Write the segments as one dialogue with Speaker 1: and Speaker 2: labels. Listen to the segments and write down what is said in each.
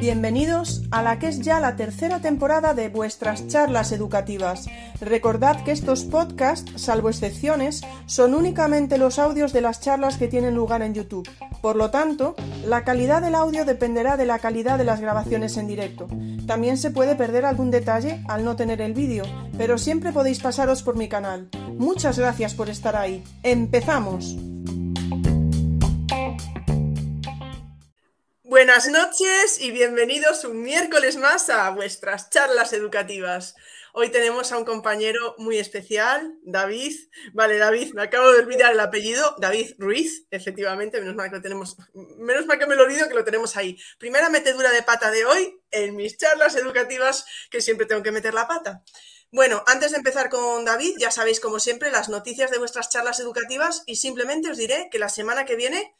Speaker 1: Bienvenidos a la que es ya la tercera temporada de vuestras charlas educativas. Recordad que estos podcasts, salvo excepciones, son únicamente los audios de las charlas que tienen lugar en YouTube. Por lo tanto, la calidad del audio dependerá de la calidad de las grabaciones en directo. También se puede perder algún detalle al no tener el vídeo, pero siempre podéis pasaros por mi canal. Muchas gracias por estar ahí. ¡Empezamos! Buenas noches y bienvenidos un miércoles más a vuestras charlas educativas. Hoy tenemos a un compañero muy especial, David. Vale, David, me acabo de olvidar el apellido, David Ruiz, efectivamente, menos mal que lo tenemos, menos mal que me lo olvido que lo tenemos ahí. Primera metedura de pata de hoy en mis charlas educativas, que siempre tengo que meter la pata. Bueno, antes de empezar con David, ya sabéis como siempre las noticias de vuestras charlas educativas y simplemente os diré que la semana que viene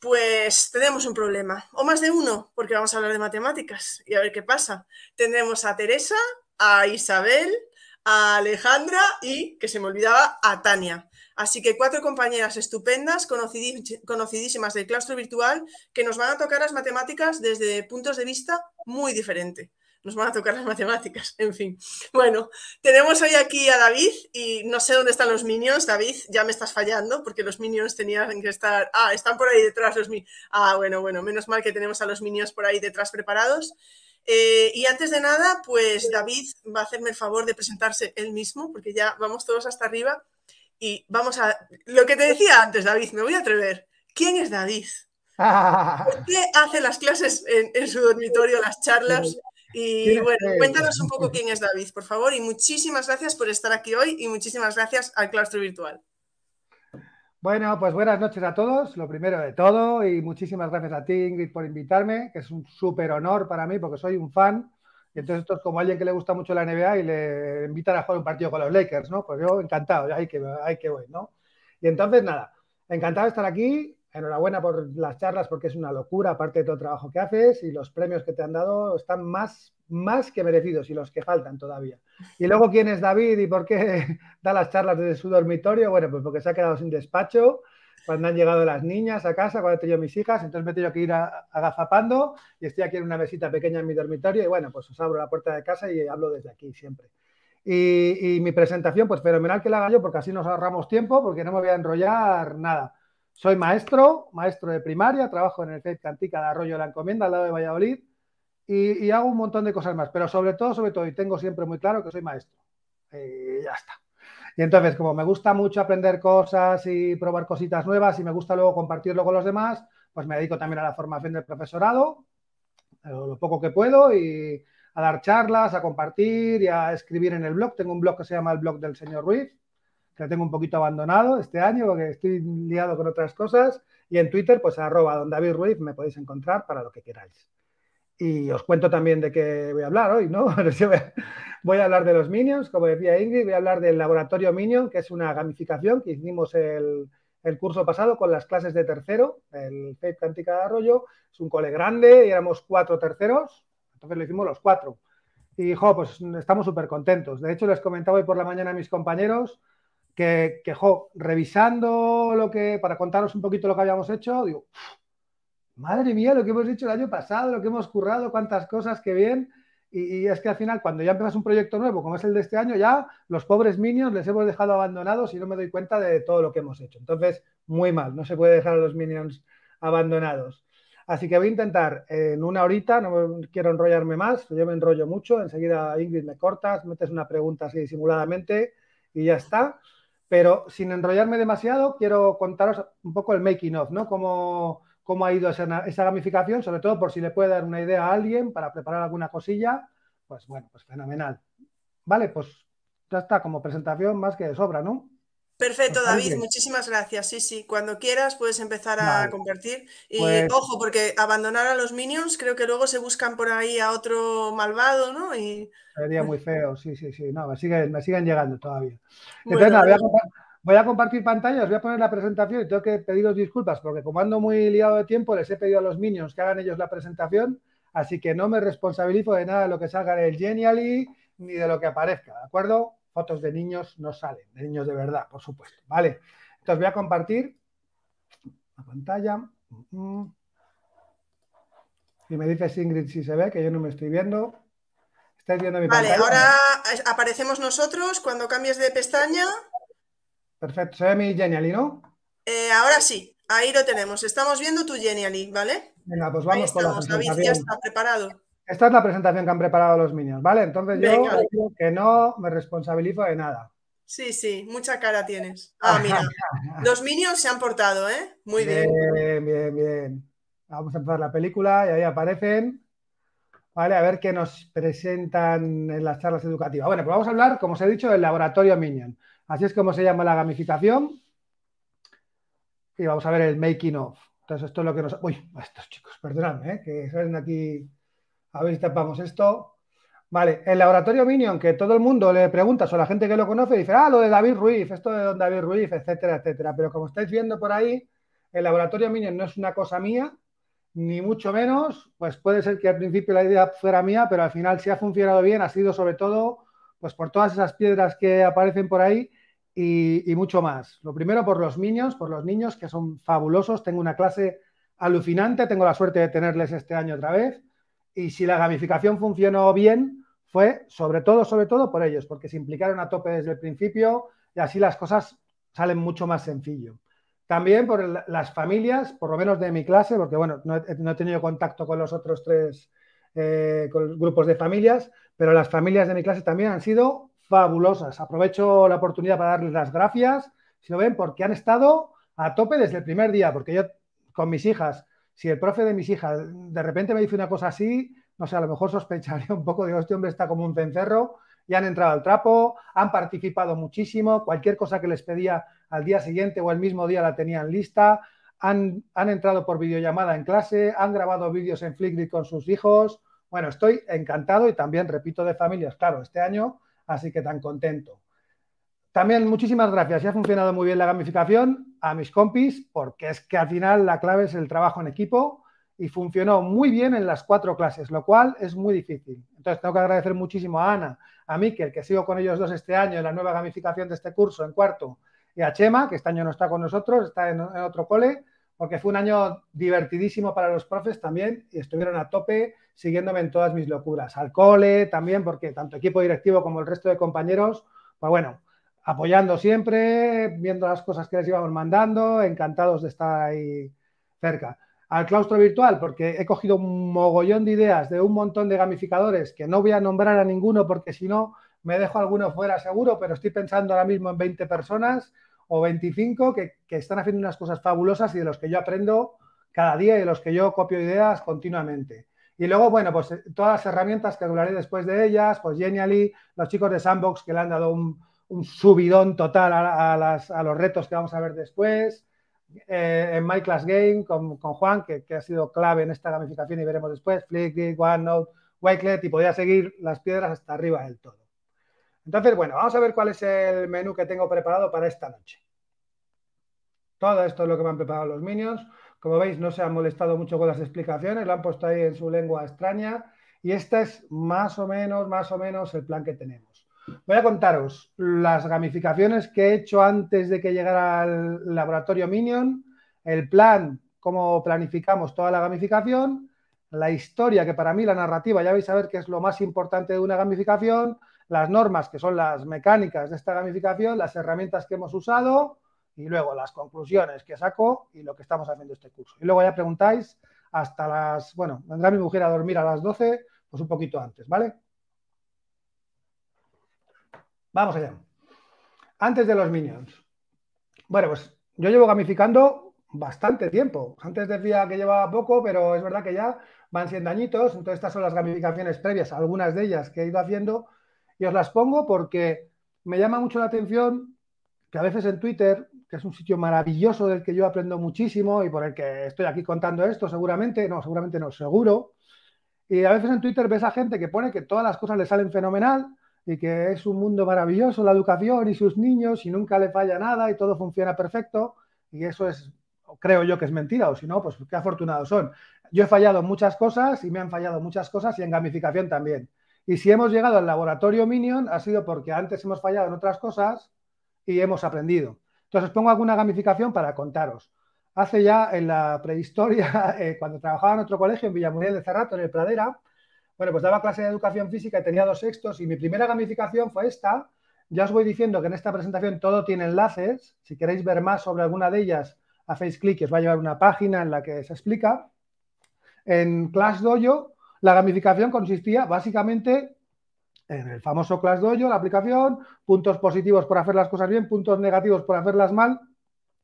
Speaker 1: pues tenemos un problema, o más de uno, porque vamos a hablar de matemáticas y a ver qué pasa. Tendremos a Teresa, a Isabel, a Alejandra y, que se me olvidaba, a Tania. Así que cuatro compañeras estupendas, conocidísimas del claustro virtual, que nos van a tocar las matemáticas desde puntos de vista muy diferentes nos van a tocar las matemáticas, en fin. Bueno, tenemos hoy aquí a David y no sé dónde están los minions. David, ya me estás fallando porque los minions tenían que estar... Ah, están por ahí detrás los minions. Ah, bueno, bueno, menos mal que tenemos a los minions por ahí detrás preparados. Eh, y antes de nada, pues David va a hacerme el favor de presentarse él mismo, porque ya vamos todos hasta arriba. Y vamos a... Lo que te decía antes, David, me voy a atrever. ¿Quién es David? ¿Por qué hace las clases en, en su dormitorio, las charlas? Y bueno, cuéntanos un poco quién es David, por favor, y muchísimas gracias por estar aquí hoy y muchísimas gracias al claustro virtual.
Speaker 2: Bueno, pues buenas noches a todos, lo primero de todo, y muchísimas gracias a ti, Ingrid, por invitarme, que es un súper honor para mí porque soy un fan. Y entonces esto es como alguien que le gusta mucho la NBA y le invitan a jugar un partido con los Lakers, ¿no? Pues yo encantado, hay que, hay que voy, ¿no? Y entonces nada, encantado de estar aquí, enhorabuena por las charlas porque es una locura, aparte de todo el trabajo que haces y los premios que te han dado están más, más que merecidos y los que faltan todavía. Y luego, ¿quién es David y por qué da las charlas desde su dormitorio? Bueno, pues porque se ha quedado sin despacho cuando han llegado las niñas a casa, cuando he tenido mis hijas, entonces me he tenido que ir agazapando y estoy aquí en una mesita pequeña en mi dormitorio y bueno, pues os abro la puerta de casa y hablo desde aquí siempre. Y, y mi presentación, pues fenomenal que la haga yo porque así nos ahorramos tiempo, porque no me voy a enrollar nada. Soy maestro, maestro de primaria, trabajo en el CEP Cantica de Arroyo de la Encomienda, al lado de Valladolid, y, hago un montón de cosas más, pero sobre todo, sobre todo, y tengo siempre muy claro que soy maestro. Y ya está. Y entonces, como me gusta mucho aprender cosas y probar cositas nuevas y me gusta luego compartirlo con los demás, pues me dedico también a la formación del profesorado, eh, lo poco que puedo, y a dar charlas, a compartir y a escribir en el blog. Tengo un blog que se llama el blog del señor Ruiz, que lo tengo un poquito abandonado este año porque estoy liado con otras cosas. Y en Twitter, pues arroba don David Ruiz, me podéis encontrar para lo que queráis. Y os cuento también de qué voy a hablar hoy, ¿no? voy a hablar de los Minions, como decía Ingrid, voy a hablar del laboratorio Minion, que es una gamificación que hicimos el, el curso pasado con las clases de tercero, el FAPE Cántica de Arroyo. Es un cole grande y éramos cuatro terceros, entonces lo hicimos los cuatro. Y, jo, pues estamos súper contentos. De hecho, les comentaba hoy por la mañana a mis compañeros que, jo, revisando lo que, para contaros un poquito lo que habíamos hecho, digo, madre mía, lo que hemos hecho el año pasado, lo que hemos currado, cuántas cosas, qué bien. Y, es que al final, cuando ya empiezas un proyecto nuevo, como es el de este año, ya los pobres minions les hemos dejado abandonados y no me doy cuenta de todo lo que hemos hecho. Entonces, muy mal, no se puede dejar a los minions abandonados. Así que voy a intentar en una horita, no quiero enrollarme más, yo me enrollo mucho, enseguida Ingrid me cortas, metes una pregunta así disimuladamente y ya está. Pero sin enrollarme demasiado, quiero contaros un poco el making of, ¿no? Cómo, cómo ha ido esa, esa, gamificación, sobre todo por si le puede dar una idea a alguien para preparar alguna cosilla. Pues bueno, pues fenomenal. Vale, pues ya está, como presentación más que de sobra, ¿no?
Speaker 1: Perfecto, David, muchísimas gracias. Sí, sí, cuando quieras puedes empezar a compartir. Y pues ojo, porque abandonar a los minions creo que luego se buscan por ahí a otro malvado, ¿no? Y...
Speaker 2: Sería muy feo, sí, sí, sí. No, me siguen, me siguen llegando todavía. Entonces, nada, voy, a compartir pantalla, os voy a poner la presentación y tengo que pediros disculpas porque como ando muy liado de tiempo, les he pedido a los minions que hagan ellos la presentación, así que no me responsabilizo de nada de lo que salga en el Genially ni de lo que aparezca, ¿de acuerdo? Fotos de niños no salen, de niños de verdad, por supuesto. ¿Vale? Entonces voy a compartir la pantalla. Y me dice Ingrid si se ve, que yo no me estoy viendo.
Speaker 1: ¿Estáis viendo mi vale, ahora aparecemos nosotros cuando cambies de pestaña.
Speaker 2: Perfecto, se ve mi Genially, ¿no?
Speaker 1: Eh, ahora sí, ahí lo tenemos. Estamos viendo tu Genially, ¿vale?
Speaker 2: Venga, pues vamos con la
Speaker 1: presentación. ya está preparado.
Speaker 2: Esta es la presentación que han preparado los Minions, ¿vale? Entonces yo digo que no me responsabilizo de nada.
Speaker 1: Sí, sí, mucha cara tienes. Ah, mira, los Minions se han portado, ¿eh? Muy bien.
Speaker 2: Bien, bien, bien. Vamos a empezar la película y ahí aparecen. Vale, a ver qué nos presentan en las charlas educativas. Bueno, pues vamos a hablar, como os he dicho, del laboratorio Minion. Así es como se llama la gamificación. Y vamos a ver el making of. Entonces, esto es lo que nos. Uy, estos chicos, perdonadme, ¿eh? que salen aquí. A ver si tapamos esto. Vale, el laboratorio Minion, que todo el mundo le pregunta, o la gente que lo conoce, dice, ah, lo de David Ruiz, esto de don David Ruiz, etcétera, etcétera. Pero como estáis viendo por ahí, el laboratorio Minion no es una cosa mía, ni mucho menos, pues puede ser que al principio la idea fuera mía, pero al final si ha funcionado bien ha sido sobre todo pues por todas esas piedras que aparecen por ahí y, mucho más. Lo primero por los niños, por los niños que son fabulosos. Tengo una clase alucinante, tengo la suerte de tenerles este año otra vez. Y si la gamificación funcionó bien, fue sobre todo, sobre todo por ellos, porque se implicaron a tope desde el principio y así las cosas salen mucho más sencillo. También por las familias, por lo menos de mi clase, porque bueno, no he, tenido contacto con los otros tres eh, grupos de familias, pero las familias de mi clase también han sido fabulosas. Aprovecho la oportunidad para darles las gracias, si lo ven, porque han estado a tope desde el primer día, porque yo con mis hijas, si el profe de mis hijas de repente me dice una cosa así, no sé, a lo mejor sospecharía un poco, digo, este hombre está como un cencerro, y han entrado al trapo, han participado muchísimo, cualquier cosa que les pedía al día siguiente o el mismo día la tenían lista, han, han entrado por videollamada en clase, han grabado vídeos en Flickr con sus hijos. Bueno, estoy encantado y también, repito, de familias, claro, este año, así que tan contento. También muchísimas gracias, ya ha funcionado muy bien la gamificación a mis compis, porque es que al final la clave es el trabajo en equipo y funcionó muy bien en las cuatro clases, lo cual es muy difícil. Entonces tengo que agradecer muchísimo a Ana, a Miquel, que sigo con ellos dos este año en la nueva gamificación de este curso en cuarto, y a Chema, que este año no está con nosotros, está en, otro cole, porque fue un año divertidísimo para los profes también y estuvieron a tope siguiéndome en todas mis locuras. Al cole también, porque tanto equipo directivo como el resto de compañeros, pues bueno, apoyando siempre, viendo las cosas que les íbamos mandando, encantados de estar ahí cerca al claustro virtual porque he cogido un mogollón de ideas de un montón de gamificadores que no voy a nombrar a ninguno porque si no me dejo alguno fuera seguro, pero estoy pensando ahora mismo en 20 personas o 25 que, están haciendo unas cosas fabulosas y de los que yo aprendo cada día y de los que yo copio ideas continuamente. Y luego, bueno, pues eh, todas las herramientas que hablaré después de ellas, pues Genially, los chicos de Sandbox que le han dado un, subidón total a, los retos que vamos a ver después, eh, en My Class Game con, Juan, que, ha sido clave en esta gamificación y veremos después, Flickr, OneNote, Wakelet y podría seguir las piedras hasta arriba del todo. Entonces, bueno, vamos a ver cuál es el menú que tengo preparado para esta noche. Todo esto es lo que me han preparado los Minions. Como veis, no se han molestado mucho con las explicaciones, lo han puesto ahí en su lengua extraña. Y este es más o menos, más o menos el plan que tenemos. Voy a contaros las gamificaciones que he hecho antes de que llegara al laboratorio Minion, el plan, cómo planificamos toda la gamificación, la historia, que para mí la narrativa, ya vais a ver que es lo más importante de una gamificación, las normas, que son las mecánicas de esta gamificación, las herramientas que hemos usado y luego las conclusiones que saco y lo que estamos haciendo este curso. Y luego ya preguntáis hasta las, bueno, vendrá mi mujer a dormir a las 12, pues un poquito antes, ¿vale? Vamos allá. Antes de los minions. Bueno, pues yo llevo gamificando bastante tiempo. Antes decía que llevaba poco, pero es verdad que ya van siendo añitos. Entonces, estas son las gamificaciones previas, algunas de ellas que he ido haciendo. Y os las pongo porque me llama mucho la atención que a veces en Twitter, que es un sitio maravilloso del que yo aprendo muchísimo y por el que estoy aquí contando esto, seguramente, no, seguramente no, seguro. Y a veces en Twitter ves a gente que pone que todas las cosas le salen fenomenal y que es un mundo maravilloso la educación y sus niños y nunca le falla nada y todo funciona perfecto y eso es, creo yo que es mentira o si no, pues qué afortunados son. Yo he fallado muchas cosas y me han fallado muchas cosas y en gamificación también. Y si hemos llegado al laboratorio Minion ha sido porque antes hemos fallado en otras cosas y hemos aprendido. Entonces pongo alguna gamificación para contaros. hace ya en la prehistoria, eh, cuando trabajaba en otro colegio en Villamuriel de Cerrato, en el Pradera, bueno, pues daba clase de educación física y tenía dos sextos y mi primera gamificación fue esta. Ya os voy diciendo que en esta presentación todo tiene enlaces. Si queréis ver más sobre alguna de ellas, hacéis clic y os va a llevar una página en la que se explica. En Clash Dojo, la gamificación consistía básicamente en el famoso Clash Dojo, la aplicación, puntos positivos por hacer las cosas bien, puntos negativos por hacerlas mal,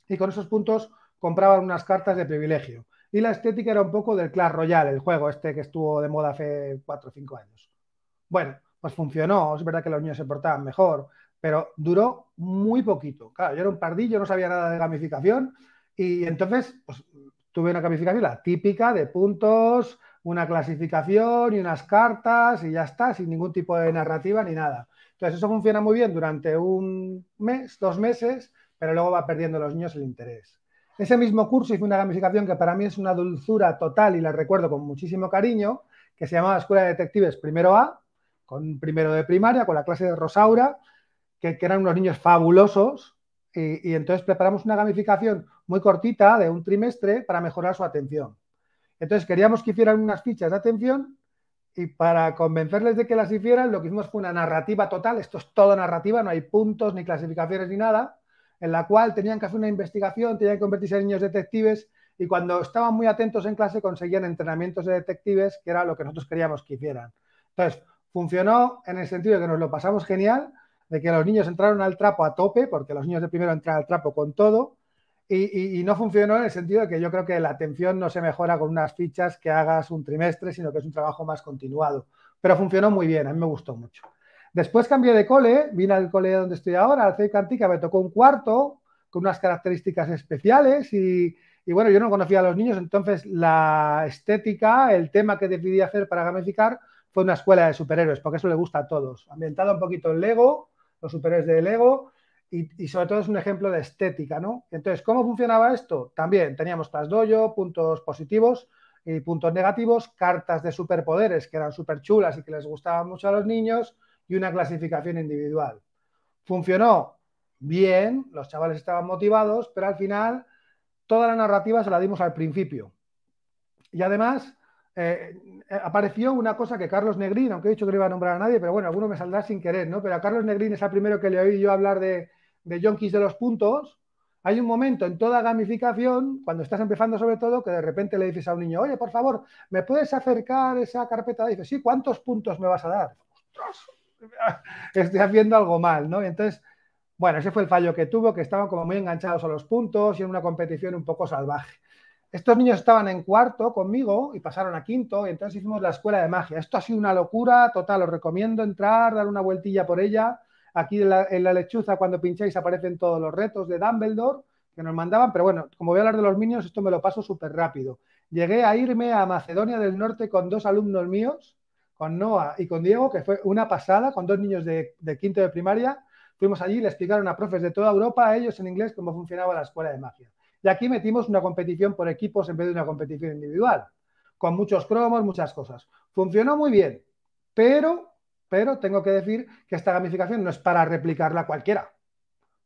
Speaker 2: y con esos puntos compraban unas cartas de privilegio. Y la estética era un poco del Clash Royale, el juego este que estuvo de moda hace 4 o 5 años. Bueno, pues funcionó, es verdad que los niños se portaban mejor, pero duró muy poquito. Claro, yo era un pardillo, no sabía nada de gamificación y entonces pues, tuve una gamificación, la típica de puntos, una clasificación y unas cartas y ya está, sin ningún tipo de narrativa ni nada. Entonces eso funciona muy bien durante un mes, dos meses, pero luego va perdiendo los niños el interés. Ese mismo curso hice una gamificación que para mí es una dulzura total y la recuerdo con muchísimo cariño, que se llamaba Escuela de Detectives Primero A, con primero de primaria, con la clase de Rosaura, que, eran unos niños fabulosos, y, y, entonces preparamos una gamificación muy cortita de un trimestre para mejorar su atención. Entonces queríamos que hicieran unas fichas de atención y para convencerles de que las hicieran, lo que hicimos fue una narrativa total, esto es todo narrativa, no hay puntos ni clasificaciones ni nada, en la cual tenían que hacer una investigación, tenían que convertirse en niños detectives y cuando estaban muy atentos en clase conseguían entrenamientos de detectives, que era lo que nosotros queríamos que hicieran. Entonces, funcionó en el sentido de que nos lo pasamos genial, de que los niños entraron al trapo a tope, porque los niños de primero entran al trapo con todo, y, y, no funcionó en el sentido de que yo creo que la atención no se mejora con unas fichas que hagas un trimestre, sino que es un trabajo más continuado. Pero funcionó muy bien, a mí me gustó mucho. Después cambié de cole, vine al cole donde estoy ahora, al CEIC Antica, me tocó un cuarto con unas características especiales y, y, bueno, yo no conocía a los niños, entonces la estética, el tema que decidí hacer para gamificar fue una escuela de superhéroes, porque eso le gusta a todos. Ambientado un poquito en Lego, los superhéroes de Lego, y, y, sobre todo es un ejemplo de estética, ¿no? Entonces, ¿cómo funcionaba esto? También teníamos trasdoyo, puntos positivos y puntos negativos, cartas de superpoderes que eran súper chulas y que les gustaban mucho a los niños, y una clasificación individual. Funcionó bien, los chavales estaban motivados, pero al final toda la narrativa se la dimos al principio. Y además eh, apareció una cosa que Carlos Negrín, aunque he dicho que no iba a nombrar a nadie, pero bueno, alguno me saldrá sin querer, ¿no? Pero a Carlos Negrín es el primero que le oí yo hablar de, de yonkis de los puntos. Hay un momento en toda gamificación, cuando estás empezando sobre todo, que de repente le dices a un niño, oye, por favor, ¿me puedes acercar esa carpeta? Dices, sí, ¿cuántos puntos me vas a dar? ¡Ostras! estoy haciendo algo mal, ¿no? entonces, bueno, ese fue el fallo que tuvo, que estaban como muy enganchados a los puntos y en una competición un poco salvaje. Estos niños estaban en cuarto conmigo y pasaron a quinto y entonces hicimos la escuela de magia. Esto ha sido una locura total, os recomiendo entrar, dar una vueltilla por ella. Aquí en la, en la lechuza cuando pincháis aparecen todos los retos de Dumbledore que nos mandaban, pero bueno, como voy a hablar de los niños, esto me lo paso súper rápido. Llegué a irme a Macedonia del Norte con dos alumnos míos con Noah y con Diego, que fue una pasada, con dos niños de, quinto de primaria. Fuimos allí y le explicaron a profes de toda Europa, a ellos en inglés, cómo funcionaba la escuela de magia. Y aquí metimos una competición por equipos en vez de una competición individual, con muchos cromos, muchas cosas. Funcionó muy bien, pero, pero tengo que decir que esta gamificación no es para replicarla cualquiera,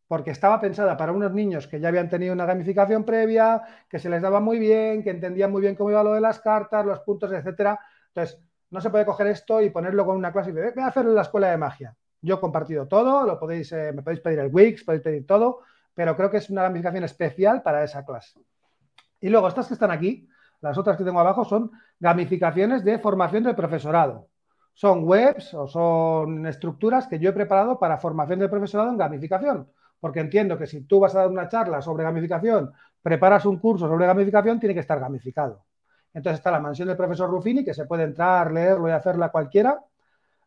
Speaker 2: porque estaba pensada para unos niños que ya habían tenido una gamificación previa, que se les daba muy bien, que entendían muy bien cómo iba lo de las cartas, los puntos, etcétera. Entonces, no se puede coger esto y ponerlo con una clase y decir, voy a hacerlo en la escuela de magia. Yo he compartido todo, lo podéis, eh, me podéis pedir el Wix, podéis pedir todo, pero creo que es una gamificación especial para esa clase. Y luego, estas que están aquí, las otras que tengo abajo, son gamificaciones de formación del profesorado. Son webs o son estructuras que yo he preparado para formación del profesorado en gamificación, porque entiendo que si tú vas a dar una charla sobre gamificación, preparas un curso sobre gamificación, tiene que estar gamificado. Entonces está la mansión del profesor Ruffini, que se puede entrar, leerlo y hacerla cualquiera.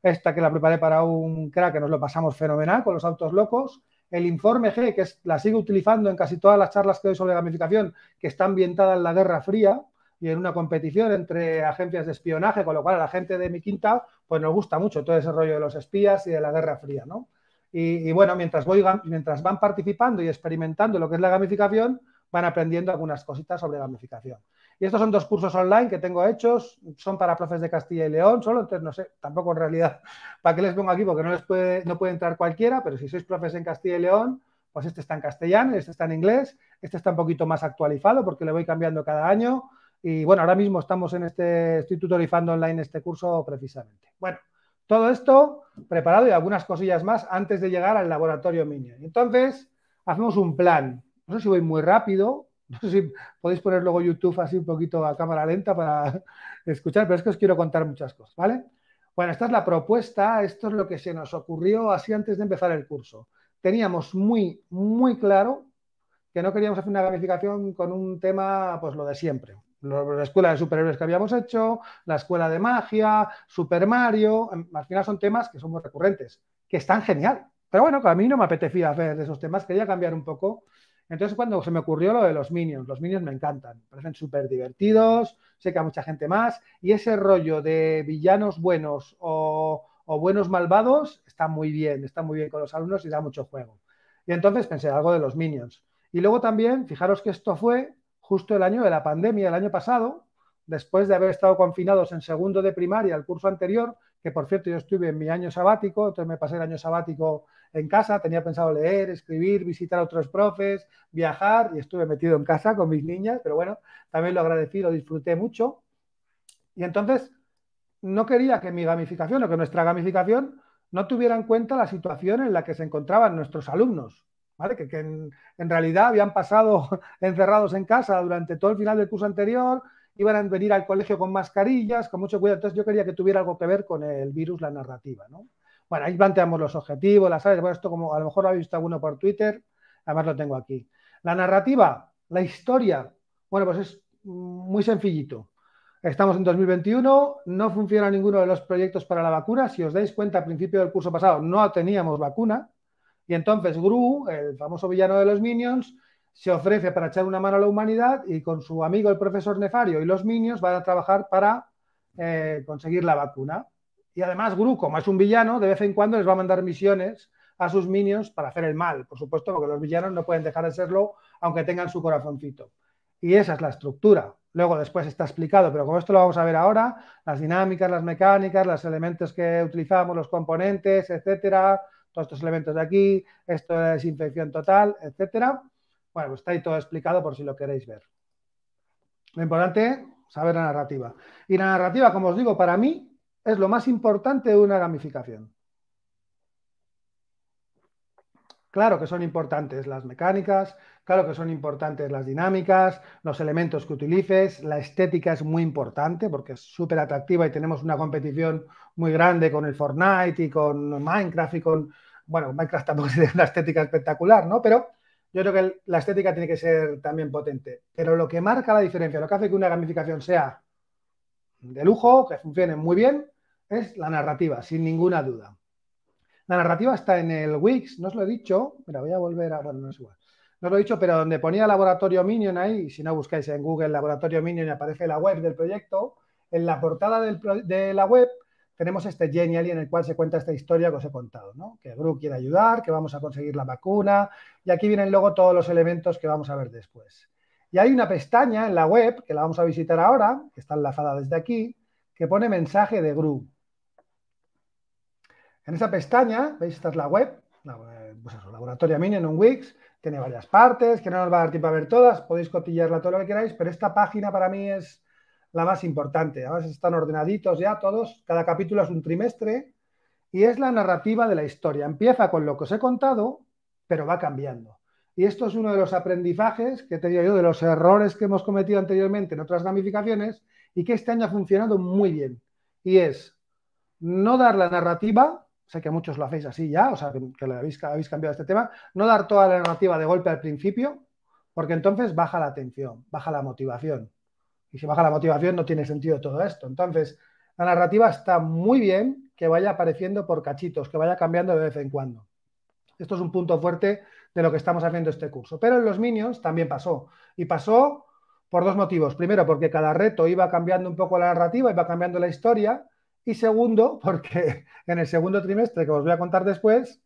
Speaker 2: Esta que la preparé para un crack, que nos lo pasamos fenomenal con los autos locos. El informe G, que es, la sigo utilizando en casi todas las charlas que doy sobre gamificación, que está ambientada en la Guerra Fría y en una competición entre agencias de espionaje, con lo cual a la gente de mi quinta pues nos gusta mucho todo ese rollo de los espías y de la Guerra Fría, ¿no? Y, bueno, mientras, mientras van participando y experimentando lo que es la gamificación, van aprendiendo algunas cositas sobre gamificación. Y estos son dos cursos online que tengo hechos, son para profes de Castilla y León solo, entonces no sé, tampoco en realidad para qué les pongo aquí, porque no les puede, no puede entrar cualquiera, pero si sois profes en Castilla y León, pues este está en castellano, este está en inglés, este está un poquito más actualizado porque le voy cambiando cada año. Y bueno, ahora mismo estamos en este, estoy tutorizando online este curso precisamente. Bueno, todo esto preparado y algunas cosillas más antes de llegar al laboratorio Minion. Entonces, hacemos un plan. No sé si voy muy rápido, no sé si podéis poner luego YouTube así un poquito a cámara lenta para escuchar, pero es que os quiero contar muchas cosas, ¿vale? Bueno, esta es la propuesta, esto es lo que se nos ocurrió así antes de empezar el curso. Teníamos muy, muy claro que no queríamos hacer una gamificación con un tema, pues lo de siempre. La escuela de superhéroes que habíamos hecho, la escuela de magia, Super Mario, al final son temas que son muy recurrentes, que están genial. Pero bueno, a mí no me apetecía hacer esos temas, quería cambiar un poco entonces, cuando se me ocurrió lo de los Minions, los Minions me encantan, parecen súper divertidos, sé que a mucha gente más, y ese rollo de villanos buenos o, buenos malvados está muy bien, está muy bien con los alumnos y da mucho juego. Y entonces pensé algo de los Minions. Y luego también, fijaros que esto fue justo el año de la pandemia, el año pasado, después de haber estado confinados en segundo de primaria el curso anterior, que por cierto yo estuve en mi año sabático, entonces me pasé el año sabático en casa, tenía pensado leer, escribir, visitar a otros profes, viajar y estuve metido en casa con mis niñas, pero bueno, también lo agradecí, lo disfruté mucho. Y entonces no quería que mi gamificación o que nuestra gamificación no tuviera en cuenta la situación en la que se encontraban nuestros alumnos, ¿vale? Que, en, en, realidad habían pasado encerrados en casa durante todo el final del curso anterior, iban a venir al colegio con mascarillas, con mucho cuidado. Entonces yo quería que tuviera algo que ver con el virus, la narrativa, ¿no? Bueno, ahí planteamos los objetivos, las áreas. Bueno, esto como a lo mejor lo habéis visto alguno por Twitter, además lo tengo aquí. La narrativa, la historia, bueno, pues es muy sencillito. Estamos en 2021, no funciona ninguno de los proyectos para la vacuna. Si os dais cuenta, al principio del curso pasado no teníamos vacuna. Y entonces Gru, el famoso villano de los Minions, se ofrece para echar una mano a la humanidad y con su amigo el profesor Nefario y los Minions van a trabajar para eh, conseguir la vacuna. Y además, Gru, como es un villano, de vez en cuando les va a mandar misiones a sus minions para hacer el mal, por supuesto, porque los villanos no pueden dejar de serlo aunque tengan su corazoncito. Y esa es la estructura. Luego después está explicado, pero como esto lo vamos a ver ahora, las dinámicas, las mecánicas, los elementos que utilizamos, los componentes, etcétera, todos estos elementos de aquí, esto de desinfección total, etcétera. Bueno, pues está ahí todo explicado por si lo queréis ver. Lo importante, saber la narrativa. Y la narrativa, como os digo, para mí es lo más importante de una gamificación. Claro que son importantes las mecánicas, claro que son importantes las dinámicas, los elementos que utilices, la estética es muy importante porque es súper atractiva y tenemos una competición muy grande con el Fortnite y con Minecraft y con, bueno, Minecraft tampoco tiene una estética espectacular, ¿no? Pero yo creo que la estética tiene que ser también potente. Pero lo que marca la diferencia, lo que hace que una gamificación sea de lujo, que funcione muy bien, es la narrativa, sin ninguna duda. La narrativa está en el Wix, no os lo he dicho, mira, voy a volver a, bueno, no es igual, no os lo he dicho, pero donde ponía Laboratorio Minion ahí, si no buscáis en Google Laboratorio Minion y aparece la web del proyecto, en la portada de la web tenemos este Genially en el cual se cuenta esta historia que os he contado, ¿no? Que Gru quiere ayudar, que vamos a conseguir la vacuna, y aquí vienen luego todos los elementos que vamos a ver después. Y hay una pestaña en la web, que la vamos a visitar ahora, que está enlazada desde aquí, que pone mensaje de Gru. En esa pestaña, veis, esta es la web, pues eso, Laboratorio Minion en Wix, tiene varias partes, que no nos va a dar tiempo a ver todas, podéis cotillarla todo lo que queráis, pero esta página para mí es la más importante. Además están ordenaditos ya todos, cada capítulo es un trimestre y es la narrativa de la historia. Empieza con lo que os he contado, pero va cambiando. Y esto es uno de los aprendizajes que te digo yo, de los errores que hemos cometido anteriormente en otras ramificaciones y que este año ha funcionado muy bien. Y es no dar la narrativa, sé que muchos lo hacéis así ya, o sea, que, lo habéis, habéis cambiado este tema, no dar toda la narrativa de golpe al principio, porque entonces baja la atención, baja la motivación. Y si baja la motivación no tiene sentido todo esto. Entonces, la narrativa está muy bien que vaya apareciendo por cachitos, que vaya cambiando de vez en cuando. Esto es un punto fuerte de lo que estamos haciendo este curso. Pero en los Minions también pasó. Y pasó por dos motivos. Primero, porque cada reto iba cambiando un poco la narrativa, iba cambiando la historia. Y segundo, porque en el segundo trimestre, que os voy a contar después,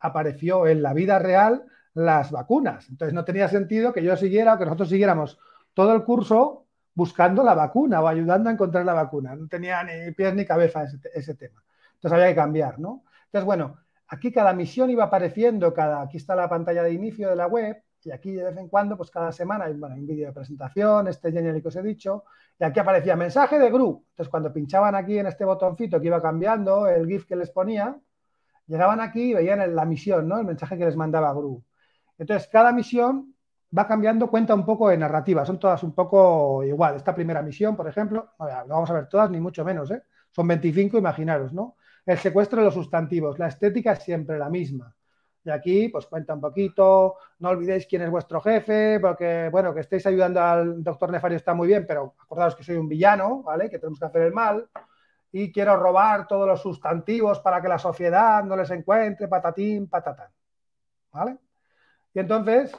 Speaker 2: apareció en la vida real las vacunas. Entonces no tenía sentido que yo siguiera, que nosotros siguiéramos todo el curso buscando la vacuna o ayudando a encontrar la vacuna. No tenía ni pies ni cabeza ese, ese tema. Entonces había que cambiar, ¿no? Entonces, bueno, aquí cada misión iba apareciendo, cada, aquí está la pantalla de inicio de la web, y aquí de vez en cuando, pues cada semana hay un vídeo de presentación, este genérico que os he dicho, y aquí aparecía mensaje de Gru. Entonces, cuando pinchaban aquí en este botoncito que iba cambiando, el GIF que les ponía, llegaban aquí y veían la misión, ¿no? El mensaje que les mandaba Gru. Entonces, cada misión va cambiando, cuenta un poco de narrativa, son todas un poco igual. Esta primera misión, por ejemplo, no, vamos a ver todas, ni mucho menos, ¿eh? Son 25, imaginaros, ¿no? El secuestro de los sustantivos, la estética es siempre la misma. Y aquí, pues cuenta un poquito, no olvidéis quién es vuestro jefe, porque, bueno, que estéis ayudando al doctor Nefario está muy bien, pero acordaos que soy un villano, ¿vale? Que tenemos que hacer el mal. Y quiero robar todos los sustantivos para que la sociedad no les encuentre, patatín, patatán. ¿Vale? Y entonces,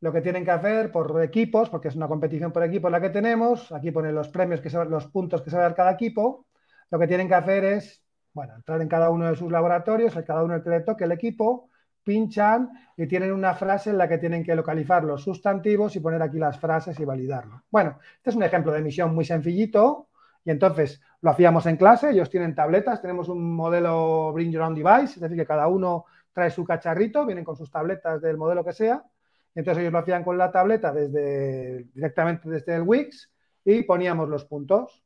Speaker 2: lo que tienen que hacer por equipos, porque es una competición por equipo la que tenemos, aquí ponen los premios, que se, los puntos que se va a dar cada equipo, lo que tienen que hacer es, bueno, entrar en cada uno de sus laboratorios, en cada uno el que le toque el equipo, pinchan y tienen una frase en la que tienen que localizar los sustantivos y poner aquí las frases y validarlo. Bueno, este es un ejemplo de misión muy sencillito y entonces lo hacíamos en clase, ellos tienen tabletas, tenemos un modelo Bring Your Own Device, es decir, que cada uno trae su cacharrito, vienen con sus tabletas del modelo que sea, entonces ellos lo hacían con la tableta desde, directamente desde el Wix y poníamos los puntos.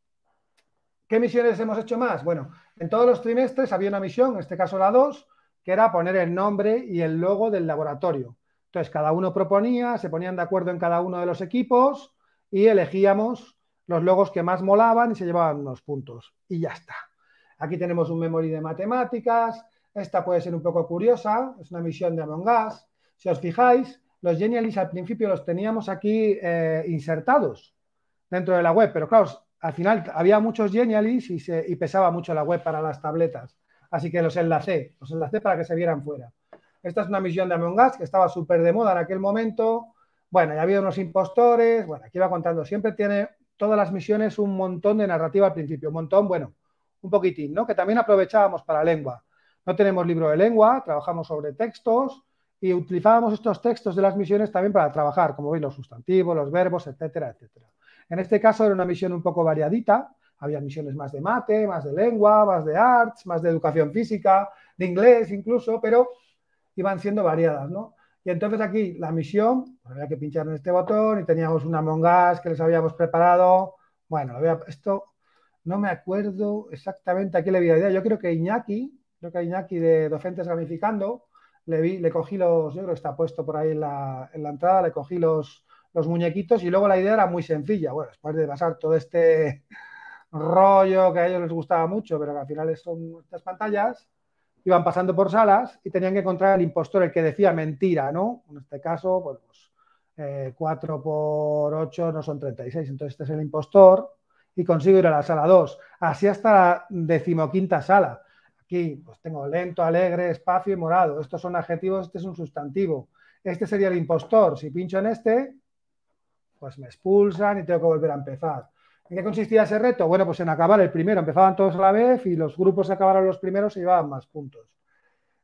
Speaker 2: ¿Qué misiones hemos hecho más? Bueno, en todos los trimestres había una misión, en este caso la 2, que era poner el nombre y el logo del laboratorio. Entonces, cada uno proponía, se ponían de acuerdo en cada uno de los equipos y elegíamos los logos que más molaban y se llevaban unos puntos. Y ya está. Aquí tenemos un memory de matemáticas. Esta puede ser un poco curiosa, es una misión de Among Us. Si os fijáis, los Genialis al principio los teníamos aquí eh, insertados dentro de la web, pero claro, al final había muchos Genialis y, pesaba mucho la web para las tabletas así que los enlacé, los enlacé para que se vieran fuera. Esta es una misión de Among Us que estaba súper de moda en aquel momento. Bueno, ya había unos impostores, bueno, aquí va contando, siempre tiene todas las misiones un montón de narrativa al principio, un montón, bueno, un poquitín, ¿no? Que también aprovechábamos para lengua. No tenemos libro de lengua, trabajamos sobre textos y utilizábamos estos textos de las misiones también para trabajar, como veis, los sustantivos, los verbos, etcétera, etcétera. En este caso era una misión un poco variadita, había misiones más de mate, más de lengua, más de arts, más de educación física, de inglés incluso, pero iban siendo variadas, ¿no? Y entonces aquí la misión, pues había que pinchar en este botón y teníamos una mongas que les habíamos preparado. Bueno, esto no me acuerdo exactamente a le la idea. Yo creo que Iñaki, creo que Iñaki de Docentes Gamificando, le, vi, le cogí los, yo creo que está puesto por ahí en la, en la entrada, le cogí los, los muñequitos y luego la idea era muy sencilla. Bueno, después de pasar todo este rollo que a ellos les gustaba mucho, pero que al final son estas pantallas, iban pasando por salas y tenían que encontrar el impostor, el que decía mentira, ¿no? En este caso, pues 4 eh, por 8 no son 36, entonces este es el impostor y consigo ir a la sala 2. Así hasta la decimoquinta sala. Aquí pues tengo lento, alegre, espacio y morado. Estos son adjetivos, este es un sustantivo. Este sería el impostor. Si pincho en este, pues me expulsan y tengo que volver a empezar. ¿En qué consistía ese reto? Bueno, pues en acabar el primero. Empezaban todos a la vez y los grupos acabaron los primeros se llevaban más puntos.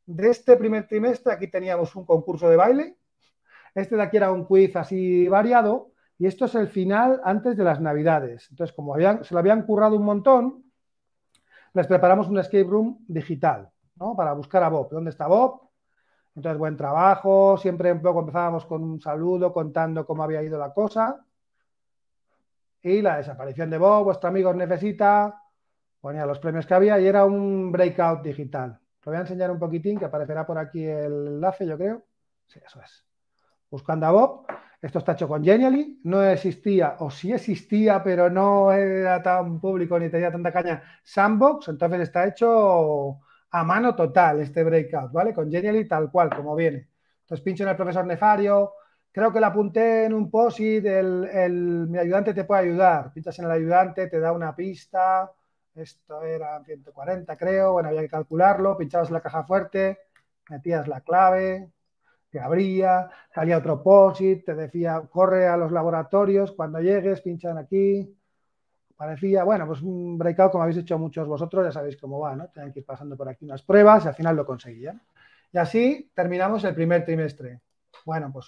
Speaker 2: De este primer trimestre aquí teníamos un concurso de baile. Este de aquí era un quiz así variado. Y esto es el final antes de las Navidades. Entonces, como se lo habían currado un montón, les preparamos un escape room digital, ¿no? Para buscar a Bob. ¿Dónde está Bob? Entonces, buen trabajo. Siempre un poco empezábamos con un saludo contando cómo había ido la cosa y la desaparición de Bob, vuestro amigo os necesita, ponía los premios que había y era un breakout digital. Lo voy a enseñar un poquitín, que aparecerá por aquí el enlace, yo creo. Sí, eso es. Buscando a Bob. Esto está hecho con Genially. No existía, o sí existía, pero no era tan público ni tenía tanta caña, Sandbox. Entonces está hecho a mano total este breakout, ¿vale? Con Genially tal cual, como viene. Entonces pincho en el profesor Nefario, Creo que la apunté en un post-it, el, mi ayudante te puede ayudar. Pinchas en el ayudante, te da una pista. Esto era 140, creo. Bueno, había que calcularlo. Pinchabas en la caja fuerte, metías la clave, te abría, salía otro post-it, te decía, corre a los laboratorios, cuando llegues, pinchan aquí. Parecía, bueno, pues un breakout como habéis hecho muchos vosotros, ya sabéis cómo va, ¿no? Tienen que ir pasando por aquí unas pruebas y al final lo conseguían. Y así terminamos el primer trimestre. Bueno, pues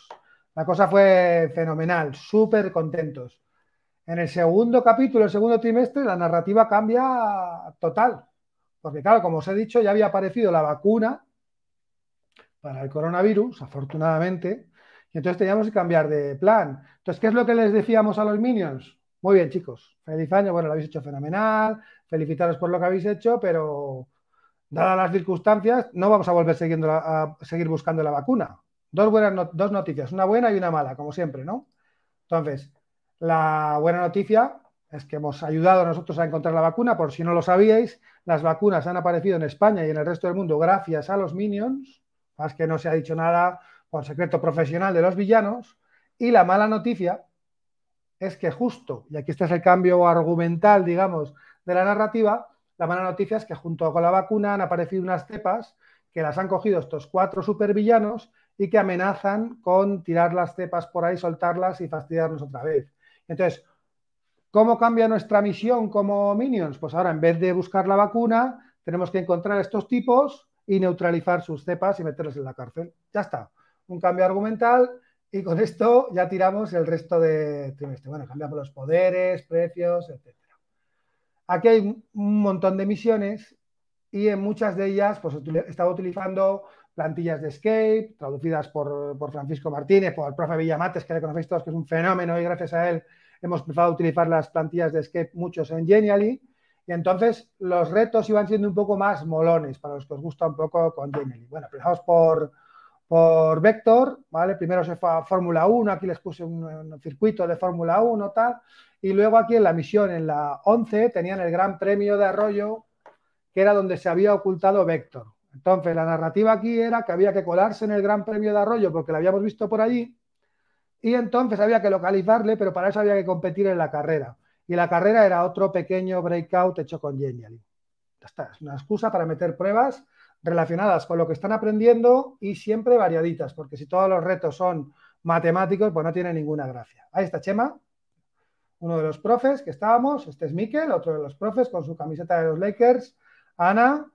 Speaker 2: la cosa fue fenomenal, súper contentos. En el segundo capítulo, el segundo trimestre, la narrativa cambia total. Porque claro, como os he dicho, ya había aparecido la vacuna para el coronavirus, afortunadamente, y entonces teníamos que cambiar de plan. Entonces, ¿qué es lo que les decíamos a los minions? Muy bien, chicos, feliz año, bueno, lo habéis hecho fenomenal, felicitaros por lo que habéis hecho, pero dadas las circunstancias, no vamos a volver siguiendo a seguir buscando la vacuna. Dos, buenas dos noticias, una buena y una mala, como siempre, ¿no? Entonces, la buena noticia es que hemos ayudado nosotros a encontrar la vacuna. Por si no lo sabíais, las vacunas han aparecido en España y en el resto del mundo gracias a los Minions, más que no se ha dicho nada por secreto profesional de los villanos. Y la mala noticia es que justo, y aquí está el cambio argumental, digamos, de la narrativa, la mala noticia es que junto con la vacuna han aparecido unas cepas que las han cogido estos cuatro supervillanos y que amenazan con tirar las cepas por ahí, soltarlas y fastidiarnos otra vez. Entonces, ¿cómo cambia nuestra misión como Minions? Pues ahora, en vez de buscar la vacuna, tenemos que encontrar a estos tipos y neutralizar sus cepas y meterlos en la cárcel. Ya está. Un cambio argumental y con esto ya tiramos el resto de trimestre. Bueno, cambiamos los poderes, precios, etc. Aquí hay un montón de misiones y en muchas de ellas pues, estaba utilizando plantillas de Escape, traducidas por, por, Francisco Martínez, por el profe Villamates, que le conocéis todos, que es un fenómeno y gracias a él hemos empezado a utilizar las plantillas de Escape muchos en Genially. Y entonces los retos iban siendo un poco más molones para los que os gusta un poco con Genially. Bueno, empezamos por, por Vector, ¿vale? Primero se fue a Fórmula 1, aquí les puse un, circuito de Fórmula 1, tal. Y luego aquí en la misión, en la 11, tenían el Gran Premio de Arroyo, que era donde se había ocultado Vector. Entonces, la narrativa aquí era que había que colarse en el Gran Premio de Arroyo porque lo habíamos visto por allí y entonces había que localizarle, pero para eso había que competir en la carrera. Y la carrera era otro pequeño breakout hecho con Genially. está, es una excusa para meter pruebas relacionadas con lo que están aprendiendo y siempre variaditas, porque si todos los retos son matemáticos, pues no tiene ninguna gracia. Ahí está Chema, uno de los profes que estábamos, este es Miquel, otro de los profes con su camiseta de los Lakers, Ana,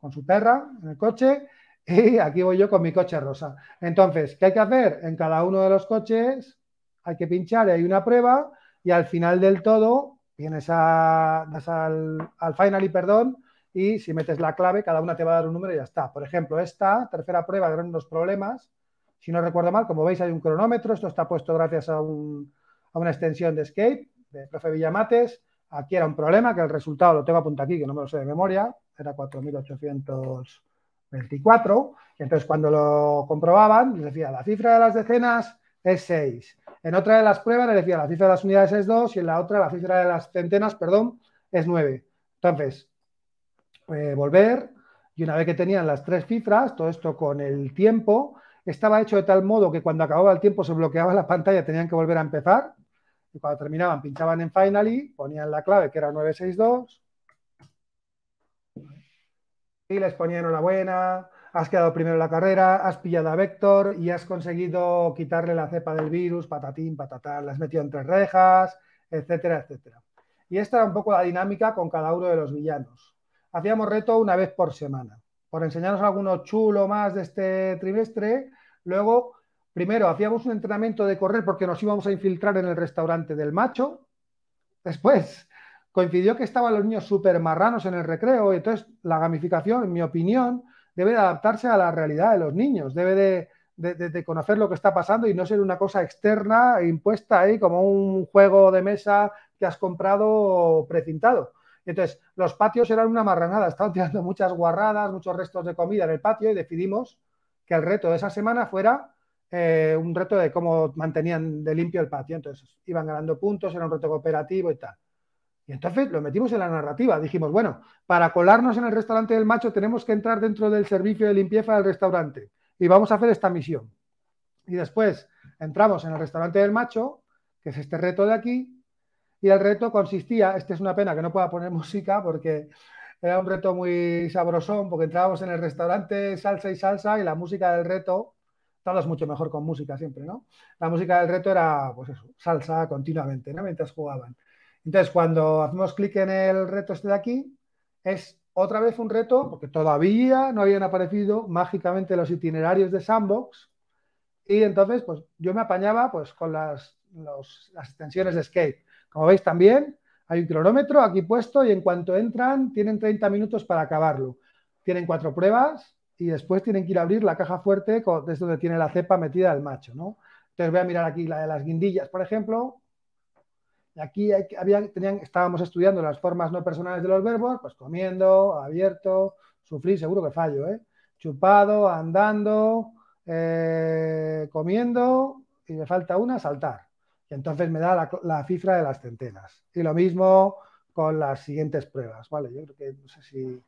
Speaker 2: con su perra en el coche, y aquí voy yo con mi coche rosa. Entonces, ¿qué hay que hacer? En cada uno de los coches hay que pinchar y hay una prueba y al final del todo vienes a, al, al final y perdón y si metes la clave, cada una te va a dar un número y ya está. Por ejemplo, esta tercera prueba eran unos problemas. Si no recuerdo mal, como veis hay un cronómetro, esto está puesto gracias a, un, a una extensión de Escape de profe Villamates. Aquí era un problema, que el resultado lo tengo apuntado aquí, que no me lo sé de memoria, era 4.800 24. Y entonces cuando lo comprobaban, les decía, la cifra de las decenas es 6. En otra de las pruebas les decía, la cifra de las unidades es 2 y en la otra, la cifra de las centenas, perdón, es 9. Entonces, eh, volver y una vez que tenían las tres cifras, todo esto con el tiempo, estaba hecho de tal modo que cuando acababa el tiempo se bloqueaba la pantalla, tenían que volver a empezar. Y cuando terminaban, pinchaban en Finally, ponían la clave que era 962 y les ponía enhorabuena, has quedado primero en la carrera, has pillado a Vector y has conseguido quitarle la cepa del virus, patatín, patatán, las metido entre rejas, etcétera, etcétera. Y esta era un poco la dinámica con cada uno de los villanos. Hacíamos reto una vez por semana. Por enseñaros alguno chulo más de este trimestre, luego, primero hacíamos un entrenamiento de correr porque nos íbamos a infiltrar en el restaurante del macho. Después coincidió que estaban los niños súper marranos en el recreo, y entonces la gamificación, en mi opinión, debe de adaptarse a la realidad de los niños, debe de, conocer lo que está pasando y no ser una cosa externa e impuesta ahí como un juego de mesa que has comprado precintado. Entonces, los patios eran una marranada, estaban tirando muchas guarradas, muchos restos de comida en el patio y decidimos que el reto de esa semana fuera eh, un reto de cómo mantenían de limpio el patio. Entonces, iban ganando puntos, era un reto cooperativo y tal. Y entonces lo metimos en la narrativa. Dijimos, bueno, para colarnos en el restaurante del macho tenemos que entrar dentro del servicio de limpieza del restaurante y vamos a hacer esta misión. Y después entramos en el restaurante del macho, que es este reto de aquí, y el reto consistía, este es una pena que no pueda poner música porque era un reto muy sabrosón, porque entrábamos en el restaurante salsa y salsa y la música del reto, todo es mucho mejor con música siempre, ¿no? La música del reto era, pues eso, salsa continuamente, ¿no? Mientras jugaban. Entonces, cuando hacemos clic en el reto este de aquí, es otra vez un reto, porque todavía no habían aparecido mágicamente los itinerarios de Sandbox, y entonces, pues yo me apañaba pues con las, las extensiones de Escape. Como veis también, hay un cronómetro aquí puesto y en cuanto entran, tienen 30 minutos para acabarlo. Tienen cuatro pruebas y después tienen que ir a abrir la caja fuerte desde donde tiene la cepa metida el macho, ¿no? Entonces voy a mirar aquí la de las guindillas, por ejemplo. Aquí tenían, estábamos estudiando las formas no personales de los verbos, pues comiendo, abierto, sufrir, seguro que fallo, ¿eh? Chupado, andando, eh, comiendo, y me falta una, saltar. Y entonces me da la, la, cifra de las centenas. Y lo mismo con las siguientes pruebas, ¿vale? Yo creo que no sé si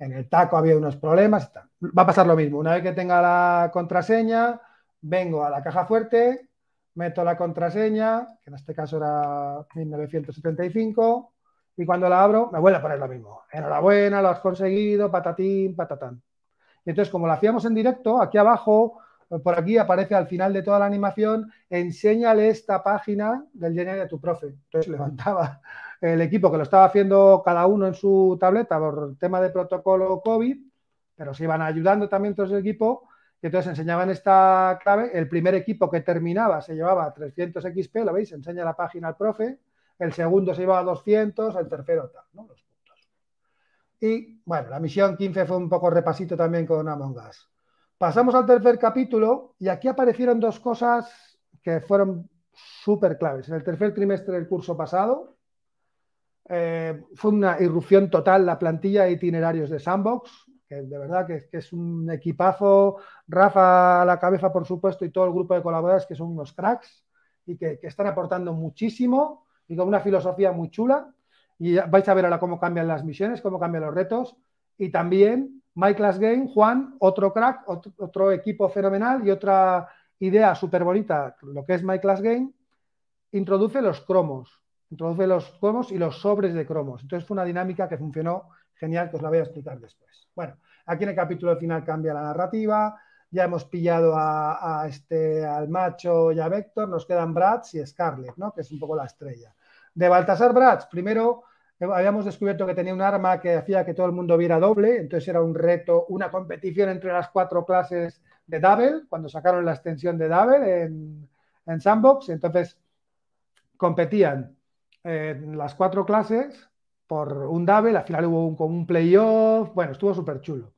Speaker 2: en el taco había unos problemas. Va a pasar lo mismo. Una vez que tenga la contraseña, vengo a la caja fuerte, meto la contraseña, que en este caso era 1975, y cuando la abro me vuelve a poner lo mismo. Enhorabuena, lo has conseguido, patatín, patatán. Y entonces, como lo hacíamos en directo, aquí abajo, por aquí aparece al final de toda la animación, enséñale esta página del Genial de tu profe. Entonces levantaba el equipo que lo estaba haciendo cada uno en su tableta por tema de protocolo COVID, pero se iban ayudando también todos el equipo y entonces enseñaban esta clave. El primer equipo que terminaba se llevaba 300 XP, lo veis, enseña la página al profe. El segundo se llevaba 200, el tercero tal, ¿no? Los puntos. Y bueno, la misión 15 fue un poco repasito también con Among Us. Pasamos al tercer capítulo y aquí aparecieron dos cosas que fueron súper claves. En el tercer trimestre del curso pasado, eh, fue una irrupción total la plantilla de itinerarios de Sandbox, que de verdad que, es un equipazo. Rafa a la cabeza, por supuesto, y todo el grupo de colaboradores que son unos cracks y que, están aportando muchísimo y con una filosofía muy chula. Y vais a ver ahora cómo cambian las misiones, cómo cambian los retos. Y también My Class Game, Juan, otro crack, otro, otro equipo fenomenal y otra idea súper bonita, lo que es My Class Game, introduce los cromos introduce los cromos y los sobres de cromos. Entonces fue una dinámica que funcionó genial, que os la voy a explicar después. Bueno, aquí en el capítulo final cambia la narrativa, ya hemos pillado a, este, al macho y a Vector, nos quedan Bratz y Scarlett, ¿no? que es un poco la estrella. De Baltasar Bratz, primero eh, habíamos descubierto que tenía un arma que hacía que todo el mundo viera doble, entonces era un reto, una competición entre las cuatro clases de Double, cuando sacaron la extensión de Double en, en Sandbox, entonces competían las cuatro clases por un double, al final hubo un, como un playoff, bueno, estuvo súper chulo.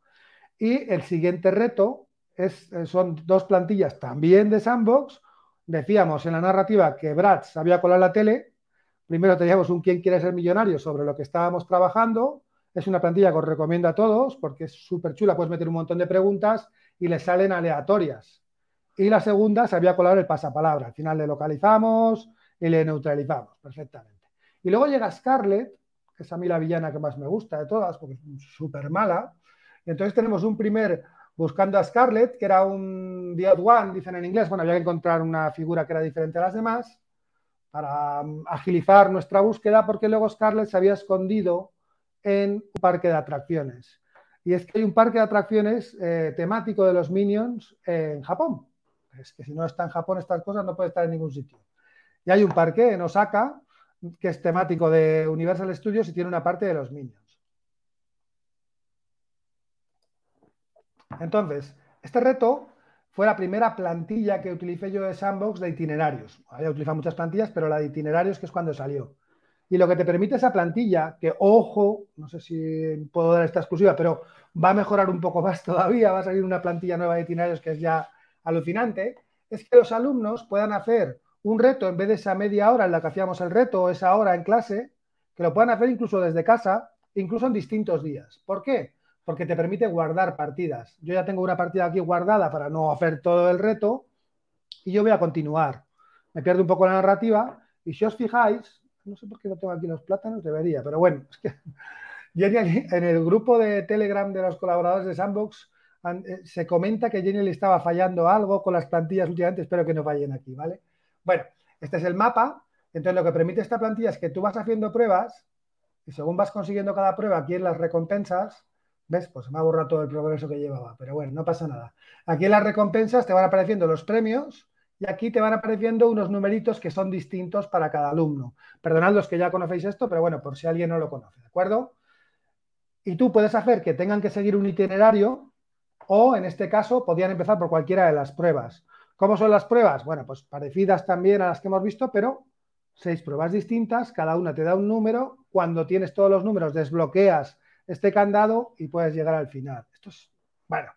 Speaker 2: Y el siguiente reto es, eh, son dos plantillas también de Sandbox. Decíamos en la narrativa que Brad sabía colar la tele. Primero teníamos un quién quiere ser millonario sobre lo que estábamos trabajando. Es una plantilla que os recomiendo a todos porque es súper chula. Puedes meter un montón de preguntas y le salen aleatorias. Y la segunda sabía colar el pasapalabra. Al final le localizamos y le neutralizamos perfectamente. Y luego llega Scarlett, que es a mí la villana que más me gusta de todas, porque es súper mala. Entonces tenemos un primer buscando a Scarlett, que era un The One, dicen en inglés. Bueno, había que encontrar una figura que era diferente a las demás para mm, agilizar nuestra búsqueda, porque luego Scarlett se había escondido en un parque de atracciones. Y es que hay un parque de atracciones eh, temático de los Minions en Japón. Es que si no está en Japón estas cosas no puede estar en ningún sitio. Y hay un parque en Osaka que es temático de Universal Studios y tiene una parte de los Minions. Entonces, este reto fue la primera plantilla que utilicé yo de Sandbox de itinerarios. Había utilizado muchas plantillas, pero la de itinerarios que es cuando salió. Y lo que te permite esa plantilla, que ojo, no sé si puedo dar esta exclusiva, pero va a mejorar un poco más todavía, va a salir una plantilla nueva de itinerarios que es ya alucinante, es que los alumnos puedan hacer un reto en vez de esa media hora en la que hacíamos el reto o esa hora en clase, que lo puedan hacer incluso desde casa, incluso en distintos días. ¿Por qué? Porque te permite guardar partidas. Yo ya tengo una partida aquí guardada para no hacer todo el reto y yo voy a continuar. Me pierdo un poco la narrativa y si os fijáis, no sé por qué no tengo aquí los plátanos, debería, pero bueno, es que en el grupo de Telegram de los colaboradores de Sandbox eh, se comenta que Jenny le estaba fallando algo con las plantillas últimamente, espero que no fallen aquí, ¿vale? Bueno, este es el mapa. Entonces, lo que permite esta plantilla es que tú vas haciendo pruebas y según vas consiguiendo cada prueba, aquí en las recompensas, ¿ves? Pues me ha borrado todo el progreso que llevaba, pero bueno, no pasa nada. Aquí en las recompensas te van apareciendo los premios y aquí te van apareciendo unos numeritos que son distintos para cada alumno. Perdonad los que ya conocéis esto, pero bueno, por si alguien no lo conoce, ¿de acuerdo? Y tú puedes hacer que tengan que seguir un itinerario o, en este caso, podían empezar por cualquiera de las pruebas. ¿Cómo son las pruebas? Bueno, pues parecidas también a las que hemos visto, pero seis pruebas distintas, cada una te da un número. Cuando tienes todos los números, desbloqueas este candado y puedes llegar al final. Esto es bueno,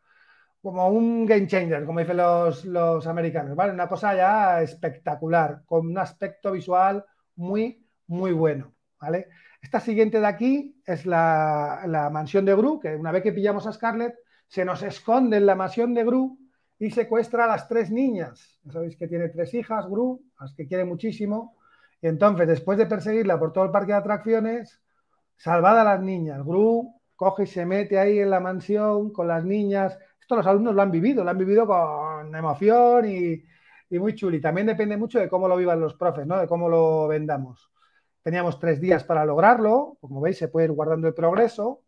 Speaker 2: como un game changer, como dicen los, los americanos, ¿vale? Una cosa ya espectacular, con un aspecto visual muy, muy bueno, ¿vale? Esta siguiente de aquí es la, la mansión de Gru, que una vez que pillamos a Scarlett, se nos esconde en la mansión de Gru y secuestra a las tres niñas. Sabéis que tiene tres hijas, Gru, las que quiere muchísimo. Y entonces, después de perseguirla por todo el parque de atracciones, salvada a las niñas, Gru coge y se mete ahí en la mansión con las niñas, esto los alumnos lo han vivido, lo han vivido con emoción y, muy chuli. También depende mucho de cómo lo vivan los profes, ¿no? De cómo lo vendamos. Teníamos tres días para lograrlo. Como veis, se puede ir guardando el progreso.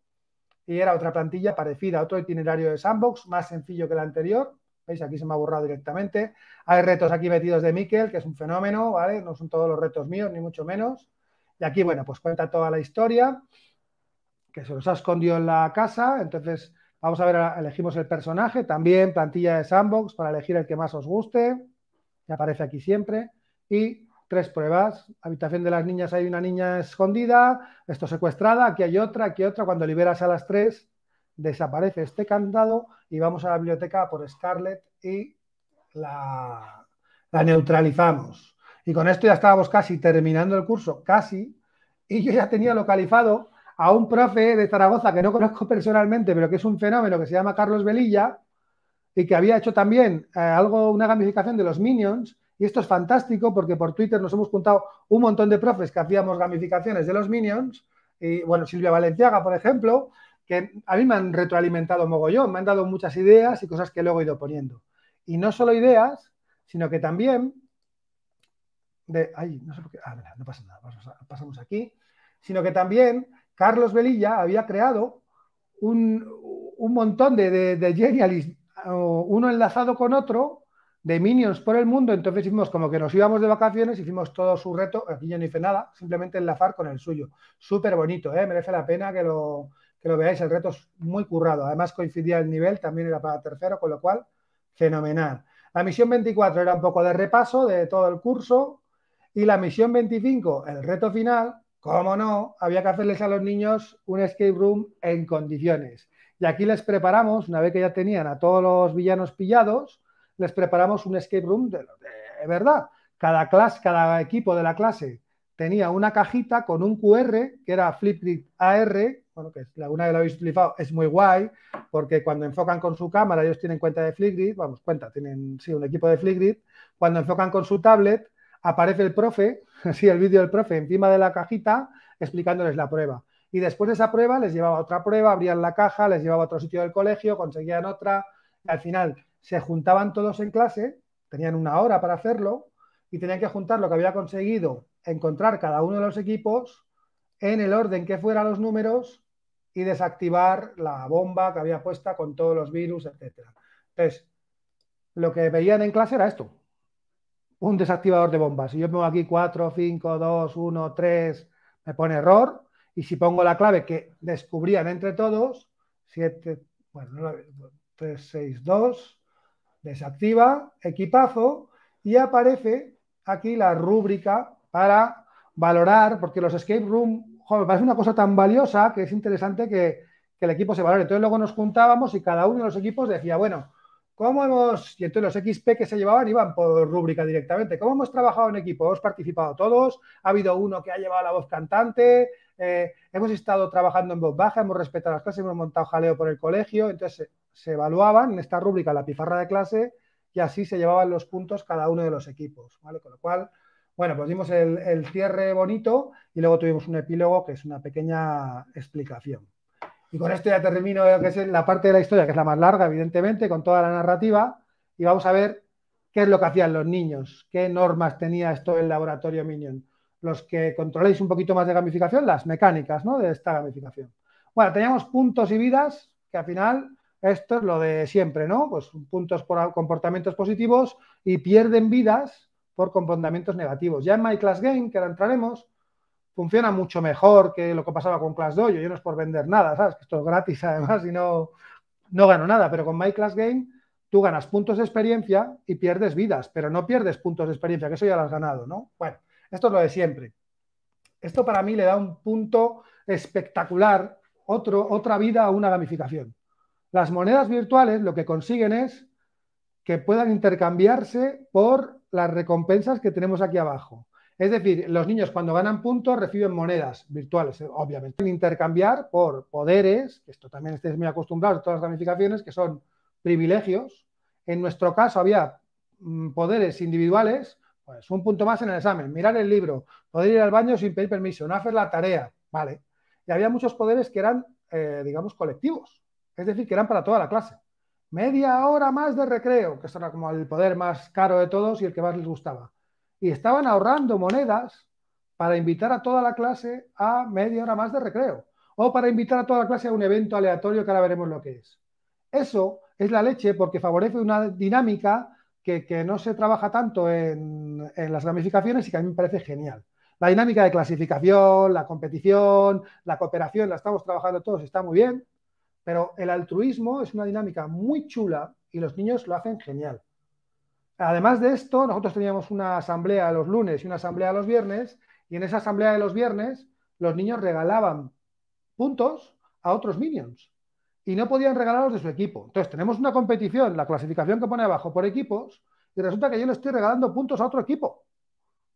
Speaker 2: Y era otra plantilla parecida, otro itinerario de sandbox, más sencillo que el anterior. ¿Veis? Aquí se me ha borrado directamente. Hay retos aquí metidos de Miquel, que es un fenómeno, ¿vale? No son todos los retos míos, ni mucho menos. Y aquí, bueno, pues cuenta toda la historia, que se los ha escondido en la casa. Entonces, Vamos a ver, elegimos el personaje, también plantilla de sandbox para elegir el que más os guste, que aparece aquí siempre, y tres pruebas. Habitación de las niñas hay una niña escondida, esto secuestrada, aquí hay otra, aquí otra. Cuando liberas a las tres, desaparece este candado y vamos a la biblioteca por Scarlett y la, neutralizamos. Y con esto ya estábamos casi terminando el curso, casi, y yo ya tenía localizado a un profe de Zaragoza que no conozco personalmente, pero que es un fenómeno que se llama Carlos Velilla y que había hecho también eh, algo, una gamificación de los Minions. Y esto es fantástico porque por Twitter nos hemos juntado un montón de profes que hacíamos gamificaciones de los Minions. Y bueno, Silvia Valenciaga, por ejemplo, que a mí me han retroalimentado mogollón, me han dado muchas ideas y cosas que luego he ido poniendo. Y no solo ideas, sino que también de, ay, no sé por qué, ah, no pasa nada, pasamos aquí, sino que también Carlos Velilla había creado un, montón de, de, de uno enlazado con otro, de Minions por el mundo, entonces hicimos como que nos íbamos de vacaciones, hicimos todo su reto, aquí yo no hice nada, simplemente enlazar con el suyo. Súper bonito, ¿eh? merece la pena que lo, que lo veáis, el reto es muy currado, además coincidía el nivel, también era para tercero, con lo cual, fenomenal. La misión 24 era un poco de repaso de todo el curso y la misión 25, el reto final, ¿Cómo no? Había que hacerles a los niños un escape room en condiciones. Y aquí les preparamos, una vez que ya tenían a todos los villanos pillados, les preparamos un escape room de, verdad. Cada clase, cada equipo de la clase tenía una cajita con un QR que era Flipgrid AR, bueno, que alguna vez lo habéis utilizado, es muy guay, porque cuando enfocan con su cámara, ellos tienen cuenta de Flipgrid, vamos, cuenta, tienen sí un equipo de Flipgrid, cuando enfocan con su tablet, aparece el profe, así el vídeo del profe encima de la cajita explicándoles la prueba. Y después de esa prueba les llevaba otra prueba, abrían la caja, les llevaba a otro sitio del colegio, conseguían otra, y al final se juntaban todos en clase, tenían una hora para hacerlo, y tenían que juntar lo que había conseguido, encontrar cada uno de los equipos en el orden que fueran los números y desactivar la bomba que había puesta con todos los virus, etc. Entonces, lo que veían en clase era esto, un desactivador de bombas. Si yo pongo aquí 4, 5, 2, 1, 3, me pone error. Y si pongo la clave que descubrían entre todos, 7, bueno, 3, 6, 2, desactiva, equipazo, y aparece aquí la rúbrica para valorar, porque los escape room, joder, parece una cosa tan valiosa que es interesante que, el equipo se valore. Entonces luego nos juntábamos y cada uno de los equipos decía, bueno, ¿Cómo hemos, y entonces los XP que se llevaban iban por rúbrica directamente, ¿cómo hemos trabajado en equipo? ¿Hemos participado todos? ¿Ha habido uno que ha llevado la voz cantante? Eh, ¿Hemos estado trabajando en voz baja? ¿Hemos respetado las clases? ¿Hemos montado jaleo por el colegio? Entonces se, evaluaban en esta rúbrica la pizarra de clase y así se llevaban los puntos cada uno de los equipos, ¿vale? Con lo cual, bueno, pues dimos el cierre bonito y luego tuvimos un epílogo que es una pequeña explicación. Y con esto ya termino que es la parte de la historia, que es la más larga, evidentemente, con toda la narrativa, y vamos a ver qué es lo que hacían los niños, qué normas tenía esto el laboratorio Minion. Los que controléis un poquito más de gamificación, las mecánicas ¿no? de esta gamificación. Bueno, teníamos puntos y vidas, que al final esto es lo de siempre, ¿no? Pues puntos por comportamientos positivos y pierden vidas por comportamientos negativos. Ya en My Class Game, que ahora entraremos, funciona mucho mejor que lo que pasaba con Class Dojo. Yo no es por vender nada, ¿sabes? Esto es gratis además y no, no gano nada, pero con My Class Game tú ganas puntos de experiencia y pierdes vidas, pero no pierdes puntos de experiencia, que eso ya lo has ganado, ¿no? Bueno, esto es lo de siempre. Esto para mí le da un punto espectacular, otro, otra vida a una gamificación. Las monedas virtuales lo que consiguen es que puedan intercambiarse por las recompensas que tenemos aquí abajo. Es decir, los niños cuando ganan puntos reciben monedas virtuales, obviamente. Intercambiar por poderes, que esto también estáis muy acostumbrados todas las ramificaciones, que son privilegios. En nuestro caso había mm, poderes individuales, pues un punto más en el examen, mirar el libro, poder ir al baño sin pedir permiso, no hacer la tarea, ¿vale? Y había muchos poderes que eran, eh, digamos, colectivos, es decir, que eran para toda la clase. Media hora más de recreo, que esto era como el poder más caro de todos y el que más les gustaba. Y estaban ahorrando monedas para invitar a toda la clase a media hora más de recreo o para invitar a toda la clase a un evento aleatorio que ahora veremos lo que es. Eso es la leche porque favorece una dinámica que, no se trabaja tanto en, las ramificaciones y que a mí me parece genial. La dinámica de clasificación, la competición, la cooperación, la estamos trabajando todos, está muy bien, pero el altruismo es una dinámica muy chula y los niños lo hacen genial. Además de esto, nosotros teníamos una asamblea los lunes y una asamblea los viernes, y en esa asamblea de los viernes los niños regalaban puntos a otros minions y no podían regalarlos de su equipo. Entonces, tenemos una competición, la clasificación que pone abajo por equipos, y resulta que yo le estoy regalando puntos a otro equipo.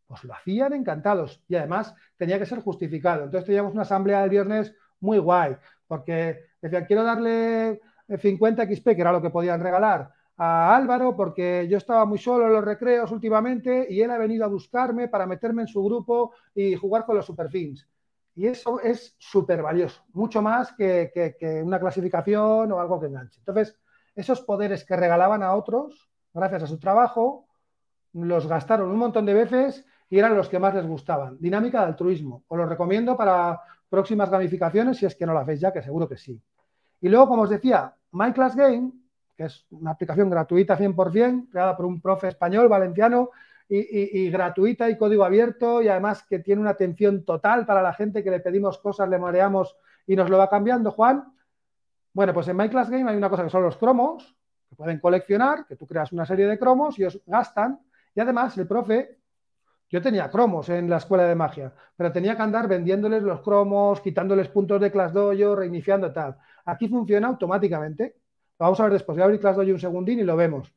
Speaker 2: Pues lo hacían encantados y además tenía que ser justificado. Entonces, teníamos una asamblea del viernes muy guay, porque decían, quiero darle 50 XP, que era lo que podían regalar, a Álvaro porque yo estaba muy solo en los recreos últimamente y él ha venido a buscarme para meterme en su grupo y jugar con los superfins. Y eso es súper valioso, mucho más que, una clasificación o algo que enganche. Entonces, esos poderes que regalaban a otros, gracias a su trabajo, los gastaron un montón de veces y eran los que más les gustaban. Dinámica de altruismo. Os lo recomiendo para próximas gamificaciones si es que no la hacéis ya, que seguro que sí. Y luego, como os decía, My Class Game, que es una aplicación gratuita 100%, creada por un profe español, valenciano, y, gratuita y código abierto y además que tiene una atención total para la gente que le pedimos cosas, le mareamos y nos lo va cambiando, Juan. Bueno, pues en My Class Game hay una cosa que son los cromos, que pueden coleccionar, que tú creas una serie de cromos y os gastan. Y además el profe, yo tenía cromos en la escuela de magia, pero tenía que andar vendiéndoles los cromos, quitándoles puntos de Class Dojo, reiniciando tal. Aquí funciona automáticamente. Vamos a ver después. Voy a abrir Class Dojo un segundín y lo vemos.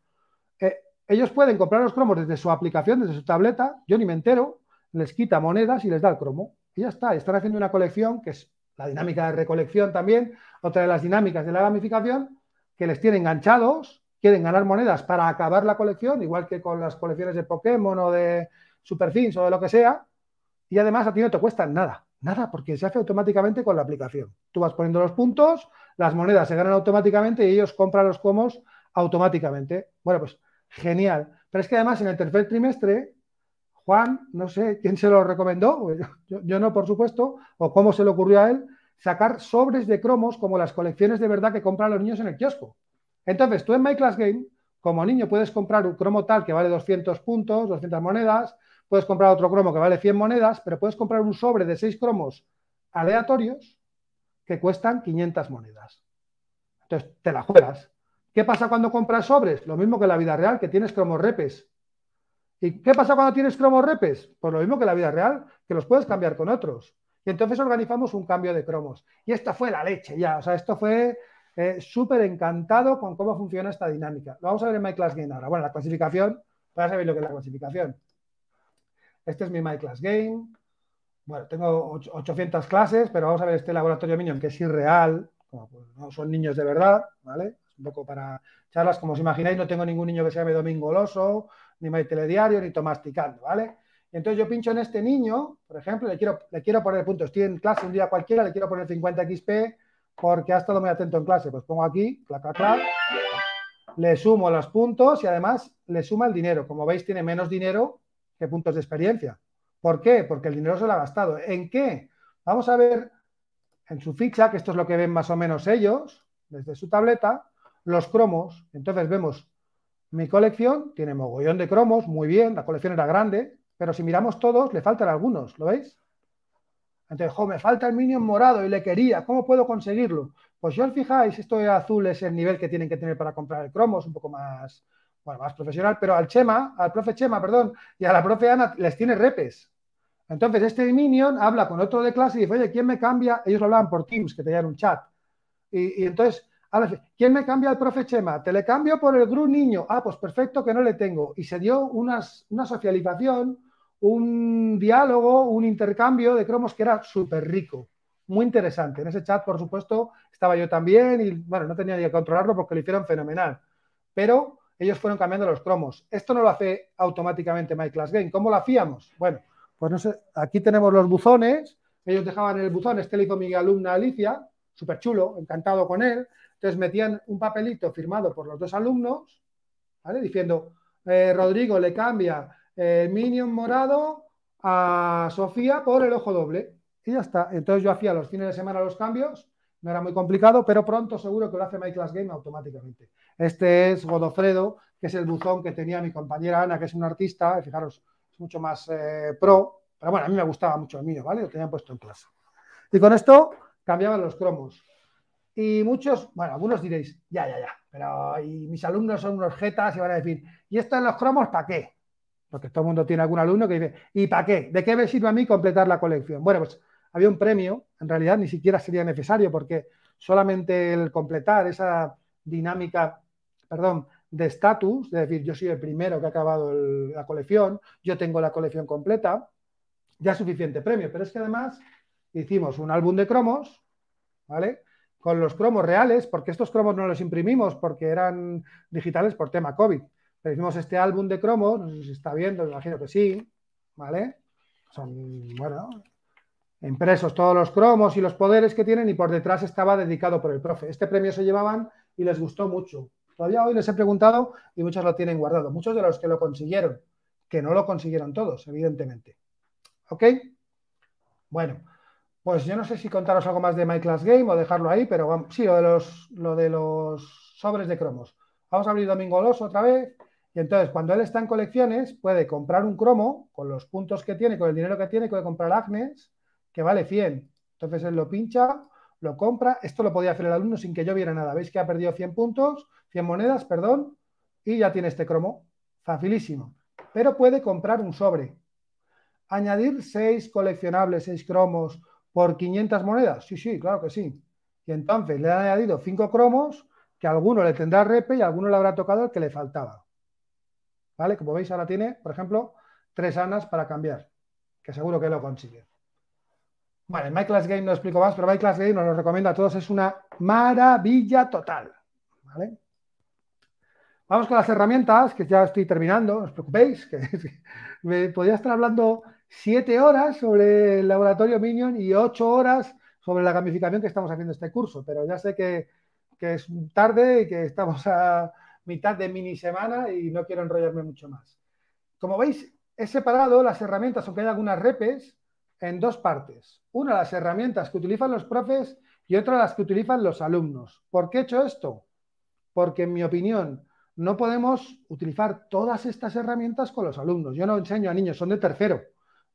Speaker 2: Eh, ellos pueden comprar los cromos desde su aplicación, desde su tableta, yo ni me entero, les quita monedas y les da el cromo. Y ya está, están haciendo una colección, que es la dinámica de recolección también, otra de las dinámicas de la gamificación, que les tiene enganchados, quieren ganar monedas para acabar la colección, igual que con las colecciones de Pokémon o de Superfins o de lo que sea, y además a ti no te cuesta nada, nada, porque se hace automáticamente con la aplicación. Tú vas poniendo los puntos, las monedas se ganan automáticamente y ellos compran los cromos automáticamente. Bueno, pues genial. Pero es que además en el tercer trimestre, Juan, no sé quién se lo recomendó, yo, no, por supuesto, o cómo se le ocurrió a él, sacar sobres de cromos como las colecciones de verdad que compran los niños en el kiosco. Entonces, tú en My Class Game, como niño, puedes comprar un cromo tal que vale 200 puntos, 200 monedas, puedes comprar otro cromo que vale 100 monedas, pero puedes comprar un sobre de 6 cromos aleatorios que cuestan 500 monedas. Entonces, te la juegas. ¿Qué pasa cuando compras sobres? Lo mismo que en la vida real, que tienes cromos repes. ¿Y qué pasa cuando tienes cromos repes? Pues lo mismo que en la vida real, que los puedes cambiar con otros. Y entonces organizamos un cambio de cromos. Y esta fue la leche ya. O sea, esto fue eh, súper encantado con cómo funciona esta dinámica. Lo vamos a ver en My Class Game ahora. Bueno, la clasificación, para saber lo que es la clasificación. Este es mi My Class Game. Bueno, tengo 800 clases, pero vamos a ver este laboratorio Minion que es irreal, pues, no son niños de verdad, ¿vale? un poco para charlas. Como os imagináis, no tengo ningún niño que se llame Domingo Loso, ni May Telediario, ni Tomás Ticando, ¿vale? entonces yo pincho en este niño, por ejemplo, le quiero, le quiero poner puntos. Estoy en clase un día cualquiera, le quiero poner 50 XP porque ha estado muy atento en clase. Pues pongo aquí, clac, clac, le sumo los puntos y además le suma el dinero. Como veis, tiene menos dinero que puntos de experiencia. ¿Por qué? Porque el dinero se lo ha gastado. ¿En qué? Vamos a ver en su ficha, que esto es lo que ven más o menos ellos, desde su tableta, los cromos. Entonces vemos, mi colección tiene mogollón de cromos, muy bien, la colección era grande, pero si miramos todos, le faltan algunos, ¿lo veis? Entonces, jo, me falta el Minion morado y le quería, ¿cómo puedo conseguirlo? Pues si os fijáis, esto de azul es el nivel que tienen que tener para comprar el cromo, es un poco más, bueno, más profesional, pero al Chema, al profe Chema, perdón, y a la profe Ana les tiene repes. Entonces, este Minion habla con otro de clase y dice, oye, ¿quién me cambia? Ellos hablaban por Teams, que tenían un chat. Y, y entonces ¿quién me cambia el profe Chema? Te le cambio por el GRU niño. Ah, pues perfecto que no le tengo. Y se dio una socialización, un diálogo, un intercambio de cromos que era súper rico, muy interesante. En ese chat, por supuesto, estaba yo también y bueno, no tenía ni que controlarlo porque lo hicieron fenomenal. Pero ellos fueron cambiando los cromos. Esto no lo hace automáticamente MyClassGame. ¿Cómo lo hacíamos? Bueno, pues no sé, aquí tenemos los buzones. Ellos dejaban el buzón, este le hizo mi alumna Alicia, súper chulo, encantado con él. Entonces metían un papelito firmado por los dos alumnos, ¿vale? Diciendo, eh, Rodrigo le cambia el Minion morado a Sofía por el ojo doble. Y ya está. Entonces yo hacía los fines de semana los cambios, no era muy complicado, pero pronto seguro que lo hace MyClassGame automáticamente. Este es Godofredo, que es el buzón que tenía mi compañera Ana, que es una artista, fijaros, es mucho más eh, pro, pero bueno, a mí me gustaba mucho el mío, ¿vale? Lo tenían puesto en clase. Y con esto cambiaban los cromos. Y muchos, bueno, algunos diréis, ya, ya, ya, pero y mis alumnos son unos jetas y van a decir, ¿y esto los cromos para qué? Porque todo el mundo tiene algún alumno que dice, ¿y para qué? ¿De qué me sirve a mí completar la colección? Bueno, pues había un premio, en realidad ni siquiera sería necesario porque solamente el completar esa dinámica, perdón, de estatus, es decir, yo soy el primero que ha acabado la colección, yo tengo la colección completa, ya es suficiente premio, pero es que además hicimos un álbum de cromos, ¿vale? con los cromos reales, porque estos cromos no los imprimimos porque eran digitales por tema COVID. Pero hicimos este álbum de cromos, no sé si está viendo, me imagino que sí, ¿vale? Son, bueno, impresos todos los cromos y los poderes que tienen y por detrás estaba dedicado por el profe. Este premio se llevaban y les gustó mucho. Todavía hoy les he preguntado y muchos lo tienen guardado. Muchos de los que lo consiguieron, que no lo consiguieron todos, evidentemente. ¿Ok? Bueno, pues yo no sé si contaros algo más de My Class Game o dejarlo ahí, pero sí, lo de los, lo de los sobres de cromos. Vamos a abrir Domingo Los otra vez. Y entonces, cuando él está en colecciones, puede comprar un cromo con los puntos que tiene, con el dinero que tiene, puede comprar Agnes, que vale 100. Entonces él lo pincha, lo compra. Esto lo podía hacer el alumno sin que yo viera nada. Veis que ha perdido 100 puntos, 100 monedas, perdón, y ya tiene este cromo. Facilísimo. Pero puede comprar un sobre. Añadir 6 coleccionables, 6 cromos por 500 monedas. Sí, sí, claro que sí. Y entonces le han añadido cinco cromos que alguno le tendrá repe y alguno le habrá tocado el que le faltaba. ¿Vale? Como veis, ahora tiene, por ejemplo, tres anas para cambiar, que seguro que lo consigue. Vale, MyClass Game no explico más, pero MyClass Game nos lo recomiendo a todos, es una maravilla total. ¿Vale? Vamos con las herramientas, que ya estoy terminando, no os preocupéis, que me podría estar hablando siete horas sobre el laboratorio Minion y ocho horas sobre la gamificación que estamos haciendo este curso, pero ya sé que, es tarde y que estamos a mitad de mini semana y no quiero enrollarme mucho más. Como veis, he separado las herramientas, aunque hay algunas repes, en dos partes. Una, las herramientas que utilizan los profes y otra, las que utilizan los alumnos. ¿Por qué he hecho esto? Porque, en mi opinión, no podemos utilizar todas estas herramientas con los alumnos. Yo no enseño a niños, son de tercero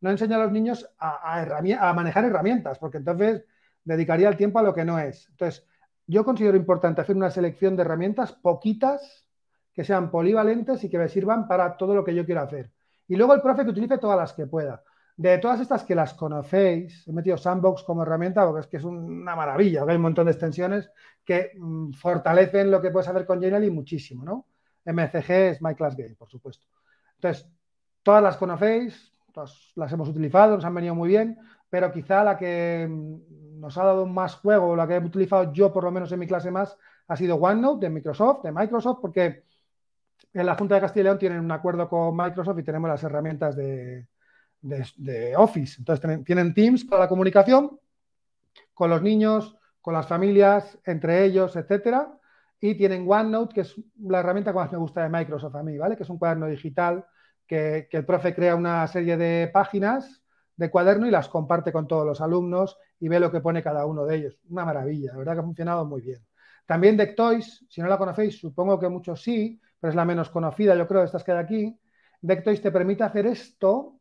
Speaker 2: no enseño a los niños a, manejar herramientas, porque entonces dedicaría el tiempo a lo que no es. Entonces, yo considero importante hacer una selección de herramientas poquitas que sean polivalentes y que me sirvan para todo lo que yo quiero hacer. Y luego el profe que utilice todas las que pueda. De todas estas que las conocéis, he metido Sandbox como herramienta porque es que es una maravilla, hay un montón de extensiones que mm, fortalecen lo que puedes hacer con Genially muchísimo, ¿no? MCG es My Class Game, por supuesto. Entonces, todas las conocéis, las hemos utilizado, nos han venido muy bien, pero quizá la que nos ha dado más juego, la que he utilizado yo por lo menos en mi clase más, ha sido OneNote de Microsoft, de Microsoft, porque en la Junta de Castilla y León tienen un acuerdo con Microsoft y tenemos las herramientas de, de Office. Entonces tienen Teams para la comunicación con los niños, con las familias, entre ellos, etcétera. Y tienen OneNote, que es la herramienta que más me gusta de Microsoft a mí, ¿vale? Que es un cuaderno digital que, el profe crea una serie de páginas de cuaderno y las comparte con todos los alumnos y ve lo que pone cada uno de ellos. Una maravilla, la verdad que ha funcionado muy bien. También Dectoys, si no la conocéis, supongo que muchos sí, pero es la menos conocida, yo creo, de estas que hay aquí. Dectoys te permite hacer esto,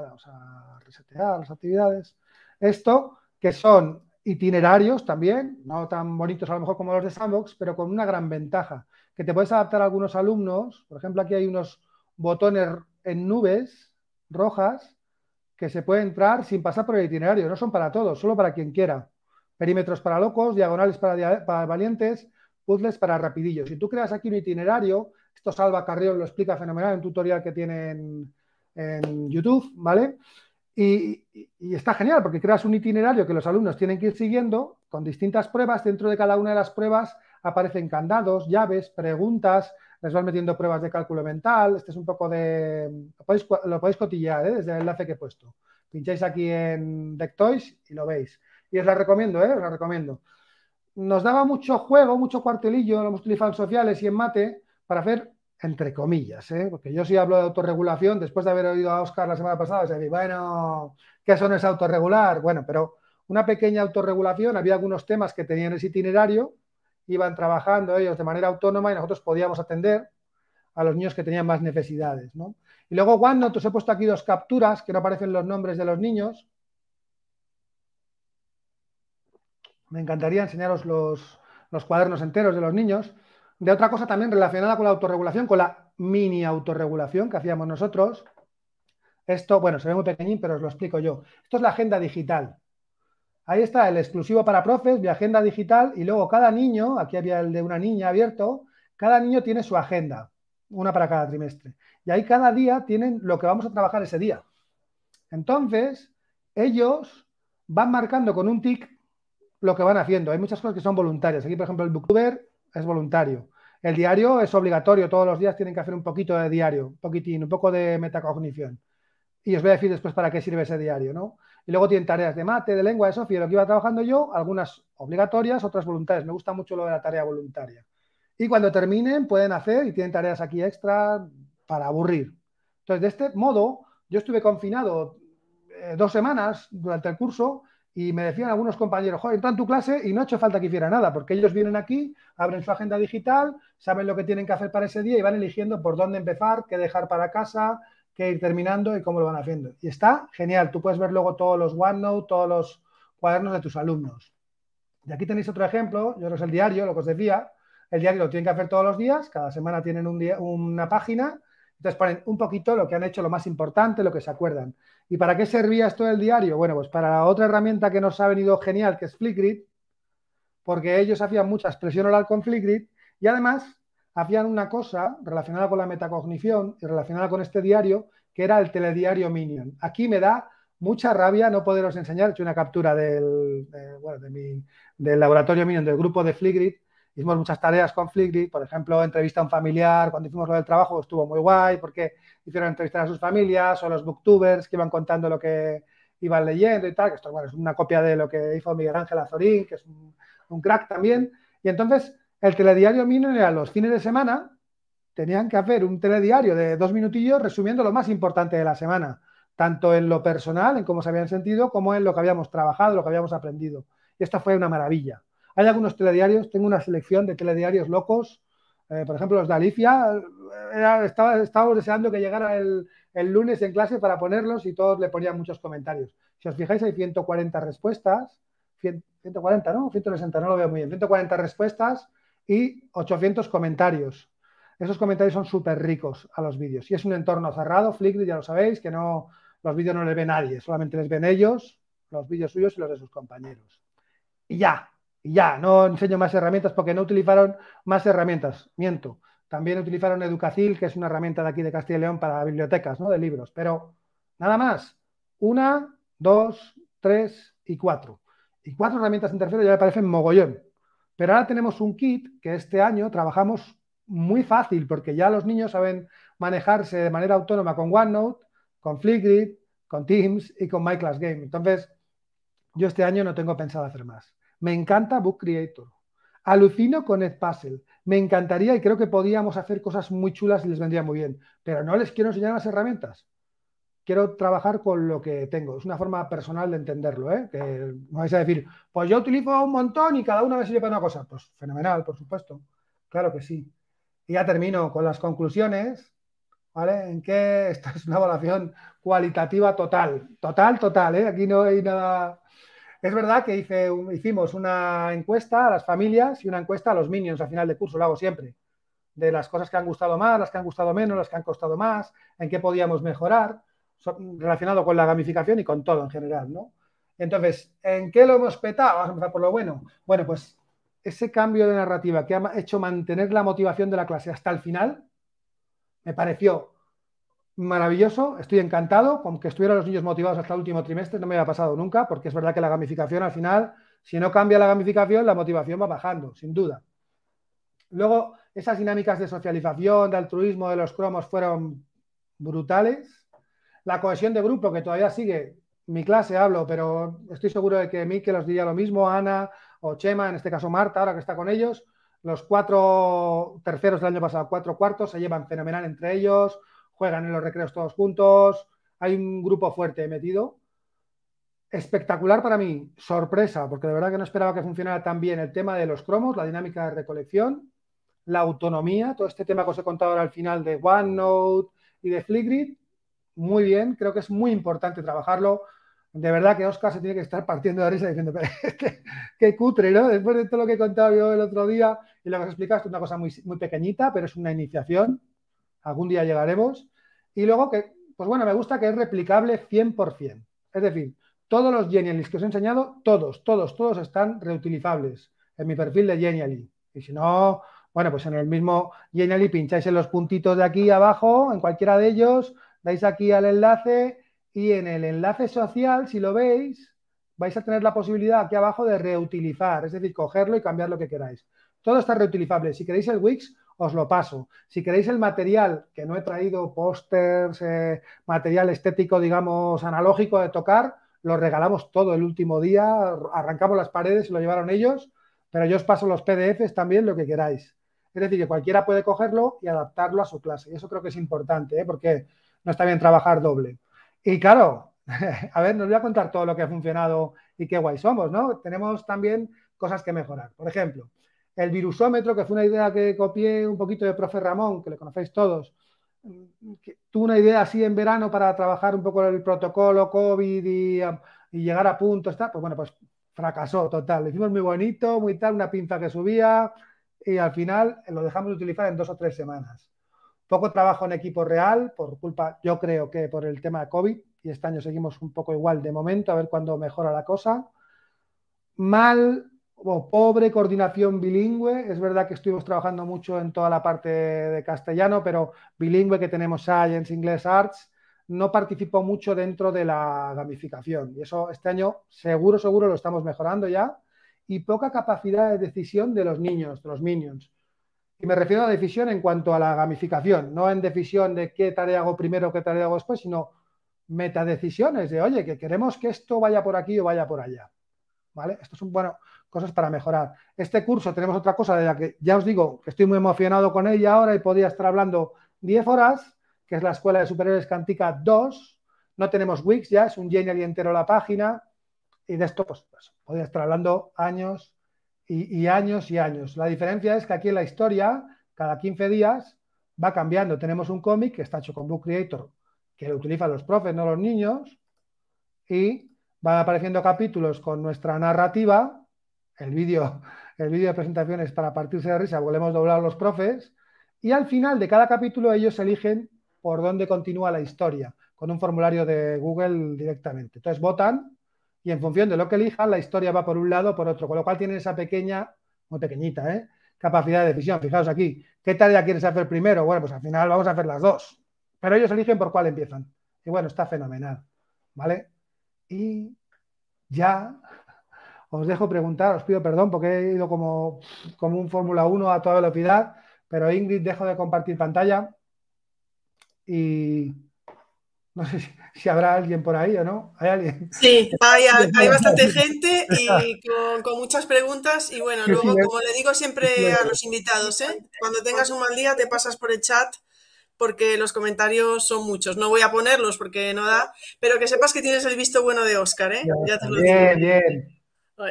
Speaker 2: vamos a resetear las actividades, esto, que son itinerarios también, no tan bonitos a lo mejor como los de Sandbox, pero con una gran ventaja, que te puedes adaptar a algunos alumnos, por ejemplo, aquí hay unos botones en nubes rojas que se puede entrar sin pasar por el itinerario. No son para todos, solo para quien quiera. Perímetros para locos, diagonales para, valientes, puzzles para rapidillos. Si tú creas aquí un itinerario, esto Salva Carrión lo explica fenomenal en un tutorial que tiene en, YouTube, ¿vale? Y, está genial porque creas un itinerario que los alumnos tienen que ir siguiendo con distintas pruebas. Dentro de cada una de las pruebas aparecen candados, llaves, preguntas, les van metiendo pruebas de cálculo mental. Este es un poco de... Lo podéis, lo cotillear ¿eh? desde el enlace que he puesto. Pincháis aquí en Dectoys y lo veis. Y os la recomiendo, ¿eh? os la recomiendo. Nos daba mucho juego, mucho cuartelillo, lo hemos utilizado sociales y en mate para hacer entre comillas, ¿eh? porque yo sí hablo de autorregulación, después de haber oído a Oscar la semana pasada, se dice, bueno, ¿qué son es autorregular? Bueno, pero una pequeña autorregulación, había algunos temas que tenían ese itinerario, iban trabajando ellos de manera autónoma y nosotros podíamos atender a los niños que tenían más necesidades. ¿no? Y luego OneNote, os he puesto aquí dos capturas que no aparecen los nombres de los niños. Me encantaría enseñaros los, los cuadernos enteros de los niños. De otra cosa también relacionada con la autorregulación, con la mini autorregulación que hacíamos nosotros. Esto, bueno, se ve muy pequeñín, pero os lo explico yo. Esto es la agenda digital. Ahí está el exclusivo para profes, mi agenda digital, y luego cada niño, aquí había el de una niña abierto, cada niño tiene su agenda, una para cada trimestre. Y ahí cada día tienen lo que vamos a trabajar ese día. Entonces, ellos van marcando con un tic lo que van haciendo. Hay muchas cosas que son voluntarias. Aquí, por ejemplo, el booktuber es voluntario. El diario es obligatorio. Todos los días tienen que hacer un poquito de diario, un poquitín, un poco de metacognición. Y os voy a decir después para qué sirve ese diario, ¿no? Y luego tienen tareas de mate, de lengua, de Sofía, lo que iba trabajando yo, algunas obligatorias, otras voluntarias. Me gusta mucho lo de la tarea voluntaria. Y cuando terminen, pueden hacer y tienen tareas aquí extra para aburrir. Entonces, de este modo, yo estuve confinado eh, dos semanas durante el curso y me decían algunos compañeros, joder, entra en tu clase y no ha hecho falta que hiciera nada, porque ellos vienen aquí, abren su agenda digital, saben lo que tienen que hacer para ese día y van eligiendo por dónde empezar, qué dejar para casa, qué ir terminando y cómo lo van haciendo. Y está genial, tú puedes ver luego todos los OneNote, todos los cuadernos de tus alumnos. Y aquí tenéis otro ejemplo, yo no es el diario, lo que os decía, el diario lo tienen que hacer todos los días, cada semana tienen un día, una página, entonces ponen un poquito lo que han hecho, lo más importante, lo que se acuerdan. ¿Y para qué servía esto del diario? Bueno, pues para otra herramienta que nos ha venido genial, que es Flickr, porque ellos hacían mucha expresión oral con Flickr y además hacían una cosa relacionada con la metacognición y relacionada con este diario, que era el telediario Minion. Aquí me da mucha rabia no poderos enseñar, he hecho una captura del, del laboratorio Minion, del grupo de Flickr, hicimos muchas tareas con Flickr, por ejemplo, entrevista a un familiar, cuando hicimos lo del trabajo estuvo muy guay porque hicieron entrevistar a sus familias o los booktubers que iban contando lo que iban leyendo y tal, que esto bueno, es una copia de lo que hizo Miguel Ángel Azorín, que es un, crack también. Y entonces el telediario mío era los fines de semana, tenían que hacer un telediario de dos minutillos resumiendo lo más importante de la semana, tanto en lo personal, en cómo se habían sentido, como en lo que habíamos trabajado, lo que habíamos aprendido. Y esto fue una maravilla. Hay algunos telediarios, tengo una selección de telediarios locos, eh, por ejemplo, los de Alicia, eh, estaba, estábamos deseando que llegara el, lunes en clase para ponerlos y todos le ponían muchos comentarios. Si os fijáis, hay 140 respuestas, 140, ¿no? 160, no lo veo muy bien, 140 respuestas y 800 comentarios. Esos comentarios son súper ricos a los vídeos. Y es un entorno cerrado, Flickr, ya lo sabéis, que no, los vídeos no les ve nadie, solamente les ven ellos, los vídeos suyos y los de sus compañeros. Y ya, y ya, no enseño más herramientas porque no utilizaron más herramientas, miento. También utilizaron Educacil, que es una herramienta de aquí de Castilla y León para bibliotecas, ¿no? De libros. Pero nada más. Una, dos, tres y cuatro. Y cuatro herramientas en tercero ya me parecen mogollón. Pero ahora tenemos un kit que este año trabajamos muy fácil porque ya los niños saben manejarse de manera autónoma con OneNote, con Flickr, con Teams y con MyClassGame. Entonces, yo este año no tengo pensado hacer más. Me encanta Book Creator. Alucino con Edpuzzle. Me encantaría y creo que podíamos hacer cosas muy chulas y les vendría muy bien. Pero no les quiero enseñar las herramientas. Quiero trabajar con lo que tengo. Es una forma personal de entenderlo. ¿eh? Que no vais a decir, pues yo utilizo un montón y cada una me sirve para una cosa. Pues fenomenal, por supuesto. Claro que sí. Y ya termino con las conclusiones. ¿Vale? En que esta es una evaluación cualitativa total. Total, total. ¿eh? Aquí no hay nada es verdad que hicimos una encuesta a las familias y una encuesta a los minions al final del curso, lo hago siempre, de las cosas que han gustado más, las que han gustado menos, las que han costado más, en qué podíamos mejorar, relacionado con la gamificación y con todo en general, ¿no? Entonces, ¿en qué lo hemos petado? Vamos a empezar por lo bueno. Bueno, pues ese cambio de narrativa que ha hecho mantener la motivación de la clase hasta el final, me pareció maravilloso, estoy encantado, con que estuvieran los niños motivados hasta el último trimestre, no me había pasado nunca, porque es verdad que la gamificación al final, si no cambia la gamificación, la motivación va bajando, sin duda. Luego, esas dinámicas de socialización, de altruismo de los cromos fueron brutales. La cohesión de grupo, que todavía sigue, mi clase hablo, pero estoy seguro de que Mikel os diría lo mismo, Ana o Chema, en este caso Marta, ahora que está con ellos. Los cuatro terceros del año pasado, cuatro cuartos, se llevan fenomenal entre ellos, juegan en los recreos todos juntos, hay un grupo fuerte metido. Espectacular para mí, sorpresa, porque de verdad que no esperaba que funcionara tan bien el tema de los cromos, la dinámica de recolección, la autonomía, todo este tema que os he contado ahora al final de OneNote y de Flipgrid, muy bien, creo que es muy importante trabajarlo. De verdad que Oscar se tiene que estar partiendo de risa diciendo, qué, qué cutre, ¿no? Después de todo lo que he contado yo el otro día y lo que os explicaste, una cosa muy, muy pequeñita, pero es una iniciación. Algún día llegaremos. Y luego que, pues bueno, me gusta que es replicable 100%. Es decir, todos los Genialis que os he enseñado, todos, todos, todos están reutilizables en mi perfil de Genially. Y si no, bueno, pues en el mismo Genially pincháis en los puntitos de aquí abajo, en cualquiera de ellos, dais aquí al enlace y en el enlace social, si lo veis, vais a tener la posibilidad aquí abajo de reutilizar, es decir, cogerlo y cambiar lo que queráis. Todo está reutilizable. Si queréis el Wix, os lo paso. Si queréis el material, que no he traído pósters, eh, material estético, digamos, analógico de tocar, lo regalamos todo el último día, arrancamos las paredes y lo llevaron ellos, pero yo os paso los PDFs también, lo que queráis. Es decir, que cualquiera puede cogerlo y adaptarlo a su clase. Y eso creo que es importante, ¿eh? porque no está bien trabajar doble. Y claro, a ver, nos voy a contar todo lo que ha funcionado y qué guay somos, ¿no? Tenemos también cosas que mejorar. Por ejemplo, el virusómetro, que fue una idea que copié un poquito de profe Ramón, que le conocéis todos, tuvo una idea así en verano para trabajar un poco el protocolo COVID y, llegar a punto, está, pues bueno, pues fracasó total. Lo hicimos muy bonito, muy tal, una pinza que subía, y al final lo dejamos de utilizar en dos o tres semanas. Poco trabajo en equipo real, por culpa, yo creo que por el tema de COVID, y este año seguimos un poco igual de momento, a ver cuándo mejora la cosa. Mal o pobre coordinación bilingüe, es verdad que estuvimos trabajando mucho en toda la parte de castellano, pero bilingüe que tenemos Science, Inglés, Arts, no participó mucho dentro de la gamificación. Y eso este año seguro, seguro lo estamos mejorando ya y poca capacidad de decisión de los niños, de los minions. Y me refiero a decisión en cuanto a la gamificación, no en decisión de qué tarea hago primero, qué tarea hago después, sino metadecisiones de, oye, que queremos que esto vaya por aquí o vaya por allá. ¿Vale? Esto son, bueno, cosas para mejorar. Este curso tenemos otra cosa de la que ya os digo que estoy muy emocionado con ella ahora y podría estar hablando 10 horas, que es la Escuela de Superiores Cantica 2. No tenemos Wix ya, es un Genial entero la página y de esto, pues, pues podría estar hablando años y, años y años. La diferencia es que aquí en la historia, cada 15 días, va cambiando. Tenemos un cómic que está hecho con Book Creator, que lo utilizan los profes, no los niños, y van apareciendo capítulos con nuestra narrativa. El vídeo el vídeo de presentaciones para partirse de risa, porque hemos doblado los profes. Y al final de cada capítulo ellos eligen por dónde continúa la historia, con un formulario de Google directamente. Entonces votan y en función de lo que elijan, la historia va por un lado o por otro, con lo cual tienen esa pequeña, muy pequeñita, ¿eh? capacidad de decisión. Fijaos aquí, ¿qué tarea quieres hacer primero? Bueno, pues al final vamos a hacer las dos, pero ellos eligen por cuál empiezan. Y bueno, está fenomenal, ¿vale? Y ya os dejo preguntar, os pido perdón porque he ido como, como un Fórmula 1 a toda velocidad, pero Ingrid, dejo de compartir pantalla y no sé si, habrá alguien por ahí o no. ¿Hay alguien?
Speaker 1: Sí, hay, bastante gente y con, muchas preguntas. Y bueno, luego, como le digo siempre a los invitados, ¿eh? cuando tengas un mal día te pasas por el chat porque los comentarios son muchos. No voy a ponerlos porque no da, pero que sepas que tienes el visto bueno de Oscar, ¿eh? Ya te lo
Speaker 2: bien, bien.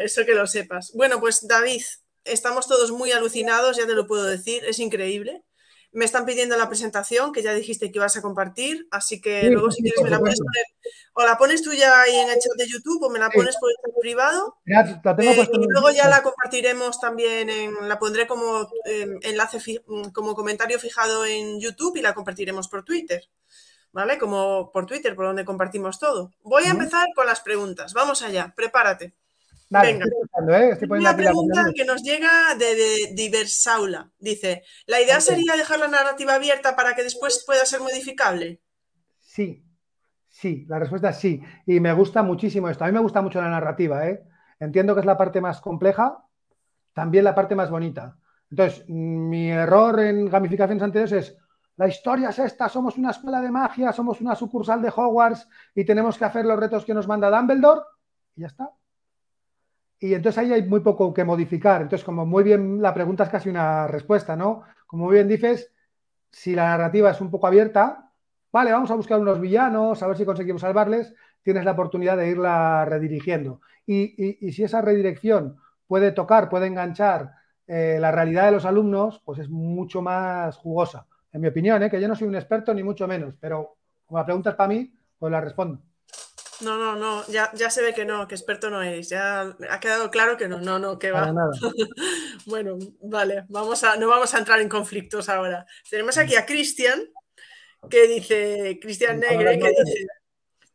Speaker 1: Eso que lo sepas. Bueno, pues David, estamos todos muy alucinados, ya te lo puedo decir, es increíble. Me están pidiendo la presentación, que ya dijiste que ibas a compartir, así que luego si quieres me la puedes poner, o la pones tú ya ahí en el chat de YouTube o me la pones por el chat privado. Eh, y luego ya la compartiremos también, en, la pondré como em, enlace, como comentario fijado en YouTube y la compartiremos por Twitter. ¿Vale? Como por Twitter, por donde compartimos todo. Voy a empezar con las preguntas. Vamos allá, prepárate. Venga. ¿eh? Una pregunta que nos llega de, Diversaula. Dice, ¿la idea sería dejar la narrativa abierta para que después pueda ser modificable?
Speaker 2: Sí, sí, la respuesta es sí. Y me gusta muchísimo esto. A mí me gusta mucho la narrativa. ¿eh? Entiendo que es la parte más compleja, también la parte más bonita. Entonces, mi error en gamificaciones anteriores es, la historia es esta, somos una escuela de magia, somos una sucursal de Hogwarts y tenemos que hacer los retos que nos manda Dumbledore y ya está. Y entonces ahí hay muy poco que modificar. Entonces, como muy bien, la pregunta es casi una respuesta, ¿no? Como muy bien dices, si la narrativa es un poco abierta, vale, vamos a buscar unos villanos, a ver si conseguimos salvarles, tienes la oportunidad de irla redirigiendo. Y, si esa redirección puede tocar, puede enganchar eh, la realidad de los alumnos, pues es mucho más jugosa, en mi opinión, ¿eh? que yo no soy un experto ni mucho menos, pero como la pregunta es para mí, pues la respondo.
Speaker 1: No, no, no, ya, ya se ve que no, que experto no es. Ya ha quedado claro que no, no, no, que va. bueno, vale, vamos a, no vamos a entrar en conflictos ahora. Tenemos aquí a Cristian, que dice, Cristian Negre, que dice,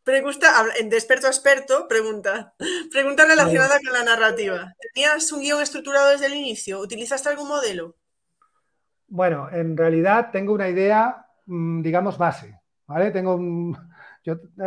Speaker 1: pregunta, de experto a experto, pregunta, pregunta relacionada con la narrativa. ¿Tenías un guion estructurado desde el inicio? ¿Utilizaste algún modelo?
Speaker 2: Bueno, en realidad tengo una idea, mm, digamos, base, ¿vale? Tengo un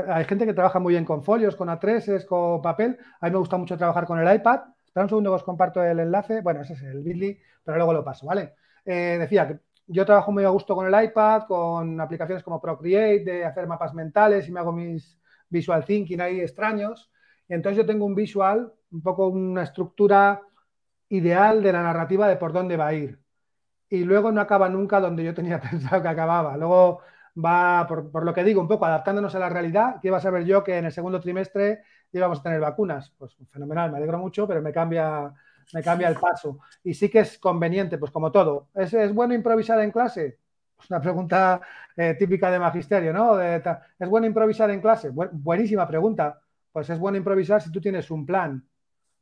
Speaker 2: hay gente que trabaja muy bien con folios, con A3, con papel. A mí me gusta mucho trabajar con el iPad. Espera un segundo que os comparto el enlace. Bueno, ese es el Bitly, pero luego lo paso, ¿vale? Eh, decía que yo trabajo muy a gusto con el iPad, con aplicaciones como Procreate, de hacer mapas mentales y me hago mis visual thinking ahí extraños. Entonces yo tengo un visual, un poco una estructura ideal de la narrativa de por dónde va a ir. Y luego no acaba nunca donde yo tenía pensado que acababa. Luego va, por, lo que digo, un poco adaptándonos a la realidad, que iba a saber yo que en el segundo trimestre íbamos a tener vacunas. Pues fenomenal, me alegro mucho, pero me cambia, me cambia el paso. Y sí que es conveniente, pues como todo. ¿Es, es bueno improvisar en clase? Es una pregunta eh, típica de magisterio, ¿no? ¿Es bueno improvisar en clase? buenísima pregunta. Pues es bueno improvisar si tú tienes un plan.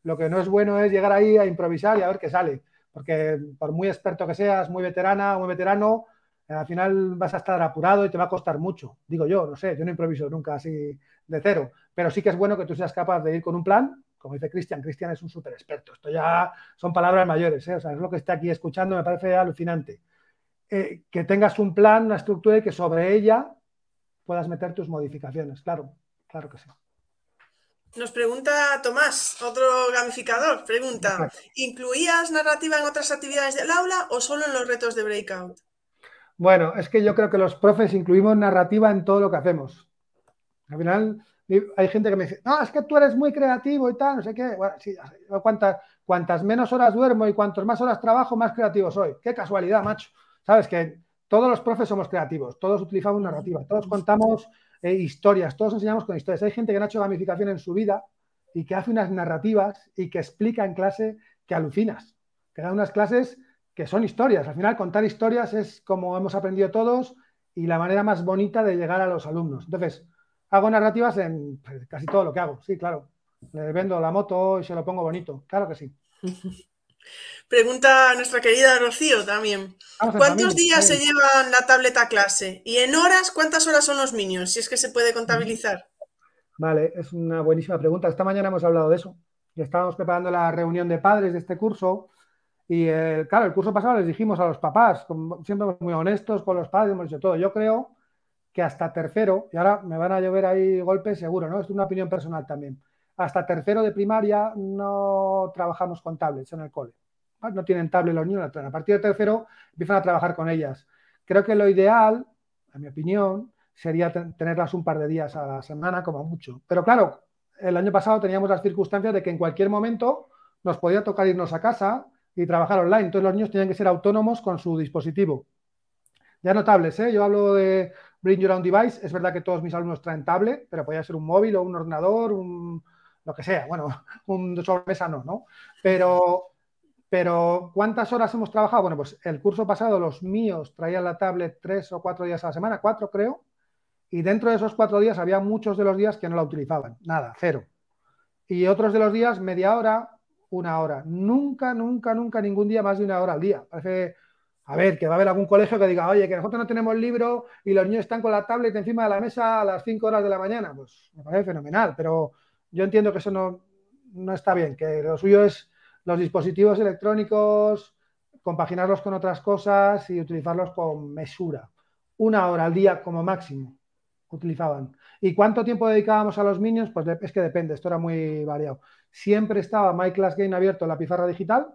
Speaker 2: Lo que no es bueno es llegar ahí a improvisar y a ver qué sale. Porque por muy experto que seas, muy veterana, muy veterano, al final vas a estar apurado y te va a costar mucho. Digo yo, no sé, yo no improviso nunca así de cero, pero sí que es bueno que tú seas capaz de ir con un plan, como dice Cristian, Cristian es un súper experto, esto ya son palabras mayores, ¿eh? o sea, es lo que está aquí escuchando, me parece alucinante. Eh, que tengas un plan, una estructura y que sobre ella puedas meter tus modificaciones, claro, claro que sí.
Speaker 1: Nos pregunta Tomás, otro gamificador, pregunta, ¿incluías narrativa en otras actividades del aula o solo en los retos de breakout?
Speaker 2: Bueno, es que yo creo que los profes incluimos narrativa en todo lo que hacemos. Al final hay gente que me dice, no, es que tú eres muy creativo y tal, no sé qué. Cuantas, cuantas menos horas duermo y cuantas más horas trabajo, más creativo soy. Qué casualidad, macho. Sabes que todos los profes somos creativos, todos utilizamos narrativa, todos contamos eh, historias, todos enseñamos con historias. Hay gente que no ha hecho gamificación en su vida y que hace unas narrativas y que explica en clase que alucinas, que da unas clases que son historias. Al final, contar historias es como hemos aprendido todos y la manera más bonita de llegar a los alumnos. Entonces, hago narrativas en pues, casi todo lo que hago. Sí, claro. Le vendo la moto y se lo pongo bonito. Claro que sí.
Speaker 1: Pregunta nuestra querida Rocío también. ¿Cuántos días se llevan la tableta a clase? Y en horas, ¿cuántas horas son los minions? Si es que se puede contabilizar.
Speaker 2: Vale, es una buenísima pregunta. Esta mañana hemos hablado de eso. Y estábamos preparando la reunión de padres de este curso y eh, claro, el curso pasado les dijimos a los papás, siempre muy honestos con los padres, hemos dicho todo. Yo creo que hasta tercero, y ahora me van a llover ahí golpes seguro, ¿no? Es una opinión personal también. Hasta tercero de primaria no trabajamos con tablets en el cole. No tienen tablet los niños, a partir de tercero empiezan a trabajar con ellas. Creo que lo ideal, en mi opinión, sería tenerlas un par de días a la semana como mucho. Pero claro, el año pasado teníamos las circunstancias de que en cualquier momento nos podía tocar irnos a casa y trabajar online. Entonces los niños tenían que ser autónomos con su dispositivo. Ya notables, ¿eh? Yo hablo de Bring Your Own Device. Es verdad que todos mis alumnos traen tablet, pero podía ser un móvil o un ordenador, un, lo que sea. Bueno, un sobremesa no, ¿no? Pero, pero ¿cuántas horas hemos trabajado? Bueno, pues el curso pasado los míos traían la tablet tres o cuatro días a la semana, cuatro creo, y dentro de esos cuatro días había muchos de los días que no la utilizaban, nada, cero. Y otros de los días media hora, una hora. Nunca, nunca, nunca, ningún día más de una hora al día. Parece, a ver, que va a haber algún colegio que diga, oye, que nosotros no tenemos libro y los niños están con la tablet encima de la mesa a las 5 horas de la mañana. Pues me parece fenomenal, pero yo entiendo que eso no, no está bien, que lo suyo es los dispositivos electrónicos, compaginarlos con otras cosas y utilizarlos con mesura. Una hora al día como máximo utilizaban. ¿Y cuánto tiempo dedicábamos a los Minions? Pues es que depende, esto era muy variado. Siempre estaba My Game abierto en la pizarra digital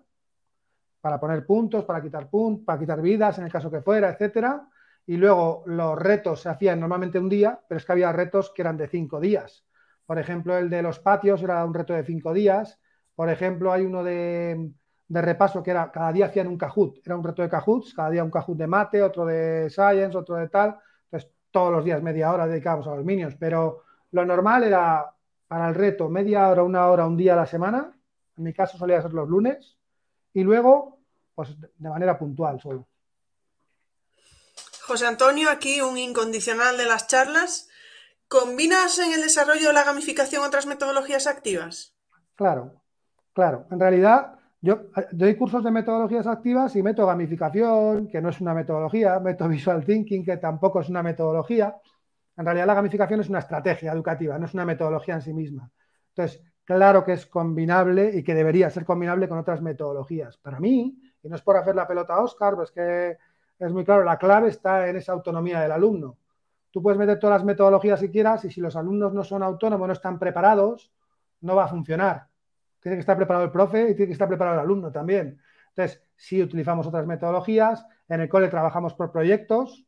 Speaker 2: para poner puntos, para quitar puntos, para quitar vidas en el caso que fuera, etcétera. Y luego los retos se hacían normalmente un día, pero es que había retos que eran de cinco días. Por ejemplo, el de los patios era un reto de cinco días. Por ejemplo, hay uno de, repaso que era cada día hacían un Kahoot. Era un reto de Kahoots, cada día un Kahoot de mate, otro de science, otro de tal. Todos los días media hora dedicábamos a los minions. Pero lo normal era para el reto media hora, una hora, un día a la semana. En mi caso solía ser los lunes. Y luego, pues de manera puntual solo.
Speaker 1: José Antonio, aquí un incondicional de las charlas. ¿Combinas en el desarrollo de la gamificación otras metodologías activas?
Speaker 2: Claro, claro. En realidad, yo doy cursos de metodologías activas y meto gamificación, que no es una metodología, meto visual thinking, que tampoco es una metodología. En realidad, la gamificación es una estrategia educativa, no es una metodología en sí misma. Entonces, claro que es combinable y que debería ser combinable con otras metodologías. Para mí, y no es por hacer la pelota a Oscar, pues que es muy claro, la clave está en esa autonomía del alumno. Tú puedes meter todas las metodologías si quieras y si los alumnos no son autónomos, no están preparados, no va a funcionar. Tiene que estar preparado el profe y tiene que estar preparado el alumno también. Entonces, si utilizamos otras metodologías, en el cole trabajamos por proyectos.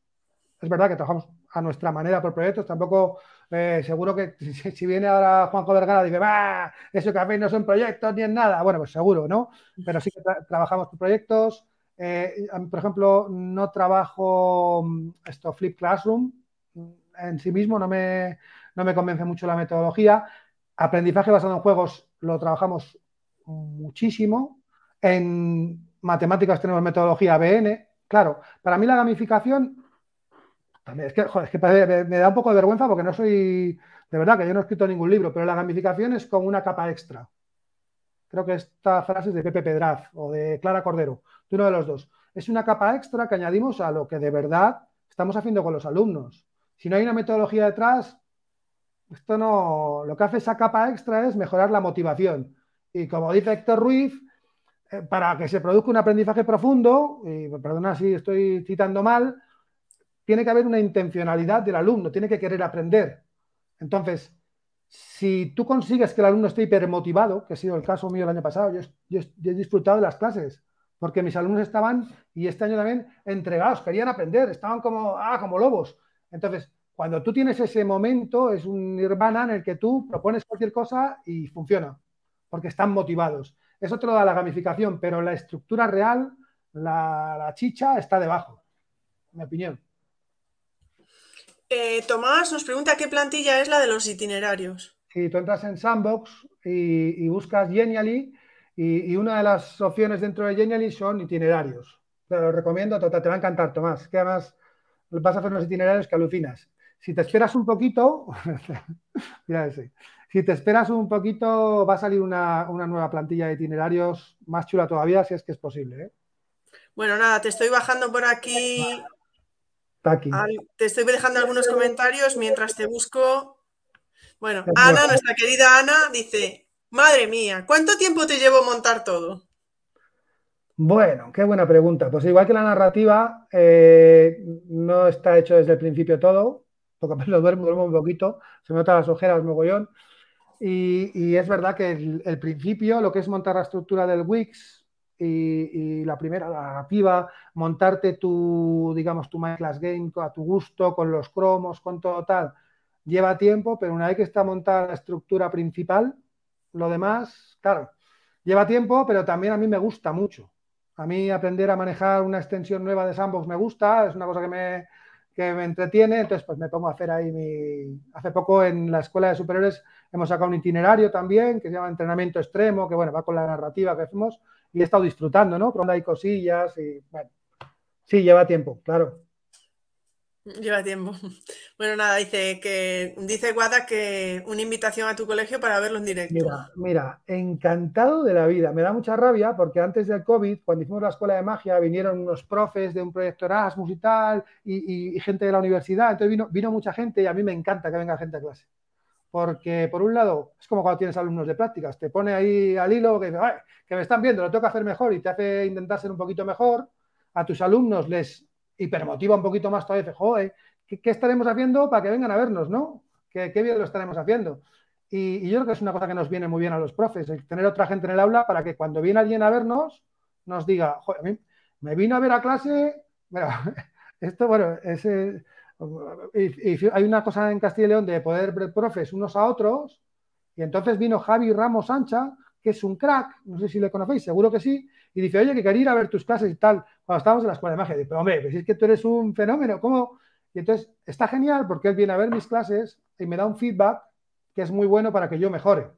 Speaker 2: Es verdad que trabajamos a nuestra manera por proyectos. Tampoco, eh, seguro que si, viene ahora Juanjo Vergara dice, va, eso que hacéis no son proyectos ni en nada. Bueno, pues seguro, ¿no? Pero sí que trabajamos por proyectos. Eh, por ejemplo, no trabajo mm, esto, Flip Classroom mm, en sí mismo, no me, no me convence mucho la metodología. Aprendizaje basado en juegos lo trabajamos muchísimo. En matemáticas tenemos metodología BN. Claro, para mí la gamificación también es que, joder, es que me, da un poco de vergüenza porque no soy, de verdad que yo no he escrito ningún libro, pero la gamificación es como una capa extra. Creo que esta frase es de Pepe Pedraz o de Clara Cordero, de uno de los dos. Es una capa extra que añadimos a lo que de verdad estamos haciendo con los alumnos. Si no hay una metodología detrás, esto no. Lo que hace esa capa extra es mejorar la motivación. Y como dice Héctor Ruiz, eh, para que se produzca un aprendizaje profundo, y perdona si estoy citando mal, tiene que haber una intencionalidad del alumno, tiene que querer aprender. Entonces, si tú consigues que el alumno esté hipermotivado, que ha sido el caso mío el año pasado, yo, he disfrutado de las clases, porque mis alumnos estaban, y este año también, entregados, querían aprender, estaban como, ah, como lobos. Entonces, cuando tú tienes ese momento, es un nirvana en el que tú propones cualquier cosa y funciona, porque están motivados. Eso te lo da la gamificación, pero la estructura real, la, la chicha, está debajo, en mi opinión.
Speaker 1: Eh, Tomás nos pregunta qué plantilla es la de los itinerarios.
Speaker 2: Sí, tú entras en Sandbox y, buscas Genially y, una de las opciones dentro de Genially son itinerarios. Te lo recomiendo, te, va a encantar, Tomás, que además vas a hacer unos itinerarios que alucinas. Si te esperas un poquito, mira ese. Si te esperas un poquito, va a salir una, nueva plantilla de itinerarios más chula todavía, si es que es posible. ¿eh?
Speaker 1: Bueno, nada, te estoy bajando por aquí te estoy dejando algunos comentarios mientras te busco. Bueno, Ana, nuestra querida Ana, dice, madre mía, ¿cuánto tiempo te llevo montar todo?
Speaker 2: Bueno, qué buena pregunta. Pues igual que la narrativa, eh, no está hecho desde el principio todo, porque lo duermo, duermo un poquito, se me notan las ojeras, mogollón. Y, y es verdad que el, principio, lo que es montar la estructura del Wix, y, la primera, la narrativa, montarte tu, digamos, tu Class Game a tu gusto, con los cromos, con todo tal, lleva tiempo, pero una vez que está montada la estructura principal, lo demás, claro, lleva tiempo, pero también a mí me gusta mucho. A mí aprender a manejar una extensión nueva de Sandbox me gusta, es una cosa que me, que me entretiene, entonces pues me pongo a hacer ahí mi... Hace poco en la Escuela de Superiores hemos sacado un itinerario también que se llama Entrenamiento Extremo, que bueno, va con la narrativa que hacemos y he estado disfrutando, ¿no? Pero hay cosillas y, bueno, sí, lleva tiempo, claro.
Speaker 1: Lleva tiempo. Bueno, nada, dice que dice Guada que una invitación a tu colegio para verlo en directo.
Speaker 2: Mira, mira, encantado de la vida. Me da mucha rabia porque antes del COVID, cuando hicimos la escuela de magia, vinieron unos profes de un proyecto Erasmus y tal, y, gente de la universidad. Entonces vino, mucha gente y a mí me encanta que venga gente a clase porque por un lado es como cuando tienes alumnos de prácticas, te pone ahí al hilo que, que me están viendo, lo tengo que hacer mejor y te hace intentar ser un poquito mejor, a tus alumnos les hipermotiva un poquito más todavía, joder, ¿qué, ¿qué, estaremos haciendo para que vengan a vernos, no? ¿Qué, qué bien lo estaremos haciendo? Y, yo creo que es una cosa que nos viene muy bien a los profes, el tener otra gente en el aula para que cuando viene alguien a vernos nos diga, joder, a mí me vino a ver a clase, esto, bueno, es, y, hay una cosa en Castilla y León de poder ver profes unos a otros, y entonces vino Javi Ramos Sancha, que es un crack, no sé si le conocéis, seguro que sí, y dice, oye, que quería ir a ver tus clases y tal, cuando estábamos en la escuela de magia. Dice, pero hombre, pues es que tú eres un fenómeno, ¿cómo? Y entonces está genial porque él viene a ver mis clases y me da un feedback que es muy bueno para que yo mejore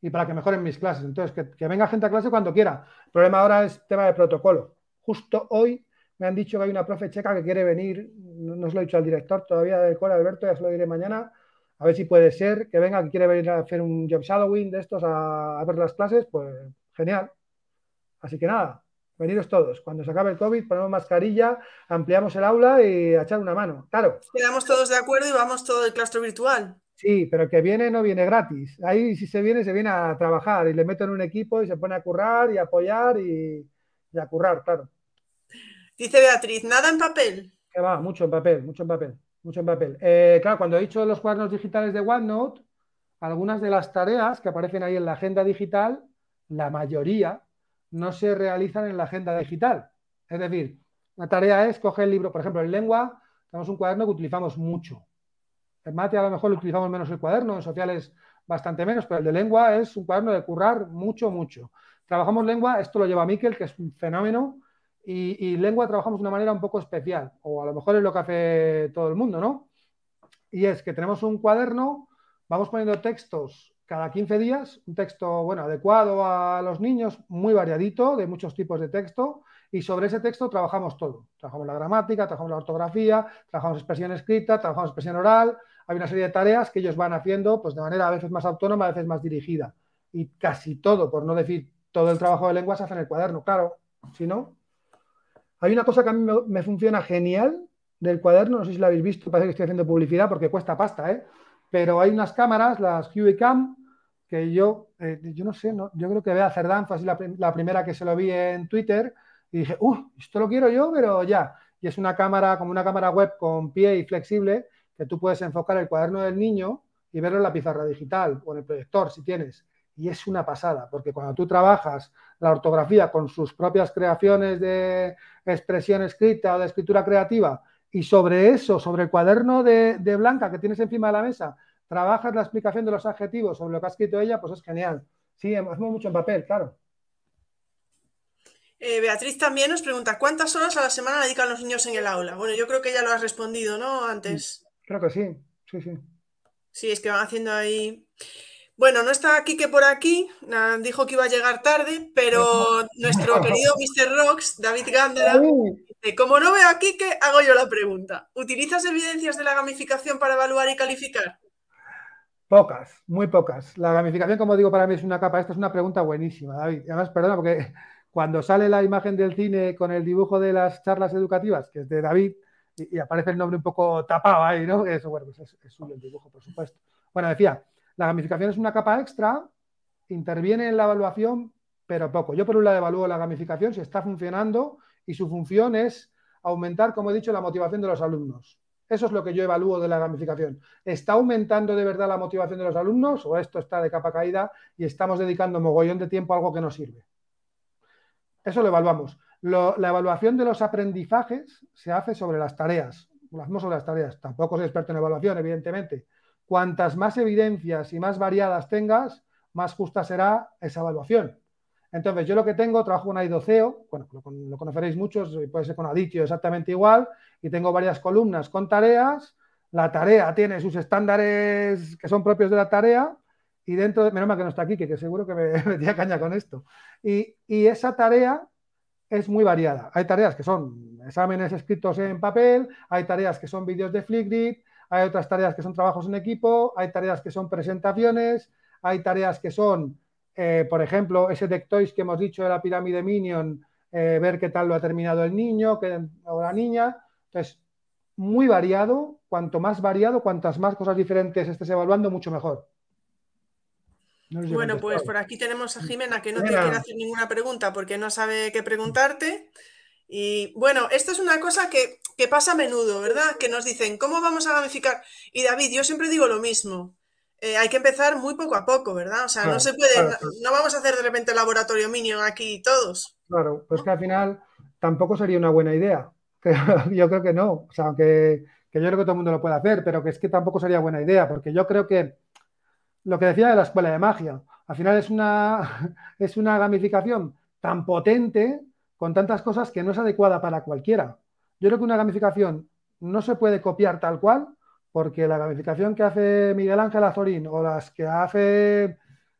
Speaker 2: y para que mejoren mis clases. Entonces, que, venga gente a clase cuando quiera. El problema ahora es tema de protocolo. Justo hoy me han dicho que hay una profe checa que quiere venir, no, os lo he dicho al director todavía del cole, Alberto, ya se lo diré mañana, a ver si puede ser que venga, que quiere venir a hacer un job shadowing de estos a ver las clases, pues genial. Así que nada, veniros todos. Cuando se acabe el COVID, ponemos mascarilla, ampliamos el aula y a echar una mano. Claro.
Speaker 1: Quedamos todos de acuerdo y vamos todo el claustro virtual.
Speaker 2: Sí, pero que viene no viene gratis. Ahí si se viene, se viene a trabajar y le meto en un equipo y se pone a currar y a apoyar y, y a currar, claro.
Speaker 1: Dice Beatriz, ¿nada en papel?
Speaker 2: Que va, mucho en papel, mucho en papel, mucho en papel. Eh, claro, cuando he dicho los cuadernos digitales de OneNote, algunas de las tareas que aparecen ahí en la agenda digital, la mayoría no se realizan en la agenda digital. Es decir, la tarea es coger el libro, por ejemplo, en lengua tenemos un cuaderno que utilizamos mucho. En mate a lo mejor lo utilizamos menos el cuaderno, en sociales bastante menos, pero el de lengua es un cuaderno de currar mucho, mucho. Trabajamos lengua, esto lo lleva Miquel, que es un fenómeno, y, y, lengua trabajamos de una manera un poco especial, o a lo mejor es lo que hace todo el mundo, ¿no? Y es que tenemos un cuaderno, vamos poniendo textos cada 15 días, un texto, bueno, adecuado a los niños, muy variadito, de muchos tipos de texto, y sobre ese texto trabajamos todo. Trabajamos la gramática, trabajamos la ortografía, trabajamos expresión escrita, trabajamos expresión oral, hay una serie de tareas que ellos van haciendo pues, de manera a veces más autónoma, a veces más dirigida. Y casi todo, por no decir todo el trabajo de lengua, se hace en el cuaderno, claro, si no, hay una cosa que a mí me, funciona genial del cuaderno, no sé si lo habéis visto, parece que estoy haciendo publicidad porque cuesta pasta, ¿eh? pero hay unas cámaras, las Huey Cam, que yo, eh, yo no sé, no, yo creo que Bea Cerdán fue así la, primera que se lo vi en Twitter y dije, uh, esto lo quiero yo, pero ya. Y es una cámara, como una cámara web con pie y flexible, que tú puedes enfocar el cuaderno del niño y verlo en la pizarra digital o en el proyector si tienes y es una pasada, porque cuando tú trabajas la ortografía con sus propias creaciones de expresión escrita o de escritura creativa y sobre eso, sobre el cuaderno de, de, Blanca que tienes encima de la mesa, trabajas la explicación de los adjetivos sobre lo que ha escrito ella, pues es genial. Sí, hacemos mucho en papel, claro.
Speaker 1: Eh, Beatriz también nos pregunta, ¿cuántas horas a la semana dedican los niños en el aula? Bueno, yo creo que ya lo has respondido, ¿no? Antes.
Speaker 2: Creo que sí, sí, sí.
Speaker 1: Sí, es que van haciendo ahí... Bueno, no está aquí que por aquí, dijo que iba a llegar tarde, pero nuestro querido Mr. Rocks, David Gandera, dice, como no veo aquí, que hago yo la pregunta. ¿Utilizas evidencias de la gamificación para evaluar y calificar?
Speaker 2: Pocas, muy pocas. La gamificación, como digo, para mí es una capa. Esta es una pregunta buenísima, David. Además, perdona, porque cuando sale la imagen del cine con el dibujo de las charlas educativas, que es de David, y, aparece el nombre un poco tapado ahí, ¿no? Eso, bueno, pues es, es suyo el dibujo, por supuesto. Bueno, decía, la gamificación es una capa extra, interviene en la evaluación, pero poco. Yo por un lado evalúo la gamificación si está funcionando y su función es aumentar, como he dicho, la motivación de los alumnos. Eso es lo que yo evalúo de la gamificación. ¿Está aumentando de verdad la motivación de los alumnos o esto está de capa caída y estamos dedicando mogollón de tiempo a algo que no sirve? Eso lo evaluamos. La evaluación de los aprendizajes se hace sobre las tareas. Lo hacemos sobre las tareas. Tampoco soy experto en evaluación, evidentemente, cuantas más evidencias y más variadas tengas, más justa será esa evaluación. Entonces, yo lo que tengo, trabajo con Aidoceo, bueno, lo, conoceréis muchos, puede ser con Aditio exactamente igual, y tengo varias columnas con tareas. La tarea tiene sus estándares que son propios de la tarea, y dentro de, menos mal que no está aquí, que, seguro que me metía caña con esto. Y, y esa tarea es muy variada. Hay tareas que son exámenes escritos en papel, hay tareas que son vídeos de Flipgrid, hay otras tareas que son trabajos en equipo, hay tareas que son presentaciones, hay tareas que son, eh, por ejemplo, ese Dectoys que hemos dicho de la pirámide Minion, eh, ver qué tal lo ha terminado el niño que, o la niña. Entonces, muy variado, cuanto más variado, cuantas más cosas diferentes estés evaluando, mucho mejor.
Speaker 1: bueno, pues por aquí tenemos a Jimena que no te quiere hacer ninguna pregunta porque no sabe qué preguntarte. Y bueno, esto es una cosa que, pasa a menudo, ¿verdad? Que nos dicen, ¿cómo vamos a gamificar? Y David, yo siempre digo lo mismo. Eh, hay que empezar muy poco a poco, ¿verdad? O sea, no se puede, no, vamos a hacer de repente laboratorio Minion aquí todos.
Speaker 2: Claro, pues que al final tampoco sería una buena idea. yo creo que no. O sea, que, que yo creo que todo el mundo lo puede hacer, pero que es que tampoco sería buena idea, porque yo creo que lo que decía de la escuela de magia, al final es una, es una gamificación tan potente con tantas cosas que no es adecuada para cualquiera. Yo creo que una gamificación no se puede copiar tal cual, porque la gamificación que hace Miguel Ángel Azorín o las que hace,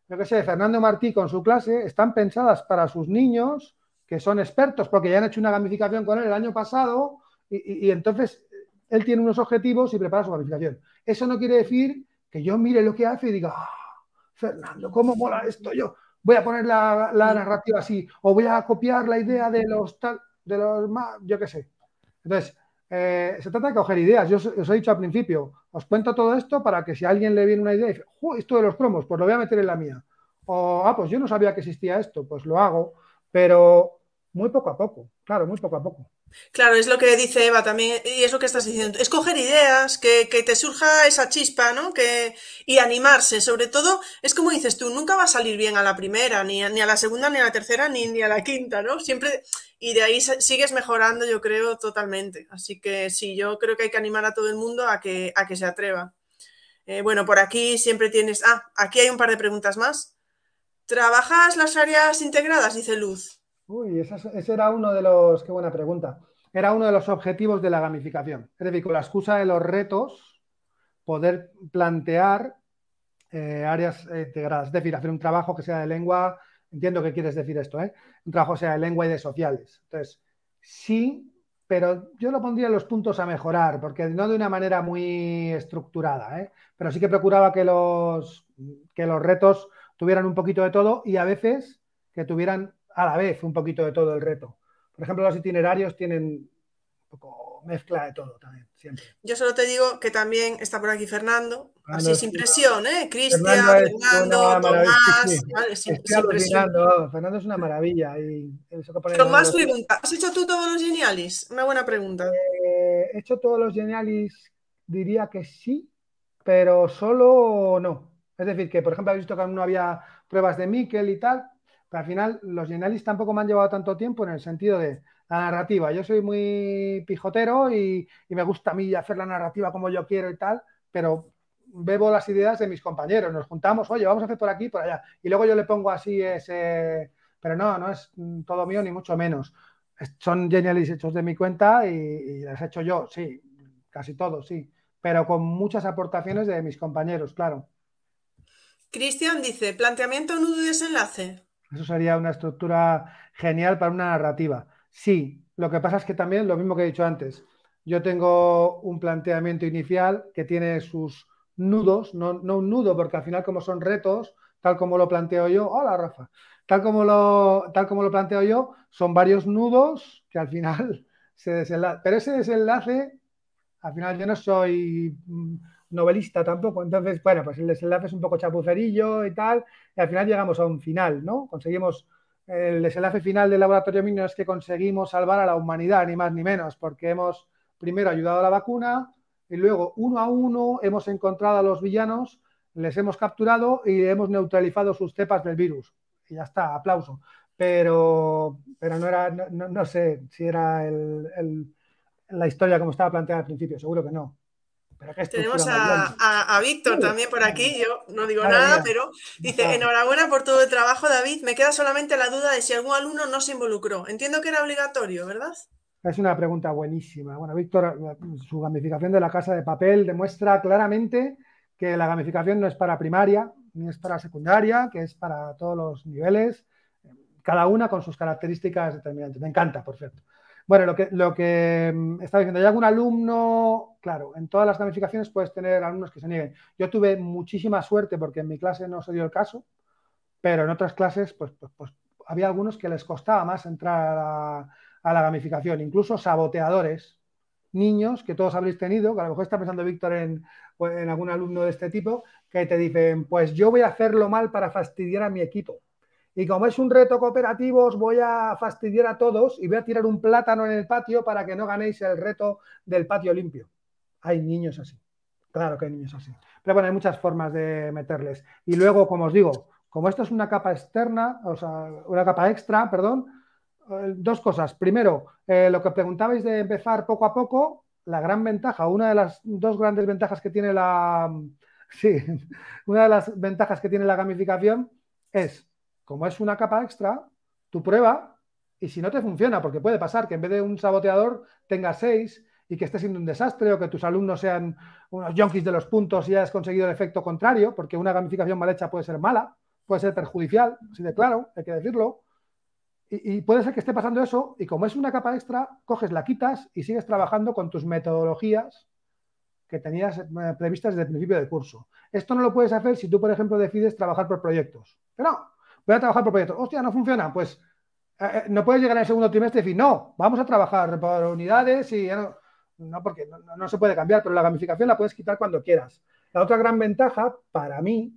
Speaker 2: yo qué sé, Fernando Martí con su clase, están pensadas para sus niños que son expertos, porque ya han hecho una gamificación con él el año pasado y, entonces él tiene unos objetivos y prepara su gamificación. Eso no quiere decir que yo mire lo que hace y diga, ah, Fernando, ¿cómo mola esto? Yo voy a poner la, narrativa así, o voy a copiar la idea de los tal, de los más, yo qué sé. Entonces, eh, se trata de coger ideas. Yo os, he dicho al principio, os cuento todo esto para que si a alguien le viene una idea y dice, esto de los cromos, pues lo voy a meter en la mía. O, ah, pues yo no sabía que existía esto, pues lo hago, pero muy poco a poco, claro, muy poco a poco.
Speaker 1: Claro, es lo que dice Eva también, y es lo que estás diciendo, escoger ideas, que, te surja esa chispa, ¿no? Que, y animarse, sobre todo, es como dices tú, nunca va a salir bien a la primera, ni a, ni a la segunda, ni a la tercera, ni, ni a la quinta, ¿no? Siempre, y de ahí sigues mejorando, yo creo, totalmente. Así que sí, yo creo que hay que animar a todo el mundo a que, a que se atreva. Eh, bueno, por aquí siempre tienes, ah, aquí hay un par de preguntas más. ¿Trabajas las áreas integradas? Dice Luz.
Speaker 2: Uy, ese, era uno de los, qué buena pregunta, era uno de los objetivos de la gamificación. Es decir, con la excusa de los retos, poder plantear eh, áreas integradas, es decir, hacer un trabajo que sea de lengua, entiendo que quieres decir esto, ¿eh? un trabajo sea de lengua y de sociales. Entonces, sí, pero yo lo pondría en los puntos a mejorar, porque no de una manera muy estructurada, ¿eh? pero sí que procuraba que los, que los retos tuvieran un poquito de todo y a veces que tuvieran a la vez un poquito de todo el reto. Por ejemplo, los itinerarios tienen un poco mezcla de todo también, siempre.
Speaker 1: Yo solo te digo que también está por aquí Fernando, así sin presión, ¿eh? Cristian, Fernando, Tomás,
Speaker 2: sin, presión. Fernando es una maravilla. Y
Speaker 1: Tomás pregunta, ¿has hecho tú todos los genialis? Una buena pregunta.
Speaker 2: Eh, he hecho todos los genialis, diría que sí, pero solo no. Es decir, que por ejemplo, habéis visto que no había pruebas de Miquel y tal, pero al final los Genalis tampoco me han llevado tanto tiempo en el sentido de la narrativa. Yo soy muy pijotero y, me gusta a mí hacer la narrativa como yo quiero y tal, pero bebo las ideas de mis compañeros. Nos juntamos, oye, vamos a hacer por aquí, por allá. Y luego yo le pongo así ese... Pero no, no es todo mío ni mucho menos. Son Genialis hechos de mi cuenta y, y las he hecho yo, sí, casi todos, sí. Pero con muchas aportaciones de mis compañeros, claro.
Speaker 1: Cristian dice, planteamiento, nudo y desenlace.
Speaker 2: Eso sería una estructura genial para una narrativa. Sí, lo que pasa es que también, lo mismo que he dicho antes, yo tengo un planteamiento inicial que tiene sus nudos, no, un nudo, porque al final como son retos, tal como lo planteo yo, hola Rafa, tal como lo, tal como lo planteo yo, son varios nudos que al final se desenlazan. Pero ese desenlace, al final yo no soy mm, novelista tampoco. Entonces, bueno, pues el desenlace es un poco chapucerillo y tal, y al final llegamos a un final, ¿no? Conseguimos, el desenlace final del laboratorio Mino es que conseguimos salvar a la humanidad, ni más ni menos, porque hemos primero ayudado a la vacuna y luego uno a uno hemos encontrado a los villanos, les hemos capturado y hemos neutralizado sus cepas del virus. Y ya está, aplauso. Pero, pero no era, no, sé si era la historia como estaba planteada al principio, seguro que no.
Speaker 1: Tenemos a, Víctor también por aquí, yo no digo nada, pero dice, enhorabuena por todo el trabajo, David. Me queda solamente la duda de si algún alumno no se involucró. Entiendo que era obligatorio, ¿verdad?
Speaker 2: Es una pregunta buenísima. Bueno, Víctor, su gamificación de la casa de papel demuestra claramente que la gamificación no es para primaria ni es para secundaria, que es para todos los niveles, cada una con sus características determinantes. Me encanta, por cierto. Bueno, lo que, lo que mm, estaba diciendo, ¿hay algún alumno? Claro, en todas las gamificaciones puedes tener alumnos que se nieguen. Yo tuve muchísima suerte porque en mi clase no se dio el caso, pero en otras clases, pues, pues, pues había algunos que les costaba más entrar a la, gamificación, incluso saboteadores, niños que todos habréis tenido, que a lo mejor está pensando Víctor en, en algún alumno de este tipo, que te dicen, pues yo voy a hacerlo mal para fastidiar a mi equipo. Y como es un reto cooperativo, os voy a fastidiar a todos y voy a tirar un plátano en el patio para que no ganéis el reto del patio limpio. Hay niños así. Claro que hay niños así. Pero bueno, hay muchas formas de meterles. Y luego, como os digo, como esto es una capa externa, o sea, una capa extra, perdón, eh, dos cosas. Primero, eh, lo que preguntabais de empezar poco a poco, la gran ventaja, una de las dos grandes ventajas que tiene la, sí, una de las ventajas que tiene la gamificación es, como es una capa extra, tu prueba y si no te funciona, porque puede pasar que en vez de un saboteador tengas seis y que esté siendo un desastre o que tus alumnos sean unos yonkis de los puntos y hayas conseguido el efecto contrario, porque una gamificación mal hecha puede ser mala, puede ser perjudicial, así de claro, hay que decirlo. Y, puede ser que esté pasando eso y como es una capa extra, coges, la quitas y sigues trabajando con tus metodologías que tenías eh, previstas desde el principio del curso. Esto no lo puedes hacer si tú, por ejemplo, decides trabajar por proyectos. Pero no, voy a trabajar por proyectos. Hostia, no funciona. Pues eh, eh, no puedes llegar el segundo trimestre y decir, no, vamos a trabajar por unidades y no, no porque no, se puede cambiar, pero la gamificación la puedes quitar cuando quieras. La otra gran ventaja para mí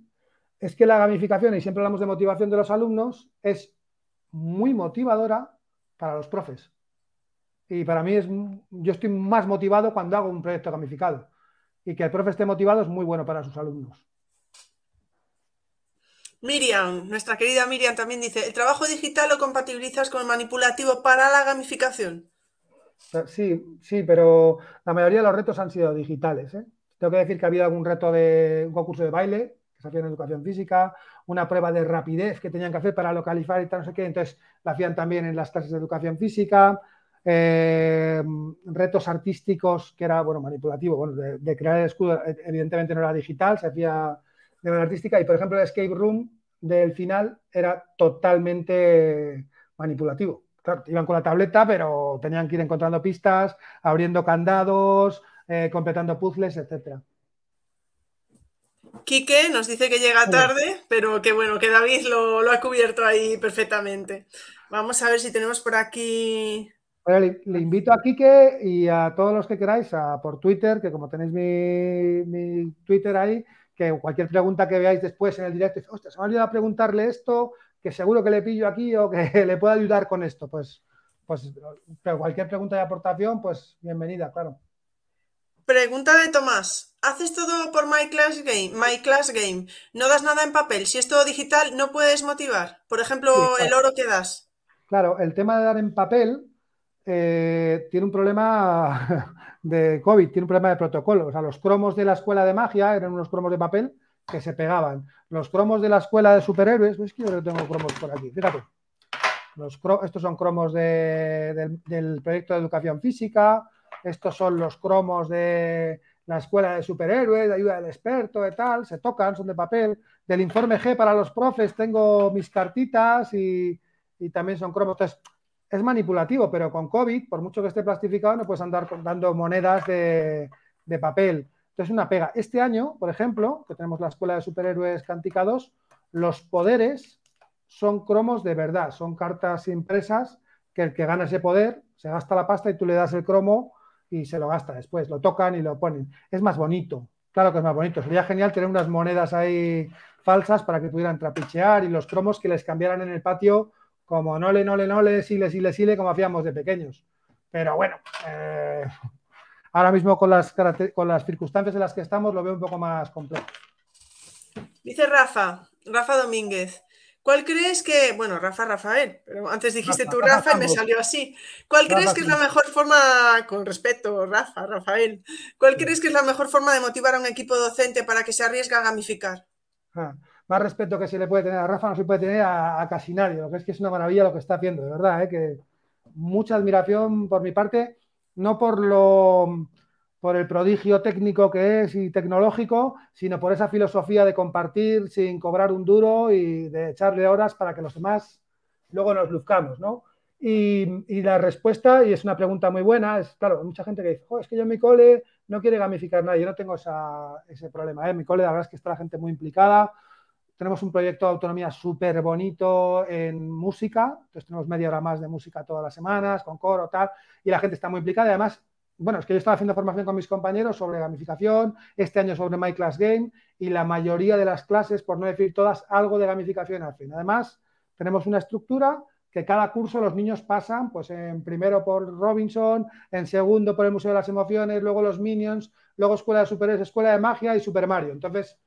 Speaker 2: es que la gamificación, y siempre hablamos de motivación de los alumnos, es muy motivadora para los profes. Y para mí es, yo estoy más motivado cuando hago un proyecto gamificado. Y que el profe esté motivado es muy bueno para sus alumnos.
Speaker 1: Miriam, nuestra querida Miriam también dice, ¿el trabajo digital lo compatibilizas con el manipulativo para la gamificación?
Speaker 2: Sí, sí, pero la mayoría de los retos han sido digitales. ¿eh? Tengo que decir que ha habido algún reto de un concurso de baile se hacía en educación física, una prueba de rapidez que tenían que hacer para localizar y tal, no sé qué, entonces la hacían también en las clases de educación física, eh, retos artísticos que era, bueno, manipulativo, bueno, de, crear el escudo, evidentemente no era digital, se hacía de manera artística y, por ejemplo, el escape room del final era totalmente manipulativo. Claro, iban con la tableta, pero tenían que ir encontrando pistas, abriendo candados, eh, completando puzzles, etcétera.
Speaker 1: Quique nos dice que llega tarde, pero que bueno, que David lo, ha cubierto ahí perfectamente. Vamos a ver si tenemos por aquí.
Speaker 2: le, invito a Quique y a todos los que queráis a, por Twitter, que como tenéis mi, Twitter ahí, que cualquier pregunta que veáis después en el directo, hostia, se me ha olvidado preguntarle esto, que seguro que le pillo aquí o que le pueda ayudar con esto. Pues, pues cualquier pregunta de aportación, pues bienvenida, claro.
Speaker 1: Pregunta de Tomás. ¿Haces todo por My Class Game? My Class Game. No das nada en papel. Si es todo digital, no puedes motivar. Por ejemplo, el oro que das.
Speaker 2: Claro, el tema de dar en papel eh, tiene un problema de COVID, tiene un problema de protocolo. O sea, los cromos de la escuela de magia eran unos cromos de papel que se pegaban. Los cromos de la escuela de superhéroes, es que yo tengo cromos por aquí, fíjate. estos son cromos del proyecto de educación física, estos son los cromos de la escuela de superhéroes, de ayuda del experto, de tal, se tocan, son de papel. Del informe G para los profes tengo mis cartitas y, también son cromos. Entonces, es manipulativo, pero con COVID, por mucho que esté plastificado, no puedes andar dando monedas de, papel. Entonces, una pega. Este año, por ejemplo, que tenemos la escuela de superhéroes Cantica 2, los poderes son cromos de verdad, son cartas impresas que el que gana ese poder se gasta la pasta y tú le das el cromo y se lo gasta después, lo tocan y lo ponen. Es más bonito, claro que es más bonito. Sería genial tener unas monedas ahí falsas para que pudieran trapichear y los cromos que les cambiaran en el patio como no le, no le, no le, sile, sile, sile, como hacíamos de pequeños. Pero bueno, eh, ahora mismo con las, con las circunstancias en las que estamos lo veo un poco más complejo.
Speaker 1: Dice Rafa, Rafa Domínguez, ¿Cuál crees que, bueno, Rafa Rafael, pero antes dijiste tú Rafa y me salió así. ¿Cuál crees que es la mejor forma, con respeto, Rafa, Rafael, cuál crees que es la mejor forma de motivar a un equipo docente para que se arriesgue a gamificar?
Speaker 2: Ah, más respeto que se le puede tener a Rafa no se puede tener a, casi nadie. Lo que es que es una maravilla lo que está haciendo, de verdad, ¿eh? que mucha admiración por mi parte, no por lo por el prodigio técnico que es y tecnológico, sino por esa filosofía de compartir sin cobrar un duro y de echarle horas para que los demás luego nos luzcamos, ¿no? Y, la respuesta, y es una pregunta muy buena, es, claro, mucha gente que dice, es que yo en mi cole no quiere gamificar nadie, yo no tengo ese problema, ¿eh? En mi cole la verdad es que está la gente muy implicada, tenemos un proyecto de autonomía súper bonito en música, entonces tenemos media hora más de música todas las semanas, con coro, tal, y la gente está muy implicada además bueno, es que yo estaba haciendo formación con mis compañeros sobre gamificación, este año sobre My Class Game y la mayoría de las clases, por no decir todas, algo de gamificación al fin. Además, tenemos una estructura que cada curso los niños pasan, pues en primero por Robinson, en segundo por el Museo de las Emociones, luego los Minions, luego Escuela de Superhéroes, Escuela de Magia y Super Mario. Entonces,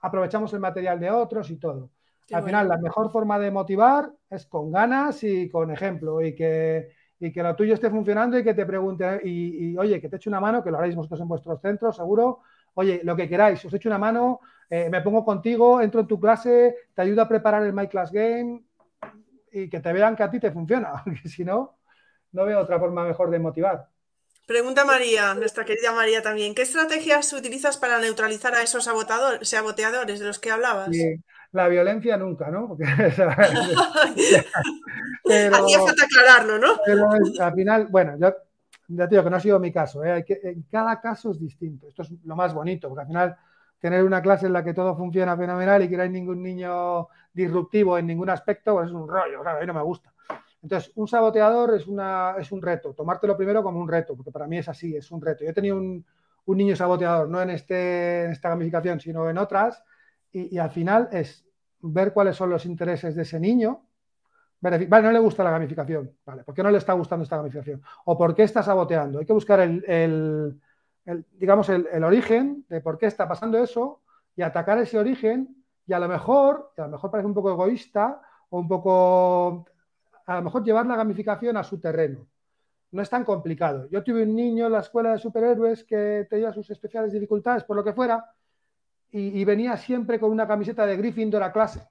Speaker 2: aprovechamos el material de otros y todo. Al final, la mejor forma de motivar es con ganas y con ejemplo y que, y que lo tuyo esté funcionando y que te pregunte, y, oye, que te eche una mano, que lo haréis vosotros en vuestros centros, seguro. Oye, lo que queráis, os echo una mano, eh, me pongo contigo, entro en tu clase, te ayudo a preparar el My Class Game, y que te vean que a ti te funciona, porque si no, no veo otra forma mejor de motivar.
Speaker 1: Pregunta María, nuestra querida María también. ¿Qué estrategias utilizas para neutralizar a esos saboteadores de los que hablabas?
Speaker 2: la violencia nunca, ¿no?
Speaker 1: Pero, Hacía falta aclararlo, ¿no?
Speaker 2: Pero al final, bueno, yo ya te digo que no ha sido mi caso, ¿eh? en cada caso es distinto. Esto es lo más bonito, porque al final tener una clase en la que todo funciona fenomenal y que no hay ningún niño disruptivo en ningún aspecto, pues es un rollo, claro, a mí no me gusta. Entonces, un saboteador es, una, es un reto, tomártelo primero como un reto, porque para mí es así, es un reto. Yo he tenido un, un niño saboteador, no en, este, en esta gamificación, sino en otras, y, y, al final es ver cuáles son los intereses de ese niño. Vale, no le gusta la gamificación, vale, ¿por qué no le está gustando esta gamificación? ¿O por qué está saboteando? Hay que buscar el, el, el digamos, el, origen de por qué está pasando eso y atacar ese origen y a lo mejor, a lo mejor parece un poco egoísta o un poco, a lo mejor llevar la gamificación a su terreno. No es tan complicado. Yo tuve un niño en la escuela de superhéroes que tenía sus especiales dificultades, por lo que fuera, y, venía siempre con una camiseta de Gryffindor a clase.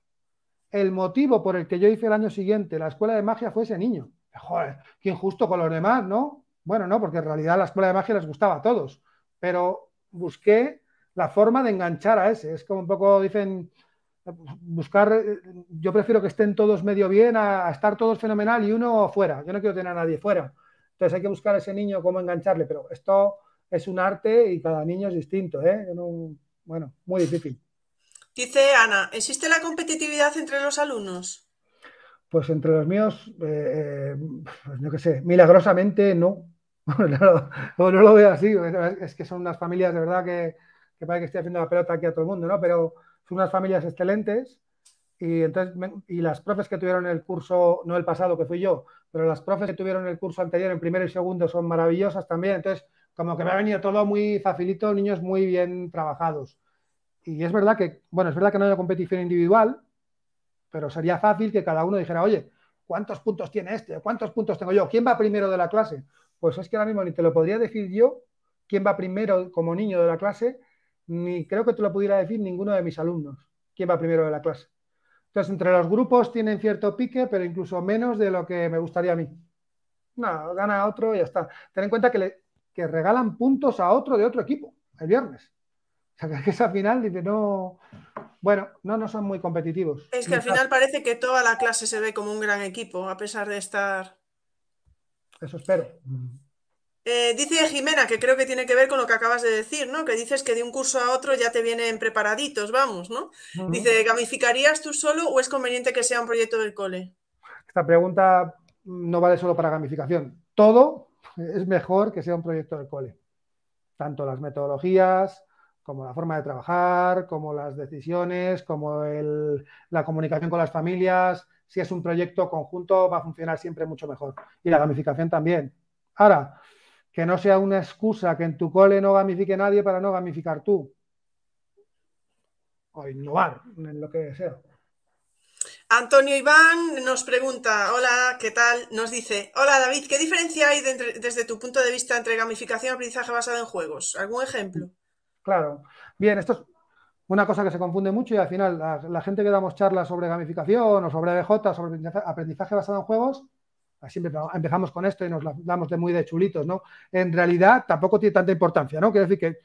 Speaker 2: El motivo por el que yo hice el año siguiente la escuela de magia fue ese niño. Joder, qué injusto con los demás, ¿no? Bueno, no, porque en realidad la escuela de magia les gustaba a todos, pero busqué la forma de enganchar a ese. Es como un poco, dicen, buscar, eh, yo prefiero que estén todos medio bien a, estar todos fenomenal y uno fuera. Yo no quiero tener a nadie fuera. Entonces hay que buscar a ese niño cómo engancharle, pero esto es un arte y cada niño es distinto. ¿eh? bueno, muy difícil.
Speaker 1: Dice Ana, ¿existe la competitividad entre los alumnos?
Speaker 2: Pues entre los míos, eh, pues no qué sé, milagrosamente no. no, no, lo veo así, es que son unas familias de verdad que, que parece que estoy haciendo la pelota aquí a todo el mundo, ¿no? Pero unas familias excelentes y entonces y las profes que tuvieron el curso, no el pasado que fui yo, pero las profes que tuvieron el curso anterior en primero y segundo son maravillosas también, entonces como que me ha venido todo muy facilito, niños muy bien trabajados. Y es verdad que, bueno, es verdad que no hay competición individual, pero sería fácil que cada uno dijera, oye, ¿cuántos puntos tiene este? ¿Cuántos puntos tengo yo? ¿Quién va primero de la clase? Pues es que ahora mismo ni te lo podría decir yo, quién va primero como niño de la clase, ni creo que te lo pudiera decir ninguno de mis alumnos, quién va primero de la clase. Entonces, entre los grupos tienen cierto pique, pero incluso menos de lo que me gustaría a mí. No, gana otro y ya está. Ten en cuenta que, le, que regalan puntos a otro de otro equipo el viernes. O sea, que esa final dice, no, bueno, no, no son muy competitivos.
Speaker 1: Es que al final parece que toda la clase se ve como un gran equipo, a pesar de estar...
Speaker 2: Eso espero.
Speaker 1: Eh, dice Jimena, que creo que tiene que ver con lo que acabas de decir, ¿no? Que dices que de un curso a otro ya te vienen preparaditos, vamos, ¿no? Dice, ¿gamificarías tú solo o es conveniente que sea un proyecto del cole?
Speaker 2: Esta pregunta no vale solo para gamificación. Todo es mejor que sea un proyecto del cole. Tanto las metodologías, como la forma de trabajar, como las decisiones, como la comunicación con las familias. Si es un proyecto conjunto, va a funcionar siempre mucho mejor. Y la gamificación también. Ahora, que no sea una excusa que en tu cole no gamifique nadie para no gamificar tú. O innovar en lo que sea.
Speaker 1: Antonio Iván nos pregunta, hola, ¿qué tal? Nos dice, hola David, ¿qué diferencia hay desde tu punto de vista entre gamificación y aprendizaje basado en juegos? ¿Algún ejemplo?
Speaker 2: Claro. Bien, esto es una cosa que se confunde mucho y al final la, gente que damos charlas sobre gamificación o sobre BJ, sobre aprendizaje basado en juegos, siempre empezamos con esto y nos damos de muy de chulitos, ¿no? En realidad tampoco tiene tanta importancia, ¿no? Quiero decir que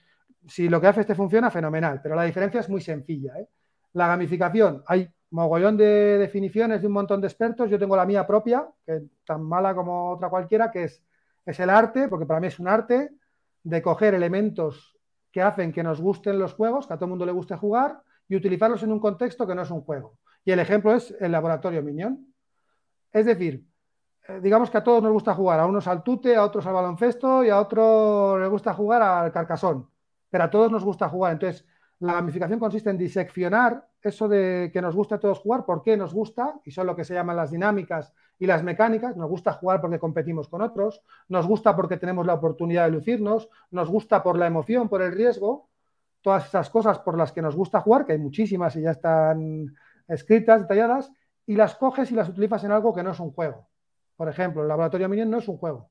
Speaker 2: si lo que hace este funciona, fenomenal, pero la diferencia es muy sencilla, ¿eh? La gamificación, hay mogollón de definiciones de un montón de expertos, yo tengo la mía propia, que es tan mala como otra cualquiera, que es, es el arte, porque para mí es un arte, de coger elementos que hacen que nos gusten los juegos, que a todo el mundo le guste jugar, y utilizarlos en un contexto que no es un juego. Y el ejemplo es el laboratorio Minion. Es decir, digamos que a todos nos gusta jugar, a unos al tute, a otros al baloncesto y a otros les gusta jugar al carcasón, pero a todos nos gusta jugar. Entonces, la gamificación consiste en diseccionar eso de que nos gusta a todos jugar, por qué nos gusta, y son lo que se llaman las dinámicas y las mecánicas. Nos gusta jugar porque competimos con otros, nos gusta porque tenemos la oportunidad de lucirnos, nos gusta por la emoción, por el riesgo, todas esas cosas por las que nos gusta jugar, que hay muchísimas y ya están escritas, detalladas, y las coges y las utilizas en algo que no es un juego. Por ejemplo, el laboratorio Minion no es un juego.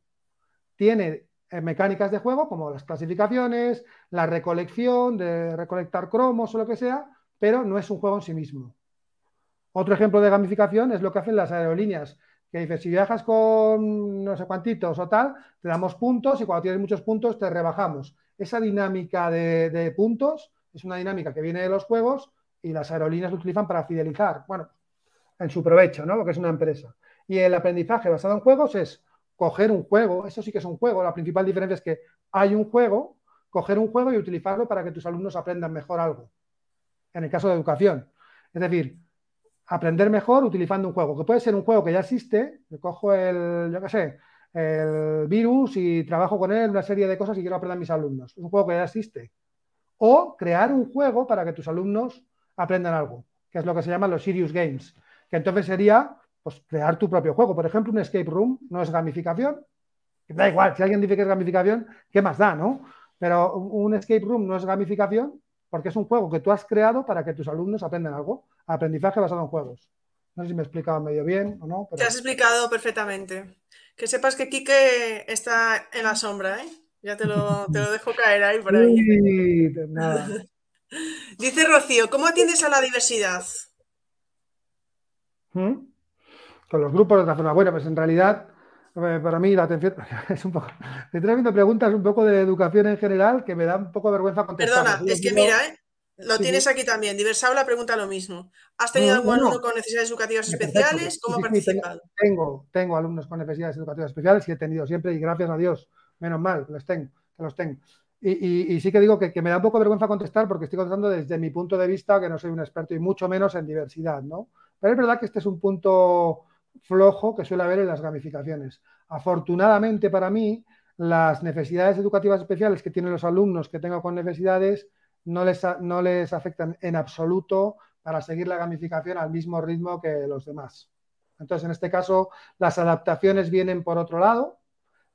Speaker 2: Tiene eh, mecánicas de juego como las clasificaciones, la recolección, de recolectar cromos o lo que sea, pero no es un juego en sí mismo. Otro ejemplo de gamificación es lo que hacen las aerolíneas, que dice, si viajas con no sé cuántitos o tal, te damos puntos y cuando tienes muchos puntos te rebajamos. Esa dinámica de, de puntos es una dinámica que viene de los juegos y las aerolíneas lo utilizan para fidelizar, bueno, en su provecho, ¿no? Porque es una empresa. Y el aprendizaje basado en juegos es coger un juego, eso sí que es un juego, la principal diferencia es que hay un juego, coger un juego y utilizarlo para que tus alumnos aprendan mejor algo. En el caso de educación. Es decir, aprender mejor utilizando un juego, que puede ser un juego que ya existe, yo cojo el, yo qué sé, el virus y trabajo con él una serie de cosas y quiero aprender a mis alumnos. Es un juego que ya existe. O crear un juego para que tus alumnos aprendan algo, que es lo que se llaman los serious games, que entonces sería pues crear tu propio juego. Por ejemplo, un escape room no es gamificación. Da igual, si alguien dice que es gamificación, ¿qué más da, no? Pero un escape room no es gamificación porque es un juego que tú has creado para que tus alumnos aprendan algo. Aprendizaje basado en juegos. No sé si me he explicado medio bien o no.
Speaker 1: Te has explicado perfectamente. Que sepas que Quique está en la sombra, ¿eh? Ya te lo, dejo caer ahí por ahí. Dice Rocío, ¿cómo atiendes a la diversidad?
Speaker 2: ¿Mm? Con los grupos de otra forma. Bueno, pues en realidad, eh, para mí la atención es un poco. Me estoy haciendo preguntas un poco de educación en general que me da un poco de vergüenza contestar.
Speaker 1: Perdona, es que mira, ¿eh? Lo tienes aquí también. Diversabla pregunta lo mismo. ¿Has tenido algún alumno con necesidades educativas especiales? ¿Cómo ha participado?
Speaker 2: Tengo, tengo alumnos con necesidades educativas especiales y he tenido siempre, y gracias a Dios, menos mal, los tengo, que los tengo. Y, sí que digo que, que, me da un poco vergüenza contestar porque estoy contestando desde mi punto de vista, que no soy un experto y mucho menos en diversidad, ¿no? Pero es verdad que este es un punto flojo que suele haber en las gamificaciones. Afortunadamente para mí, las necesidades educativas especiales que tienen los alumnos que tengo con necesidades no les, no les afectan en absoluto para seguir la gamificación al mismo ritmo que los demás. Entonces, en este caso, las adaptaciones vienen por otro lado,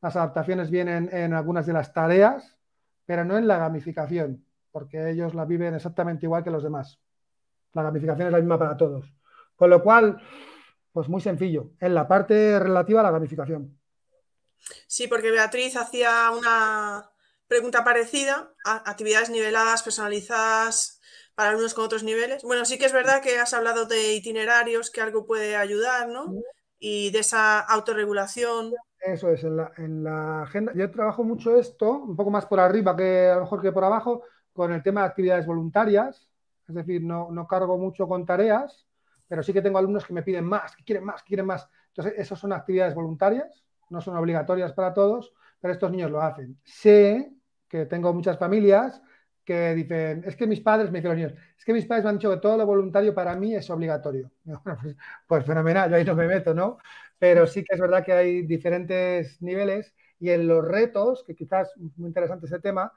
Speaker 2: las adaptaciones vienen en algunas de las tareas, pero no en la gamificación, porque ellos la viven exactamente igual que los demás. La gamificación es la misma para todos. Con lo cual, pues muy sencillo, en la parte relativa a la gamificación.
Speaker 1: Sí, porque Beatriz hacía una pregunta parecida, actividades niveladas, personalizadas para alumnos con otros niveles. Bueno, sí que es verdad que has hablado de itinerarios, que algo puede ayudar, ¿no? Y de esa autorregulación.
Speaker 2: Eso es, en la, en la agenda. Yo trabajo mucho esto, un poco más por arriba que a lo mejor que por abajo, con el tema de actividades voluntarias. Es decir, no, no cargo mucho con tareas, pero sí que tengo alumnos que me piden más, que quieren más, que quieren más. Entonces, esas son actividades voluntarias, no son obligatorias para todos, pero estos niños lo hacen. Sé que tengo muchas familias que dicen, es que mis padres, me dicen los niños, es que mis padres me han dicho que todo lo voluntario para mí es obligatorio. Pues, pues, fenomenal, ahí no me meto, ¿no? Pero sí que es verdad que hay diferentes niveles y en los retos, que quizás es muy interesante ese tema,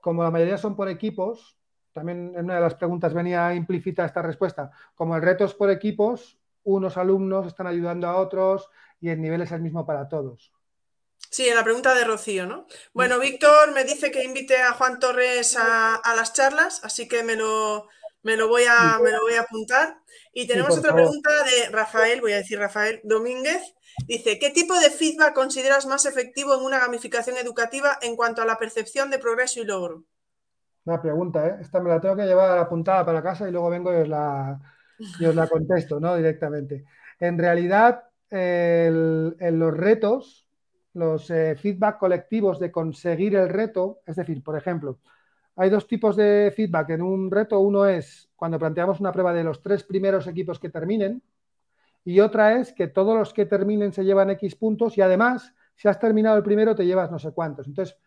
Speaker 2: como la mayoría son por equipos, también en una de las preguntas venía implícita esta respuesta. Como el reto es por equipos, unos alumnos están ayudando a otros y el nivel es el mismo para todos.
Speaker 1: Sí, en la pregunta de Rocío, ¿no? Bueno, Víctor me dice que invite a Juan Torres a, las charlas, así que me lo, me lo, voy, a, me lo voy a apuntar. Y tenemos otra pregunta de Rafael, voy a decir Rafael Domínguez. Dice, ¿qué tipo de feedback consideras más efectivo en una gamificación educativa en cuanto a la percepción de progreso y logro?
Speaker 2: Una pregunta, ¿eh? Esta me la tengo que llevar apuntada para casa y luego vengo y os la, os la contesto, ¿no? Directamente. En realidad, en los retos, los eh, feedback colectivos de conseguir el reto, es decir, por ejemplo, hay dos tipos de feedback en un reto. Uno es cuando planteamos una prueba de los tres primeros equipos que terminen y otra es que todos los que terminen se llevan X puntos y además, si has terminado el primero, te llevas no sé cuántos. Entonces,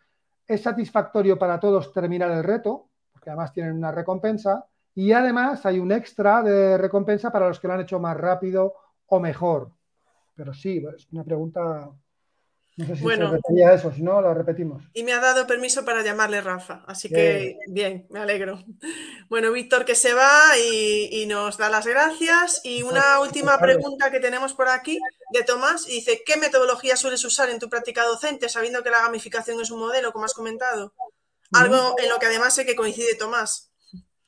Speaker 2: es satisfactorio para todos terminar el reto, porque además tienen una recompensa, y además hay un extra de recompensa para los que lo han hecho más rápido o mejor. pero sí, es una pregunta no sé si bueno, se eso, si no, lo repetimos.
Speaker 1: Y me ha dado permiso para llamarle Rafa, así que bien, me alegro. Bueno, Víctor que se va y, nos da las gracias. Y una última pregunta que tenemos por aquí de Tomás. Dice, ¿qué metodología sueles usar en tu práctica docente, sabiendo que la gamificación es un modelo, como has comentado? Algo en lo que además sé que coincide Tomás.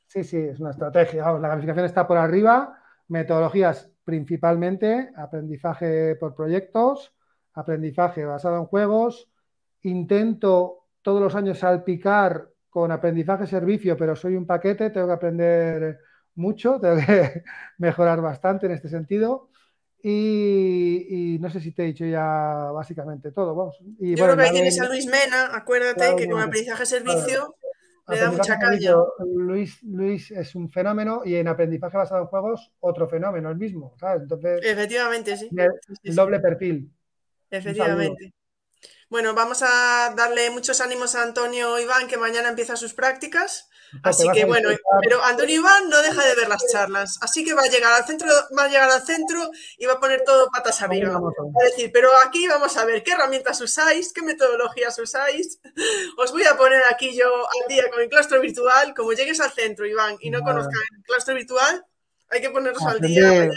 Speaker 2: Sí, sí, es una estrategia. La gamificación está por arriba. Metodologías principalmente, aprendizaje por proyectos, aprendizaje basado en juegos. Intento todos los años salpicar con aprendizaje servicio, pero soy un paquete, tengo que aprender mucho, tengo que mejorar bastante en este sentido. Y, no sé si te he dicho ya básicamente todo. Vamos.
Speaker 1: Y, Yo creo que ahí tienes a Luis Mena, acuérdate que con aprendizaje servicio le da mucha caña.
Speaker 2: Luis, Luis es un fenómeno y en aprendizaje basado en juegos otro fenómeno, el mismo. Entonces,
Speaker 1: Efectivamente, sí.
Speaker 2: El, doble perfil.
Speaker 1: Efectivamente. Bueno, vamos a darle muchos ánimos a Antonio Iván, que mañana empieza sus prácticas. Así que bueno, pero Antonio Iván no deja de ver las charlas. Así que va a llegar al centro, va a llegar al centro y va a poner todo patas arriba. Va a decir, pero aquí vamos a ver qué herramientas usáis, qué metodologías usáis. Os voy a poner aquí yo al día con el claustro virtual. Como llegues al centro, Iván, y no conozcan el claustro virtual, hay que ponernos al día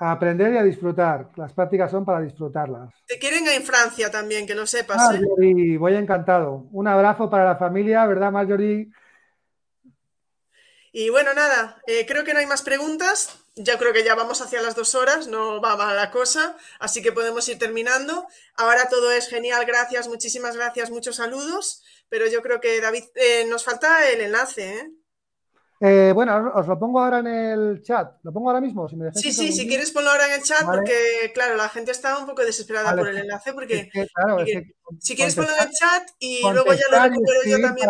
Speaker 2: a aprender y a disfrutar. Las prácticas son para disfrutarlas.
Speaker 1: Te quieren en Francia también, que lo sepas.
Speaker 2: ¿eh? voy encantado. Un abrazo para la familia, ¿verdad, Marjorie?
Speaker 1: Y bueno, nada, eh, creo que no hay más preguntas. Ya creo que ya vamos hacia las dos horas, no va mal la cosa, así que podemos ir terminando. Ahora todo es genial, gracias, muchísimas gracias, muchos saludos, pero yo creo que David, eh, nos falta el enlace, ¿eh?
Speaker 2: Eh, bueno, os lo pongo ahora en el chat. ¿Lo pongo ahora mismo?
Speaker 1: Si sí, sí, si quieres ponlo ahora en el chat, porque claro, la gente está un poco desesperada por el enlace, porque si quieres ponlo en el chat y luego ya lo recupero yo también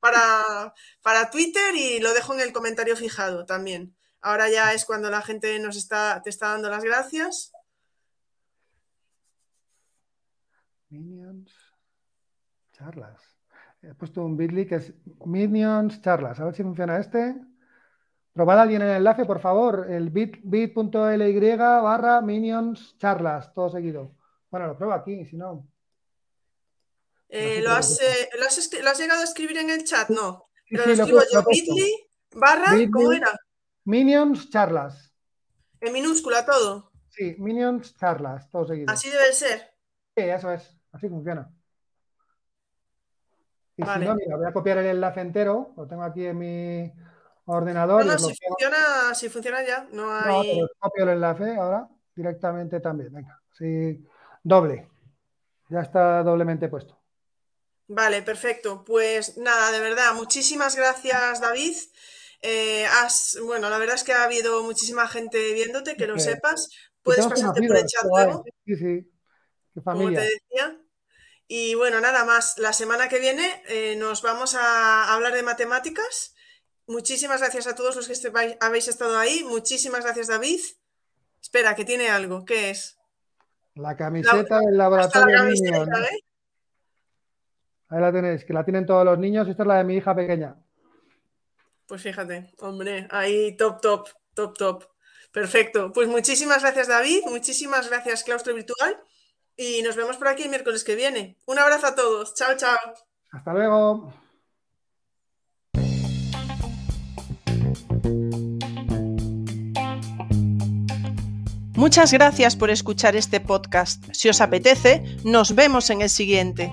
Speaker 1: para, para, Twitter y lo dejo en el comentario fijado también. Ahora ya es cuando la gente nos está, te está dando las gracias.
Speaker 2: Minions, charlas. He puesto un bit.ly que es Minions Charlas. A ver si funciona este. Probad alguien el enlace, por favor. El bit.ly barra Minions Charlas, todo seguido. Bueno, lo pruebo aquí, si no.
Speaker 1: Eh, ¿lo, has, eh, ¿lo, has, llegado a escribir en el chat? No. Pero lo escribo yo, bit.ly barra, ¿cómo era?
Speaker 2: Minions Charlas.
Speaker 1: En minúscula todo.
Speaker 2: Sí, Minions Charlas, todo seguido.
Speaker 1: Así debe ser.
Speaker 2: Sí, eso es. Así funciona. Y si no, mira, voy a copiar el enlace entero, lo tengo aquí en mi ordenador.
Speaker 1: No, si, funciona, si funciona ya, no hay.
Speaker 2: No, copio el enlace ahora directamente también. Venga, sí, doble. Ya está doblemente puesto.
Speaker 1: Vale, perfecto. Pues nada, de verdad, muchísimas gracias, David. Eh, has, bueno, la verdad es que ha habido muchísima gente viéndote, que lo sepas. Puedes pasarte por el chat luego.
Speaker 2: Sí, sí. Qué familia.
Speaker 1: Como te decía. Y bueno, nada más. La semana que viene eh, nos vamos a hablar de matemáticas. Muchísimas gracias a todos los que habéis estado ahí. Muchísimas gracias, David. Espera, que tiene algo. ¿Qué es?
Speaker 2: La camiseta del laboratorio. ¿eh? Ahí la tenéis, que la tienen todos los niños. Esta es la de mi hija pequeña.
Speaker 1: Pues fíjate, hombre, ahí top, top, top, top. Perfecto. Pues muchísimas gracias, David. Muchísimas gracias, Claustro Virtual. Y nos vemos por aquí el miércoles que viene. Un abrazo a todos. Chao, chao.
Speaker 2: Hasta luego.
Speaker 1: Muchas gracias por escuchar este podcast. Si os apetece, nos vemos en el siguiente.